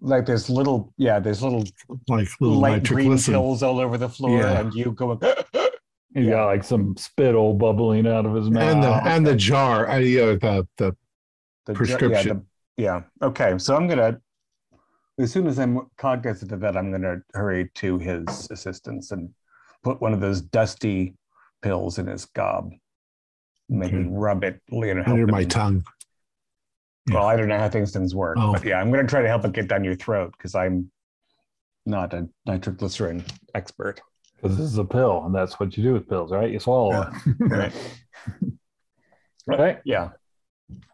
Like there's little, yeah, there's little like little light green nitroglycerin. pills all over the floor, Yeah. and you go. *gasps* He's got like some spittle bubbling out of his mouth. And the and the jar, I, uh, the the the Prescription. Yeah, the- yeah. Okay. So I'm gonna, as soon as I'm cognizant of that, I'm gonna hurry to his assistance and put one of those dusty pills in his gob. Maybe Okay. rub it, you know, under my him- tongue. Well, I don't know how things things work, Oh. but yeah, I'm gonna try to help it get down your throat because I'm not a nitroglycerin expert. Because this is a pill, and that's what you do with pills, right? You swallow it. *laughs* Right. right. Yeah.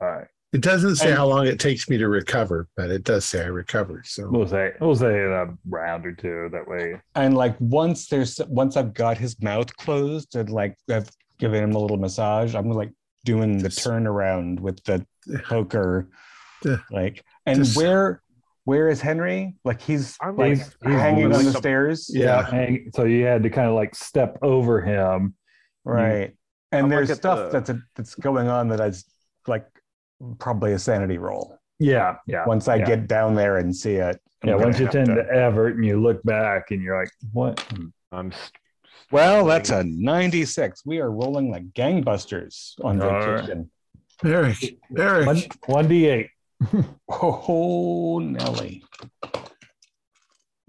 All right. It doesn't say And- how long it takes me to recover, but it does say I recover. So We'll say we'll say a round or two. That way. And like once there's once I've got his mouth closed and like I've given him a little massage, I'm like doing the turnaround with the poker. Like and Just- where where is Henry? Like he's I'm like He's- he's hanging on the the- stairs. Yeah. Hang- so you had to kind of like step over him. Right. And I'm there's like stuff the- that's that's going on that is like probably a sanity roll. Yeah. Yeah. Once I yeah. get down there and see it. I'm Yeah. Once you have tend to- to Everett and you look back and you're like, what? I'm st- Well, that's a 96. We are rolling like gangbusters on All right. vacation. Eric, Eric, One one d eight. Oh, Nelly.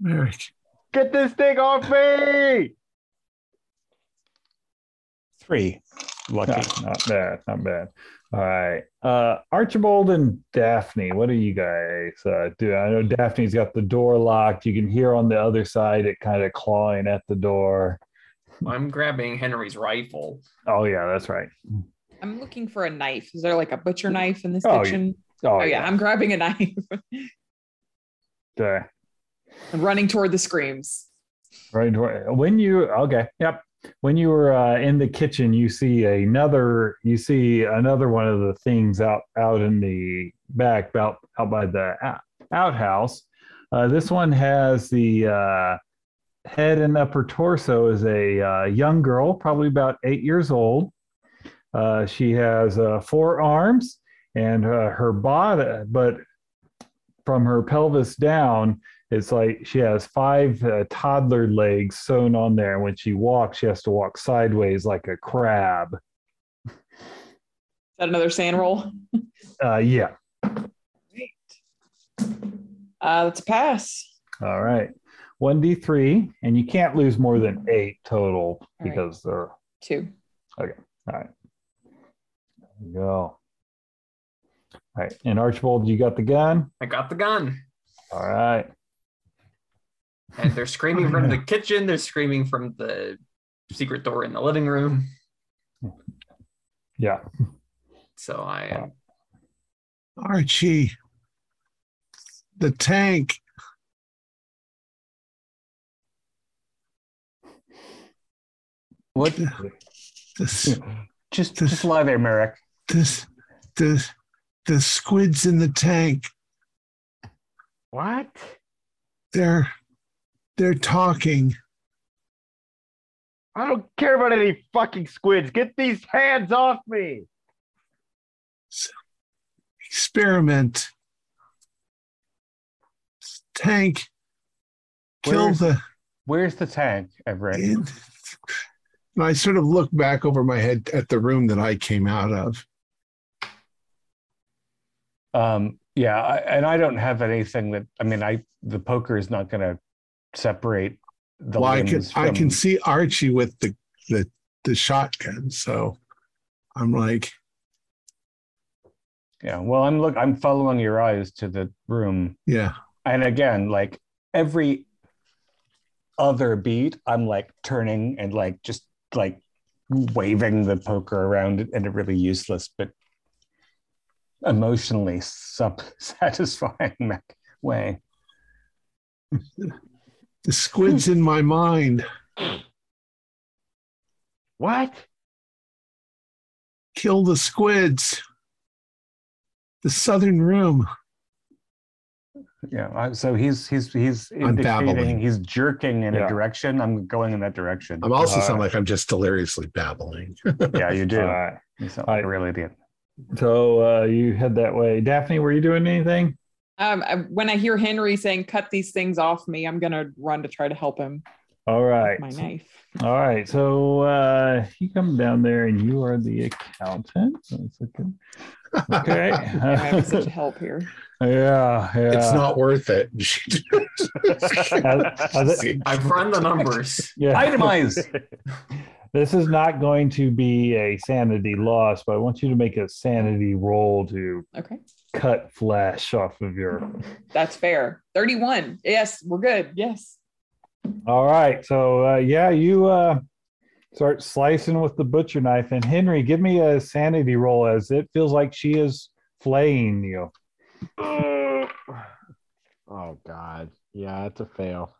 Eric. get this thing off me. Three. Lucky. Not bad. Not bad. All right. Uh, Archibald and Daphne, what do you guys uh, do? I know Daphne's got the door locked. You can hear on the other side it kind of clawing at the door. I'm grabbing Henry's rifle. Oh yeah, that's right. I'm looking for a knife. Is there like a butcher knife in this Oh, kitchen? Oh, Oh, yeah, I'm grabbing a knife. Okay. *laughs* I'm running toward the screams. Right. When you okay, yep. When you were uh, in the kitchen, you see another. You see another one of the things out out in the back, out out by the out- outhouse. Uh, this one has the uh, head and upper torso is a uh, young girl, probably about eight years old. Uh, she has uh, four arms and uh, her body, but from her pelvis down, it's like she has five uh, toddler legs sewn on there. When she walks, she has to walk sideways like a crab. Is that another sand roll? *laughs* Uh, yeah. Uh, that's a pass. All right. 1d3, and you can't lose more than eight total right. because they're. All Two. right. There you go. All right. And Archibald, you got the gun? I got the gun. All right. And they're screaming from the *laughs* kitchen. They're screaming from the secret door in the living room. Yeah. So I am uh, Archie, the tank. What? This, Just, just lie there, Merrick. this, the the squids in the tank. What? They're they're talking. I don't care about any fucking squids. Get these hands off me. Experiment. Tank. Kill Where's- the. Where's the tank, Everett? And I sort of look back over my head at the room that I came out of. Um, yeah, I, and I don't have anything that I mean. I the poker is not going to separate the well, I can limbs I can see Archie with the the the shotgun, so I'm like, Yeah, well, I'm look. I'm following your eyes to the room, yeah, and again, like every other beat, I'm like turning and like just like waving the poker around in a really useless but emotionally sub satisfying *laughs* way. the squid's in my mind. What? Kill the squids. The southern room. Yeah, so he's he's he's I'm babbling. indicating he's jerking in Yeah. a direction. I'm going in that direction. I'm also Uh, sound like I'm just deliriously babbling. *laughs* yeah, you do. All right. You sound like I- a real idiot. So uh, you head that way. Daphne, were you doing anything? Um, I- when I hear Henry saying "cut these things off me," I'm gonna run to try to help him All right. with my knife. All right. So uh, you come down there and you are the accountant. That's okay. Okay. I'm having such help here. yeah. *laughs* Yeah. It's not worth it. *laughs* As- as it- I've run the numbers. yeah. Itemize. *laughs* This is not going to be a sanity loss, but I want you to make a sanity roll to Okay, cut flesh off of your. that's fair. Thirty-one. Yes, we're good. Yes. All right. So uh, yeah, you uh, start slicing with the butcher knife, and Henry, give me a sanity roll as it feels like she is flaying you. Uh, oh God. Yeah, it's a fail.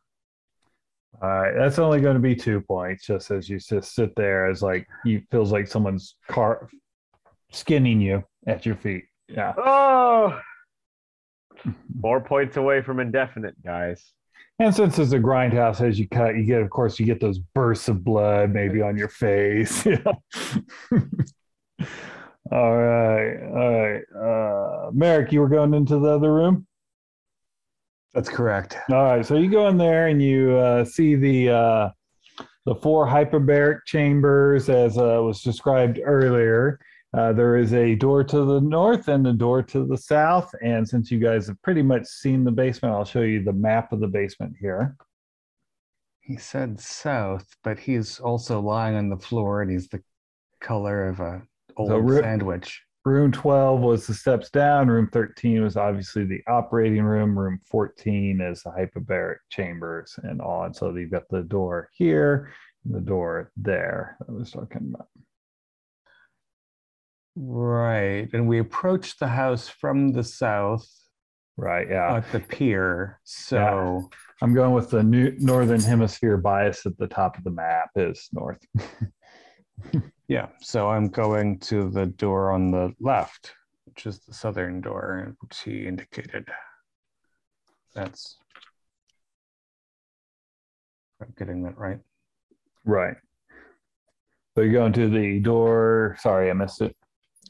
All right, that's only going to be two points, just as you just sit there as like you feels like someone's car skinning you at your feet. Yeah. Oh. Four points away from indefinite, guys. And since it's a grindhouse, as you cut, you get, of course, you get those bursts of blood maybe on your face. *laughs* Yeah. *laughs* all right, all right. Uh, Merrick, you were going into the other room. That's correct. All right, so you go in there and you uh, see the uh, the four hyperbaric chambers as uh, was described earlier. Uh, there is a door to the north and a door to the south. And since you guys have pretty much seen the basement, I'll show you the map of the basement here. He said south, but he's also lying on the floor and he's the color of a old So sandwich. Room 12 was the steps down. Room 13 was obviously the operating room. Room 14 is the hyperbaric chambers and all. And so you've got the door here, and the door there that I was talking about. Right. And we approached the house from the south Right. Yeah. at the pier. So I'm going with the new northern hemisphere bias at the top of the map is north. *laughs* yeah. So I'm going to the door on the left, which is the southern door, which he indicated. That's I'm getting that right. Right. So you're going to the door. Sorry, I missed it.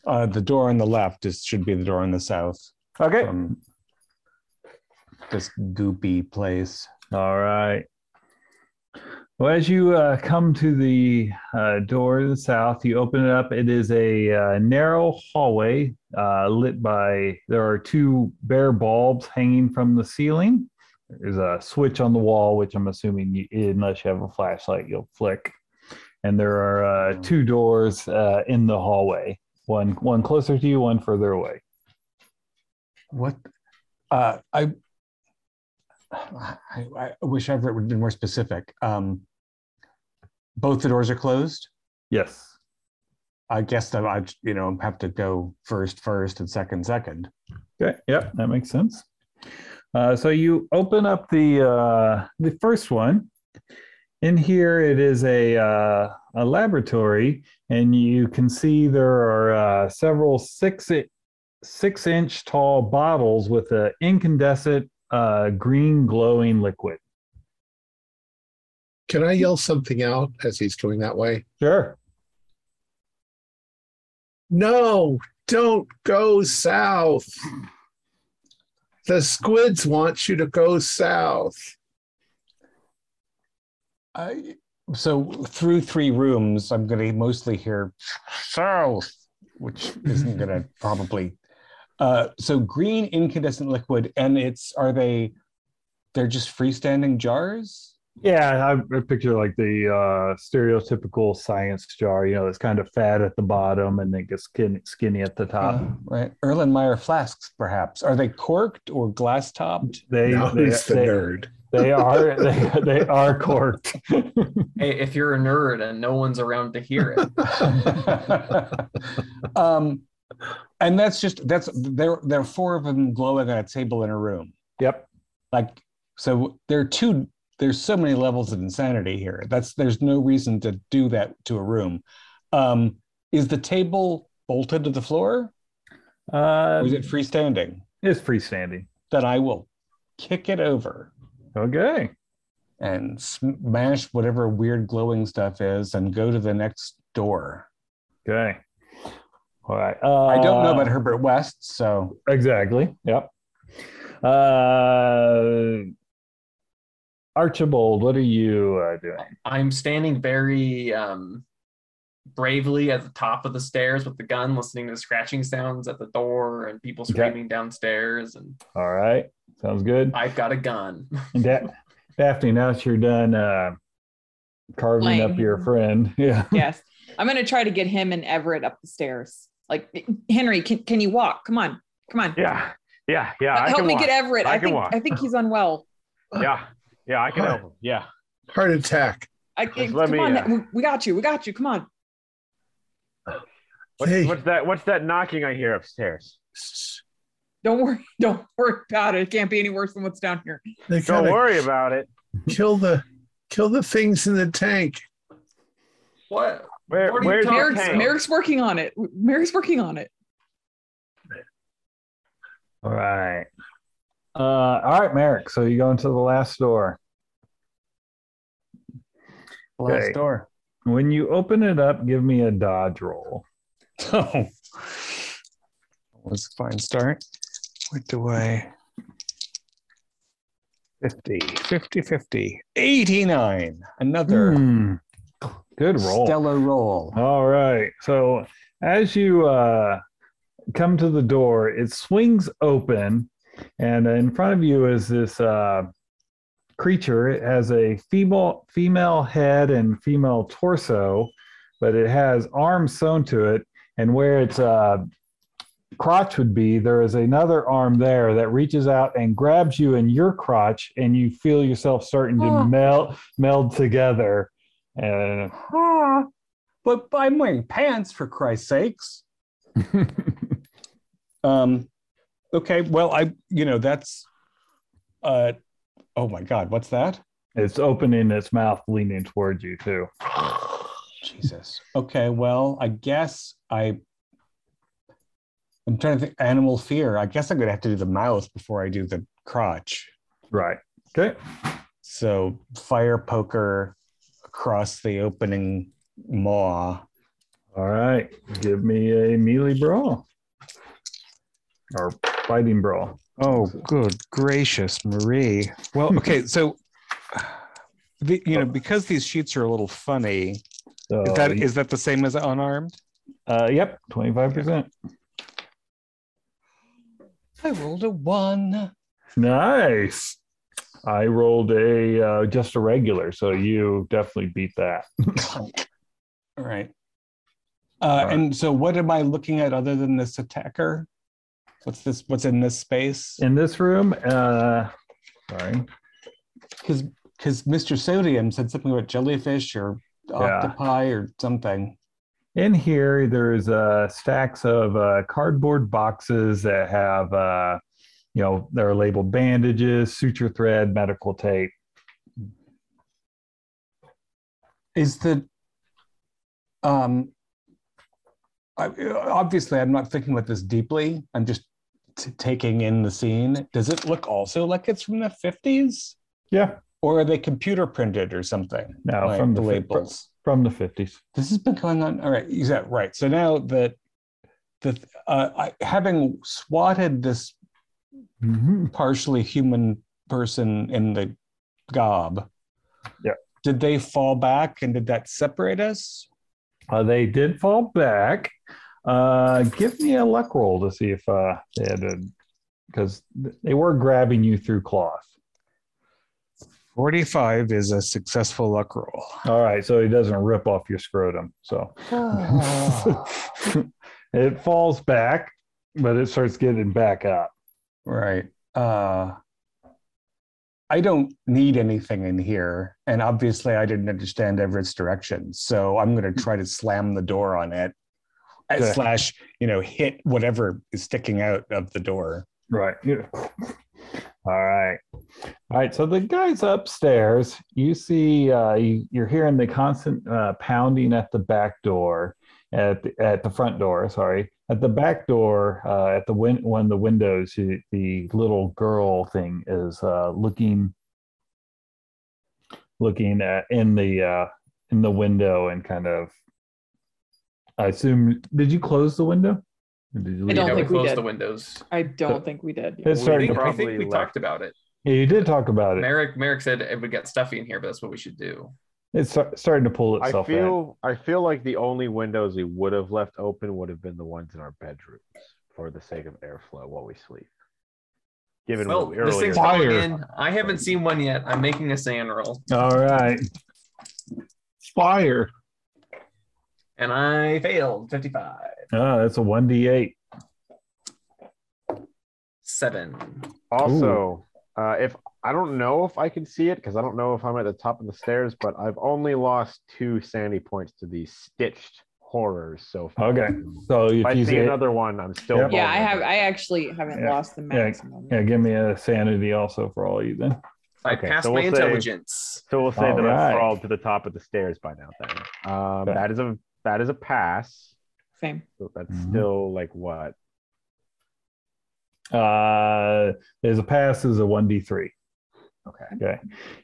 Uh, the door on the left is should be the door on the south Okay. from this goopy place. All right. Well, as you uh, come to the uh, door to the south, you open it up. It is a uh, narrow hallway uh, lit by, there are two bare bulbs hanging from the ceiling. There's a switch on the wall, which I'm assuming, you, unless you have a flashlight, you'll flick. And there are uh, two doors uh, in the hallway one, one closer to you, one further away. What? Uh, I, I I wish have been more specific. Um, both the doors are closed. Yes. I guess that I you know have to go first, first, and second, second. Okay. Yep, that makes sense. Uh, so you open up the uh, the first one, In here, it is a uh, a laboratory, and you can see there are uh, several six six inch tall bottles with an incandescent uh, green glowing liquid. Can I yell something out as he's going that way? Sure. No, don't go south. The squids want you to go south. I, so through three rooms, I'm going to mostly hear south, which isn't going *laughs* to probably. Uh, so green incandescent liquid, and it's are they? They're just freestanding jars. Yeah, I, I picture like the uh, stereotypical science jar. You know, it's kind of fat at the bottom and then gets skinny, skinny at the top. Uh, right, Erlenmeyer flasks, perhaps. Are they corked or glass topped? They, now they, he's the they, nerd. They are they, they are corked. Hey, if you're a nerd and no one's around to hear it, *laughs* um, and that's just that's there. There are four of them glowing on a table in a room. yep. Like so, there are two. There's so many levels of insanity here. That's there's no reason to do that to a room. Um, is the table bolted to the floor, Uh, or is it freestanding? it's freestanding. Then I will kick it over Okay. and smash whatever weird glowing stuff is, and go to the next door. Okay. All right. Uh, I don't know about Herbert West, so Exactly. Yep. Uh, Archibald, what are you uh, doing? I'm standing very um, bravely at the top of the stairs with the gun, listening to scratching sounds at the door and people Okay. screaming downstairs. And All right. Sounds good. I've got a gun. *laughs* Da- Daphne, now that you're done uh, carving Playing. up your friend, *laughs* yeah. Yes. I'm gonna try to get him and Everett up the stairs. Like Henry, can, can you walk? Come on. Come on. Yeah, yeah, yeah. I Help can me walk. get Everett. I I, can think walk. I think he's unwell. Yeah, yeah, I can help him. Yeah. Heart attack. I, Just come let me, on, uh, we, we got you. We got you. Come on. What's, Hey. what's that? What's that knocking I hear upstairs? Don't worry. *laughs* Don't worry about it. It can't be any worse than what's down here. They Don't worry about it. kill the kill the things in the tank. What? Where, What where's Merrick's, tank? Merrick's working on it. Merrick's working on it. All right. Uh, all right, Merrick. So you go into the last door. last Okay. door. When you open it up, give me a dodge roll. Oh, was a fine start. What do I? 50, 50, 50, 89. Another Hmm. Good roll. stellar roll. All right. So as you uh, come to the door, it swings open, and in front of you is this uh, creature. It has a female female head and female torso, but it has arms sewn to it, and where its uh, crotch would be, there is another arm there that reaches out and grabs you in your crotch, and you feel yourself starting to Oh. meld meld together. And Ah, but I'm wearing pants for Christ's sakes. *laughs* Um, okay, well, I, you know, that's, uh, oh my God, what's that? It's opening its mouth, leaning towards you too. *laughs* Jesus. Okay, well, I guess I, I'm trying to think. Animal fear. I guess I'm gonna have to do the mouth before I do the crotch. Right. Okay. So fire poker across the opening maw. All right. Give me a melee brawl or fighting brawl. Oh, good gracious, Marie. Well, okay, so *sighs* the, you know, oh. because these sheets are a little funny, So, is that is that the same as unarmed? uh, yep, twenty five percent. I rolled a one. Nice. I rolled a uh, just a regular, so you definitely beat that. *laughs* All right. Uh, right. And so, what am I looking at other than this attacker? What's this? What's in this space? In this room, uh, sorry, Because because Mr. Sodium said something about jellyfish or octopi or something. in here there's uh, stacks of uh, cardboard boxes that have uh, you know they're labeled bandages suture thread medical tape. Is the um I, obviously i'm not thinking about this deeply. I'm just t- taking in the scene. Does it look also like it's from the 50s Yeah. Or are they computer printed or something No, like from the labels From the 50s. this has been going on all right is that right so now that the uh, I, having swatted this Mm-hmm. partially human person in the gob Yeah. did they fall back and did that separate us Uh, they did fall back. Uh, give me a luck roll to see if uh, they had to, because they were grabbing you through cloth. 45 is a successful luck roll All right, so he doesn't rip off your scrotum. So *laughs* it falls back, but it starts getting back up. Right. Uh, I don't need anything in here. And obviously, I didn't understand Everett's directions. So I'm going to try to slam the door on it, uh, slash, you know, hit whatever is sticking out of the door. Right. Yeah. All right. All right. So the guys upstairs, you see, uh, you, you're hearing the constant uh, pounding at the back door, at the, at the front door. Sorry, at the back door, uh, at the win- one of the windows. you- The little girl thing is uh, looking, looking at in the uh, in the window and kind of. I assume. Did you close the window? I don't yeah, think we, closed we did. the windows. I don't so, think we did. It's starting we, think, to probably I think we left. talked about it. Yeah, you did talk about it. Merrick Merrick said it would get stuffy in here, but that's what we should do. It's starting to pull itself. I feel. I feel like the only windows we would have left open would have been the ones in our bedrooms for the sake of airflow while we sleep. Given well, what we this thing's fire. in. I haven't seen one yet. I'm making a sand roll. All right. Fire. And I failed 55. Ah, that's a 1d8. Seven. Also, uh, if I don't know if I can see it because I don't know if I'm at the top of the stairs, but I've only lost two sanity points to these stitched horrors so far. Okay, so if, if I you see another one, I'm still yep. yeah. I have I actually haven't yeah. lost the maximum. Yeah. yeah, give me a sanity also for all you then. I okay, passed so my we'll intelligence. Say, so we'll say all that right. I've crawled to the top of the stairs by now. Then um, okay. that is a that is a pass. Same. So that's Mhm. still like what? Uh, there's a pass is a 1d3. Okay. Okay.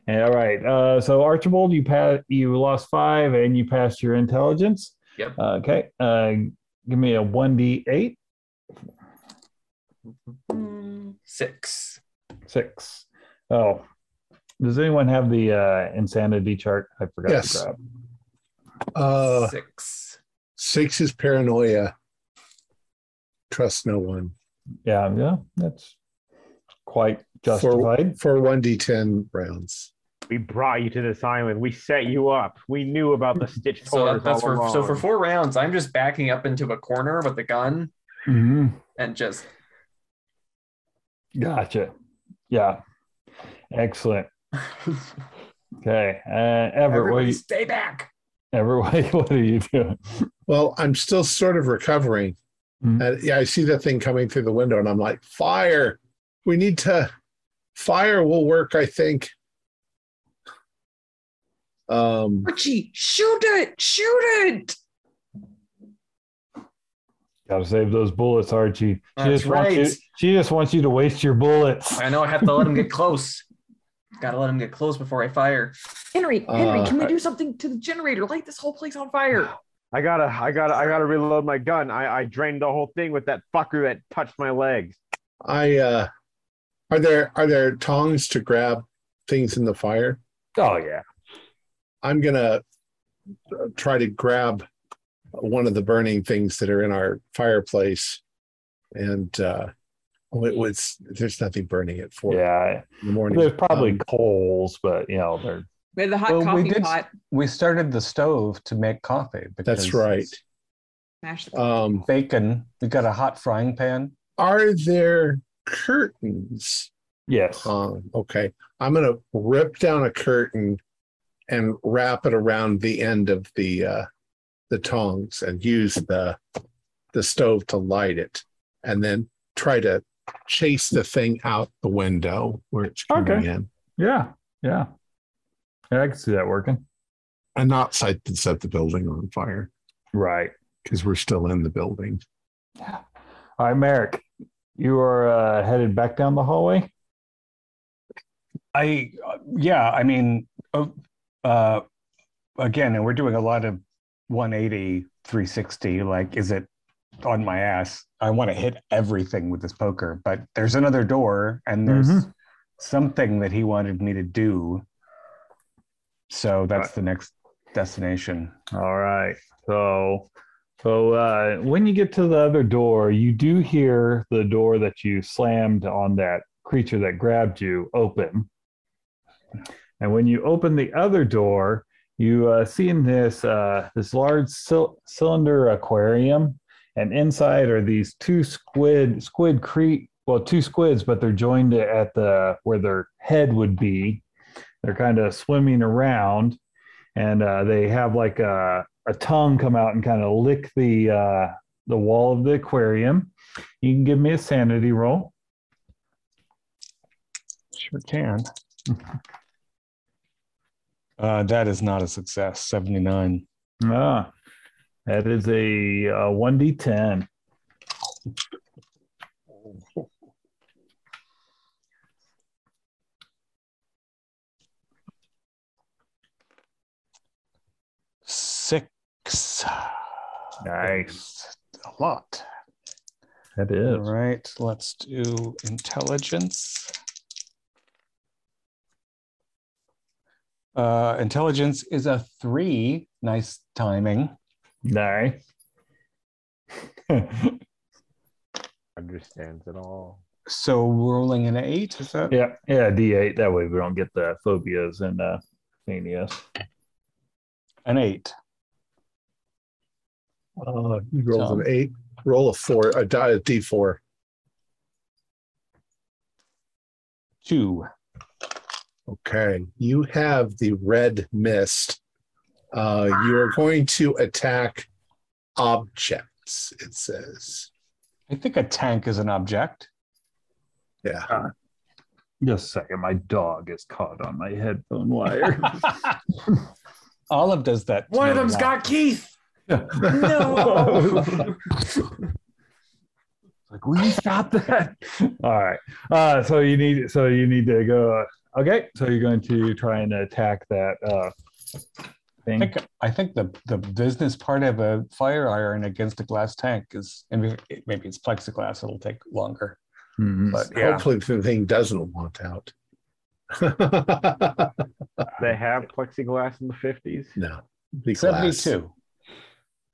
And, all right. Uh, so Archibald, you pass. You lost five, and you passed your intelligence. Yep. Uh, okay. Uh, give me a 1d8. Six. Six. Oh. Does anyone have the uh, insanity chart? I forgot Yes. to grab. Uh, Six. Six is paranoia. Trust no one. Yeah, yeah, that's quite justified. For 1d10 rounds. We brought you to this island. We set you up. We knew about the stitch So that's all for so for four rounds. I'm just backing up into a corner with a gun Mhm. and just Gotcha. Yeah. Excellent. *laughs* Okay. Uh, Everett, everybody you, stay back. Everett, *laughs* what are you doing? Well, I'm still sort of recovering. Mhm. Uh, yeah, I see that thing coming through the window, and I'm like, fire. We need to. Fire will work, I think. Um, Archie, shoot it! Shoot it! Got to save those bullets, Archie. She That's just wants you. She just wants you to waste your bullets. I know I have to let him get *laughs* close. Gotta let him get close before I fire. Henry, Henry, Uh, can we do something to the generator? Light this whole place on fire. I gotta, I gotta, I gotta reload my gun. I, I drained the whole thing with that fucker that touched my legs. I uh, are there are there tongs to grab things in the fire? Oh yeah. I'm gonna uh, try to grab one of the burning things that are in our fireplace, and uh, it was there's nothing burning at four Yeah. in the morning. There's probably Um, coals, but you know they're We had the hot Well, we coffee did- pot. We started the stove to make coffee. that's right. Smash the Um, Bacon. We got a hot frying pan. are there curtains? yes. Um, okay, I'm gonna rip down a curtain and wrap it around the end of the uh, the tongs and use the the stove to light it, and then try to chase the thing out the window where it's coming Okay. in. Yeah. Yeah. Yeah, I can see that working. and not set, set the building on fire Right. because we're still in the building. Yeah. All right, Merrick, you are uh, headed back down the hallway. I uh, yeah, I mean, uh, uh, again, and we're doing a lot of 180, 360. Like, is it on my ass? I want to hit everything with this poker, but there's another door, and there's Mhm. something that he wanted me to do. So that's the next destination. All right. So, so uh, when you get to the other door, you do hear the door that you slammed on that creature that grabbed you open. And when you open the other door, you uh, see in this uh, this large cyl- cylinder aquarium, and inside are these two squid squid cre- well two squids, but they're joined at the where their head would be. They're kind of swimming around, and uh, they have like a, a tongue come out and kind of lick the uh, the wall of the aquarium. You can give me a sanity roll. Sure can. *laughs* Uh, that is not a success. 79. Ah, that is a uh, one d ten. Six. Nice. A lot. That All is. right, let's do intelligence. Uh, intelligence is a three. Nice timing. Nice. *laughs* Understands it all. So rolling an eight, is that? yeah, yeah, D eight. That way we don't get the phobias and uh manias. An eight. Uh, you rolled Tom. an eight, roll a four, a die a D four. Two. Okay, you have the red mist. Uh, you are going to attack objects. It says, I think a tank is an object. yeah. Just a second, my dog is caught on my headphone wire. *laughs* Olive does that. to One of me a them's lot. got Keith. no. *laughs* like, will you stop that? All right. Uh, so you need so you need to go. Okay, so you're going to try and attack that uh, I think I think the the business part of a fire iron against a glass tank is and maybe maybe it's plexiglass. It'll take longer, Mhm. but yeah. Hopefully, the thing doesn't want out. *laughs* They have plexiglass in the 50s. no, the glass. 72.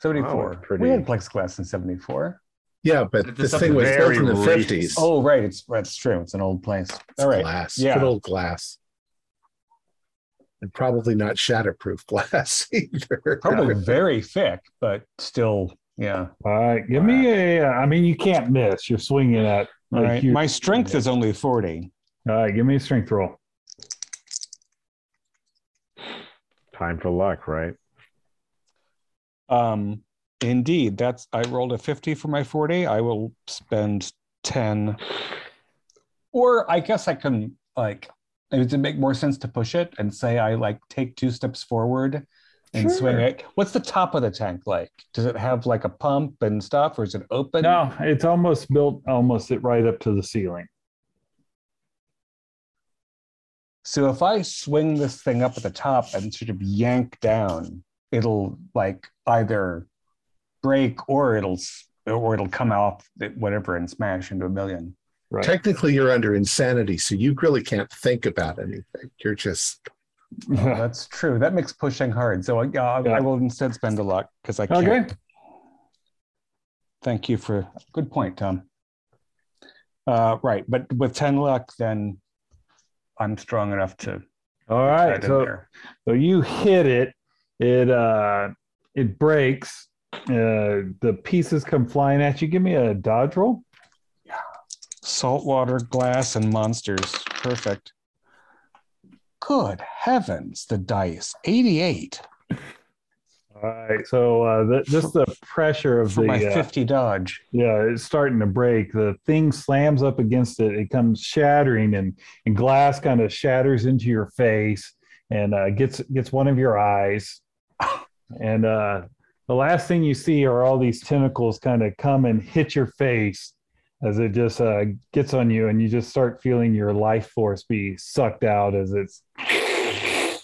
74. it's pretty- We had plexiglass in 74. Yeah, but This this thing was built in the fifties. Oh, right. It's that's true. It's an old place. It's All right. glass. Yeah. Good old glass. And probably not shatterproof *laughs* glass either. Probably very thick, but still, yeah. All right, give me a. uh, mean, you can't miss. You're swinging at. All like, My strength is only 40. All right, give me a strength roll. Time for luck, right? Um, indeed, that's I rolled a 50 for my 40. I will spend 10. Or I guess I can like it make more sense to push it and say I like take two steps forward and swing it? What's the top of the tank like? Does it have like a pump and stuff, or is it open? No, it's almost built almost it right up to the ceiling. So if I swing this thing up at the top and sort of yank down, it'll like either break or it'll or it'll come off whatever and smash into a million. Right. Technically, you're under insanity, so you really can't think about anything. You're just *laughs* Oh, that's true. That makes pushing hard. So I, uh, Yeah. I will instead spend a luck because I can't. okay. Thank you for good point, Tom. Uh, right, but with ten luck, then I'm strong enough to. All get right. in So there. So you hit it, it uh it breaks. Uh the pieces come flying at you. Give me a dodge roll. Saltwater, glass, and monsters. Perfect. Good heavens, the dice. 88 All right. So uh the, just the pressure of for the my uh, 50 dodge. yeah, it's starting to break. The thing slams up against it. It comes shattering and and glass kind of shatters into your face and uh gets gets one of your eyes and uh, the last thing you see are all these tentacles kind of come and hit your face as it just uh, gets on you, and you just start feeling your life force be sucked out as it's. *laughs*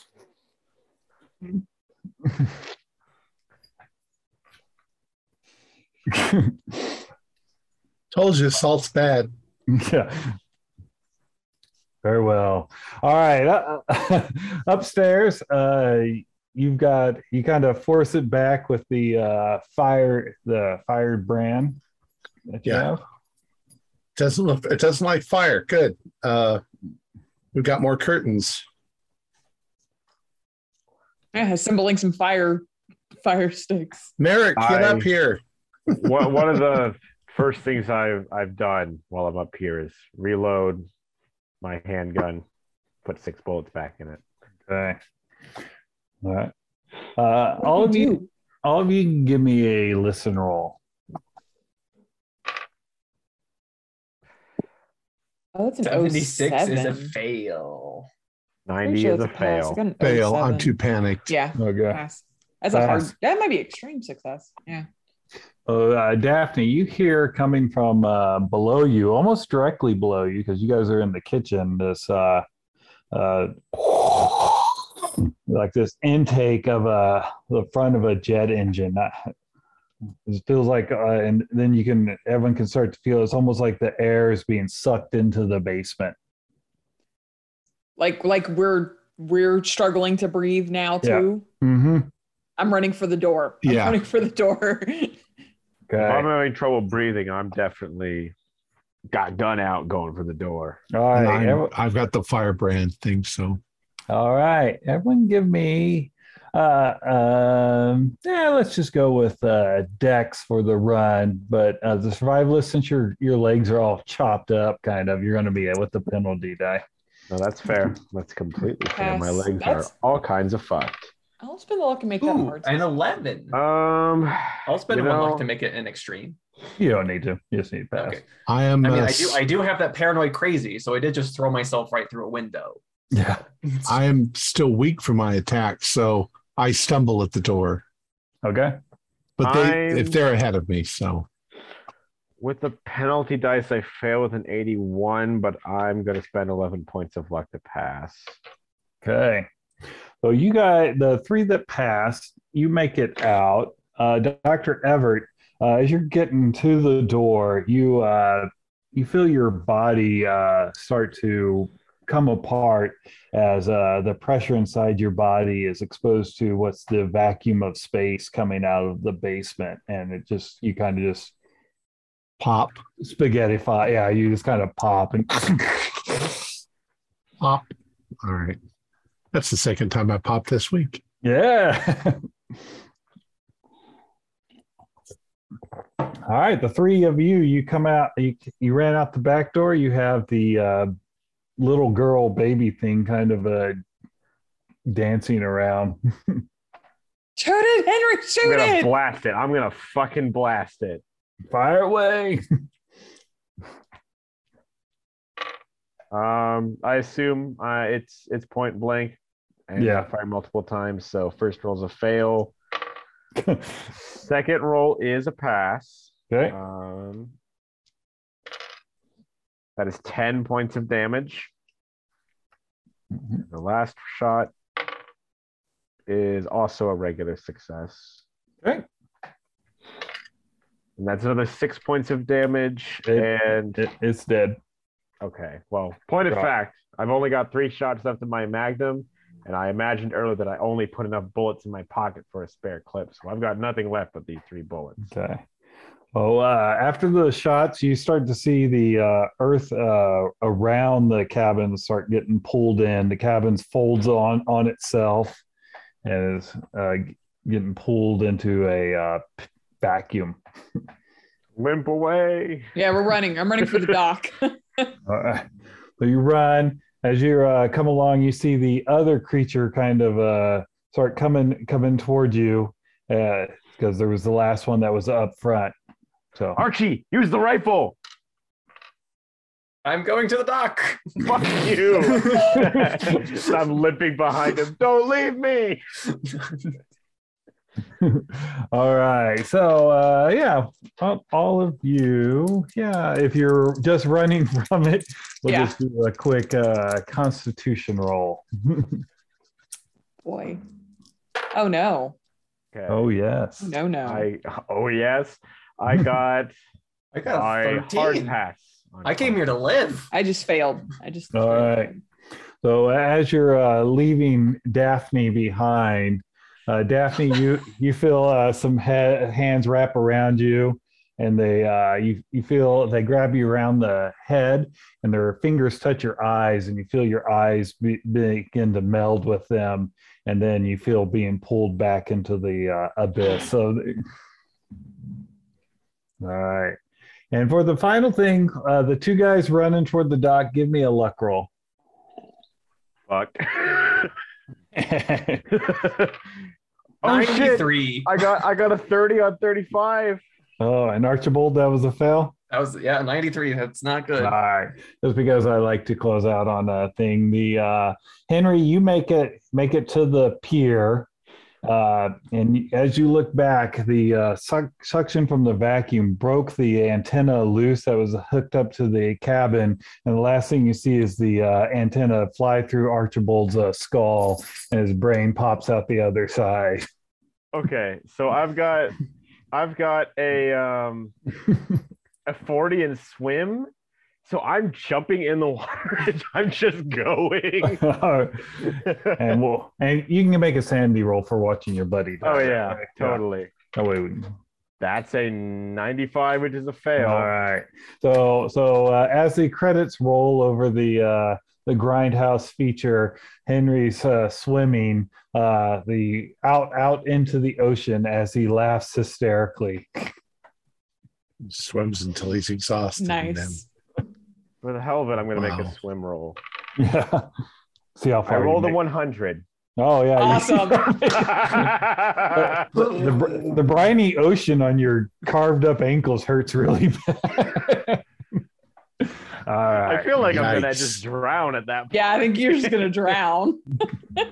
Told you salt's bad. yeah. Very well. All right. Uh, *laughs* upstairs, uh, you've got you kind of force it back with the uh, fire, the fired brand. That you Yeah. have. Doesn't look it doesn't like fire. Good. Uh we've got more curtains. Yeah, assembling some fire fire sticks. Merrick, get I- up here. *laughs* one, one of the *laughs* first things I've I've done while I'm up here is reload my handgun, put six bullets back in it. Okay. All right. Uh, all of you, all of you, can give me a listen roll. Oh, that's an 76 is a fail. Ninety sure is a that's pass. I fail. got an Fail. I'm too panicked. Yeah, Okay. pass. That's a hard. That might be extreme success. Yeah. Uh, uh, Daphne, you hear coming from uh, below you, almost directly below you, because you guys are in the kitchen. This, uh, uh, like this intake of a the front of a jet engine. Uh, It feels like, uh, and then you can everyone can start to feel it's almost like the air is being sucked into the basement. Like like we're we're struggling to breathe now Yeah. too. Mm-hmm. I'm running for the door. I'm Yeah. running for the door. *laughs* If I'm having trouble breathing, I'm definitely got gun out going for the door. All right. I'm- every- I've got the firebrand thing, so All right, everyone, give me. Uh, um, yeah, let's just go with uh, Dex for the run. But uh, the survivalist, since your your legs are all chopped up, kind of, you're going to be with the penalty die. No, that's fair. That's completely fair. My Pass. legs That's- are all kinds of fucked. I'll spend the luck and make that Ooh, hard. an 11. Um, I'll spend you one know- luck to make it an extreme. You don't need to. You just need to pass. Okay. I am. I mean, uh, I do I do have that paranoid crazy, so I did just throw myself right through a window. Yeah. I am still weak from my attack, so I stumble at the door. Okay. But they, I'm- if they're ahead of me, so with the penalty dice, I fail with an 81, but I'm going to spend 11 points of luck to pass. Okay. So you got the three that passed. You make it out. Uh, Doctor Everett, uh, as you're getting to the door, you uh, you feel your body uh, start to come apart as uh, the pressure inside your body is exposed to what's the vacuum of space coming out of the basement, and it just you kind of just pop, spaghettify. Yeah, you just kind of pop and *laughs* pop. All right. That's the second time I popped this week. Yeah. *laughs* All right, the three of you, you come out, you, you ran out the back door. You have the uh, little girl baby thing kind of uh, dancing around. *laughs* Shoot it, Henry! I'm going to it! blast it. I'm going to fucking blast it. Fire away. *laughs* Um, I assume uh, it's it's point blank. And Yeah. Fire multiple times. So first roll's a fail. *laughs* Second roll is a pass. Okay. Um, that is 10 points of damage. Mm-hmm. The last shot is also a regular success. Okay. And that's another six points of damage. It- and It, it's dead. okay, well, point of fact, I've only got three shots left in my magnum. And I imagined earlier that I only put enough bullets in my pocket for a spare clip. So I've got nothing left but these three bullets. Okay. Well, uh, after the shots, you start to see the uh, earth uh, around the cabin start getting pulled in. The cabin folds on on itself and is uh, getting pulled into a uh, vacuum. Limp away. Yeah, we're running. I'm running for the dock. *laughs* *laughs* Uh, so you run as you uh, come along. You see the other creature kind of uh, start coming coming toward you because there was the last one that was up front. So Archie, use the rifle. I'm going to the dock. Fuck you. *laughs* I'm limping behind him. Don't leave me. *laughs* all right. So, uh, yeah, all- all of you, yeah, if you're just running *laughs* from it, we'll Yeah. just do a quick uh, constitution roll. Boy. Oh no. Okay. oh, yes. No, no. I oh yes, I got *laughs* I got I a hard 13. pass. I came here to live. I just failed. I just All right. So as you're uh, leaving Daphne behind, uh, Daphne, you you feel uh, some he- hands wrap around you, and they uh, you you feel they grab you around the head, and their fingers touch your eyes, and you feel your eyes be, begin to meld with them, and then you feel being pulled back into the uh, abyss. So, all right. And for the final thing, uh, the two guys running toward the dock, give me a luck roll. Fuck. *laughs* oh, shit! 93. I got I got a thirty on thirty-five. Oh, and Archibald, that was a fail. That was yeah, 93. That's not good. All right, just because I like to close out on a thing. The uh, Henry, you make it make it to the pier, uh, and as you look back, the uh, suck, suction from the vacuum broke the antenna loose that was hooked up to the cabin, and the last thing you see is the uh, antenna fly through Archibald's uh, skull, and his brain pops out the other side. Okay, so I've got I've got a um *laughs* a forty in swim. So I'm jumping in the water. *laughs* I'm just going. *laughs* and we'll and you can make a sandy roll for watching your buddy. die oh yeah, way. totally. That way we That's a 95, which is a fail. All right. So so uh, as the credits roll over the uh, the grindhouse feature, Henry's uh, swimming uh, the out out into the ocean as he laughs hysterically. Swims until he's exhausted. and then- Nice. For the hell of it, I'm going to make a swim roll. Yeah. *laughs* See how far. I rolled a make- 100. Oh yeah. you- Awesome. *laughs* the, the, the briny ocean on your carved up ankles hurts really *laughs* bad. All right. I feel like I'm going to just drown at that point. Yeah, I think you're just gonna drown. At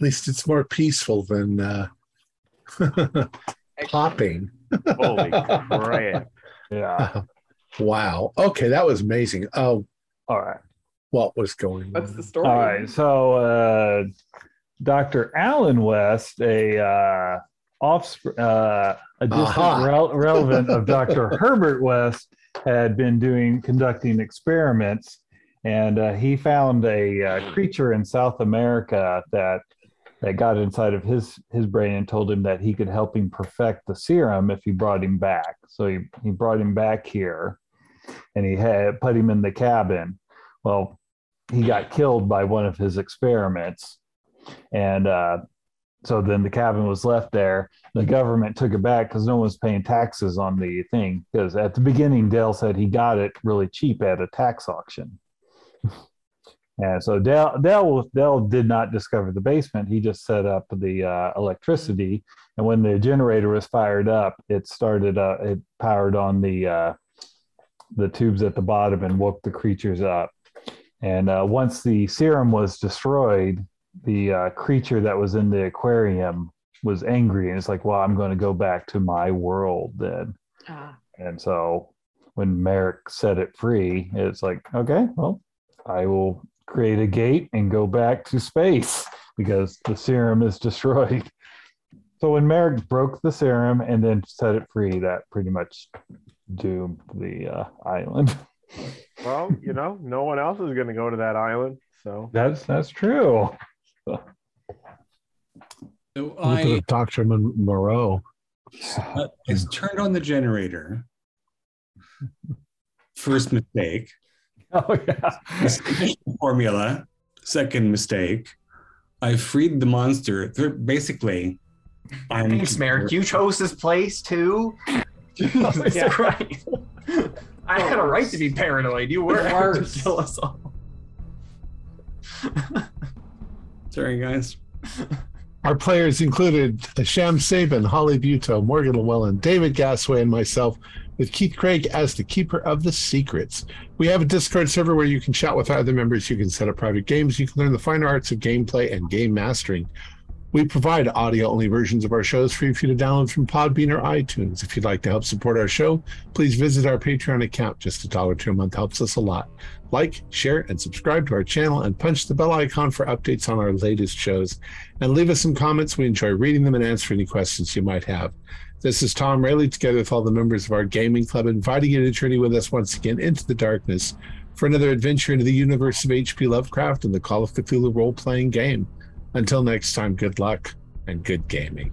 least it's more peaceful than uh, popping. Holy crap. yeah. Wow. Okay, that was amazing. Oh, All right. what was going on? That's the story. All right. So, uh, Dr. Alan West, a uh, offspring, uh, a distant Aha. rel- relevant of Dr. *laughs* Herbert West, had been doing conducting experiments, and uh, he found a uh, creature in South America that that got inside of his his brain and told him that he could help him perfect the serum if he brought him back. So he, he brought him back here, and he had put him in the cabin. Well, he got killed by one of his experiments, and uh, so then the cabin was left there. The government took it back because no one was paying taxes on the thing. Because at the beginning, Dale said he got it really cheap at a tax auction. *laughs* And so Dell, Dell, Dell did not discover the basement. He just set up the uh, electricity, and when the generator was fired up, it started. Uh, it powered on the uh, the tubes at the bottom and woke the creatures up. And uh, once the serum was destroyed, the uh, creature that was in the aquarium was angry, and it's like, "Well, I'm going to go back to my world then." Ah, And so when Merrick set it free, it's like, okay, well, I will create a gate and go back to space *laughs* because the serum is destroyed. So when Merrick broke the serum and then set it free, that pretty much doomed the uh, island. *laughs* Well, you know, no one else is going to go to that island. So That's that's true. So I Dr. Mon- Moreau. uh, I turned on the generator. First mistake. *laughs* Oh yeah. Formula. Second mistake. I freed the monster. They're basically, I'm Thanks, Merrick. You chose this place too. Jesus Yeah. Christ. I had a right to be paranoid. You were out *laughs* to kill us all. *laughs* Sorry, guys. *laughs* Our players included Sham Sabin, Holly Buto, Morgan Llewellyn, David Gasway, and myself, with Keith Craig as the keeper of the secrets. We have a Discord server where you can chat with other members. You can set up private games. You can learn the fine arts of gameplay and game mastering. We provide audio only versions of our shows for you to download from Podbean or iTunes. If you'd like to help support our show, please visit our Patreon account. Just a dollar to a month helps us a lot. Like, share, and subscribe to our channel and punch the bell icon for updates on our latest shows. And leave us some comments. We enjoy reading them and answering any questions you might have. This is Tom Rayleigh, together with all the members of our gaming club, inviting you to journey with us once again into the darkness for another adventure into the universe of H.P. Lovecraft and the Call of Cthulhu role playing game. Until next time, good luck and good gaming.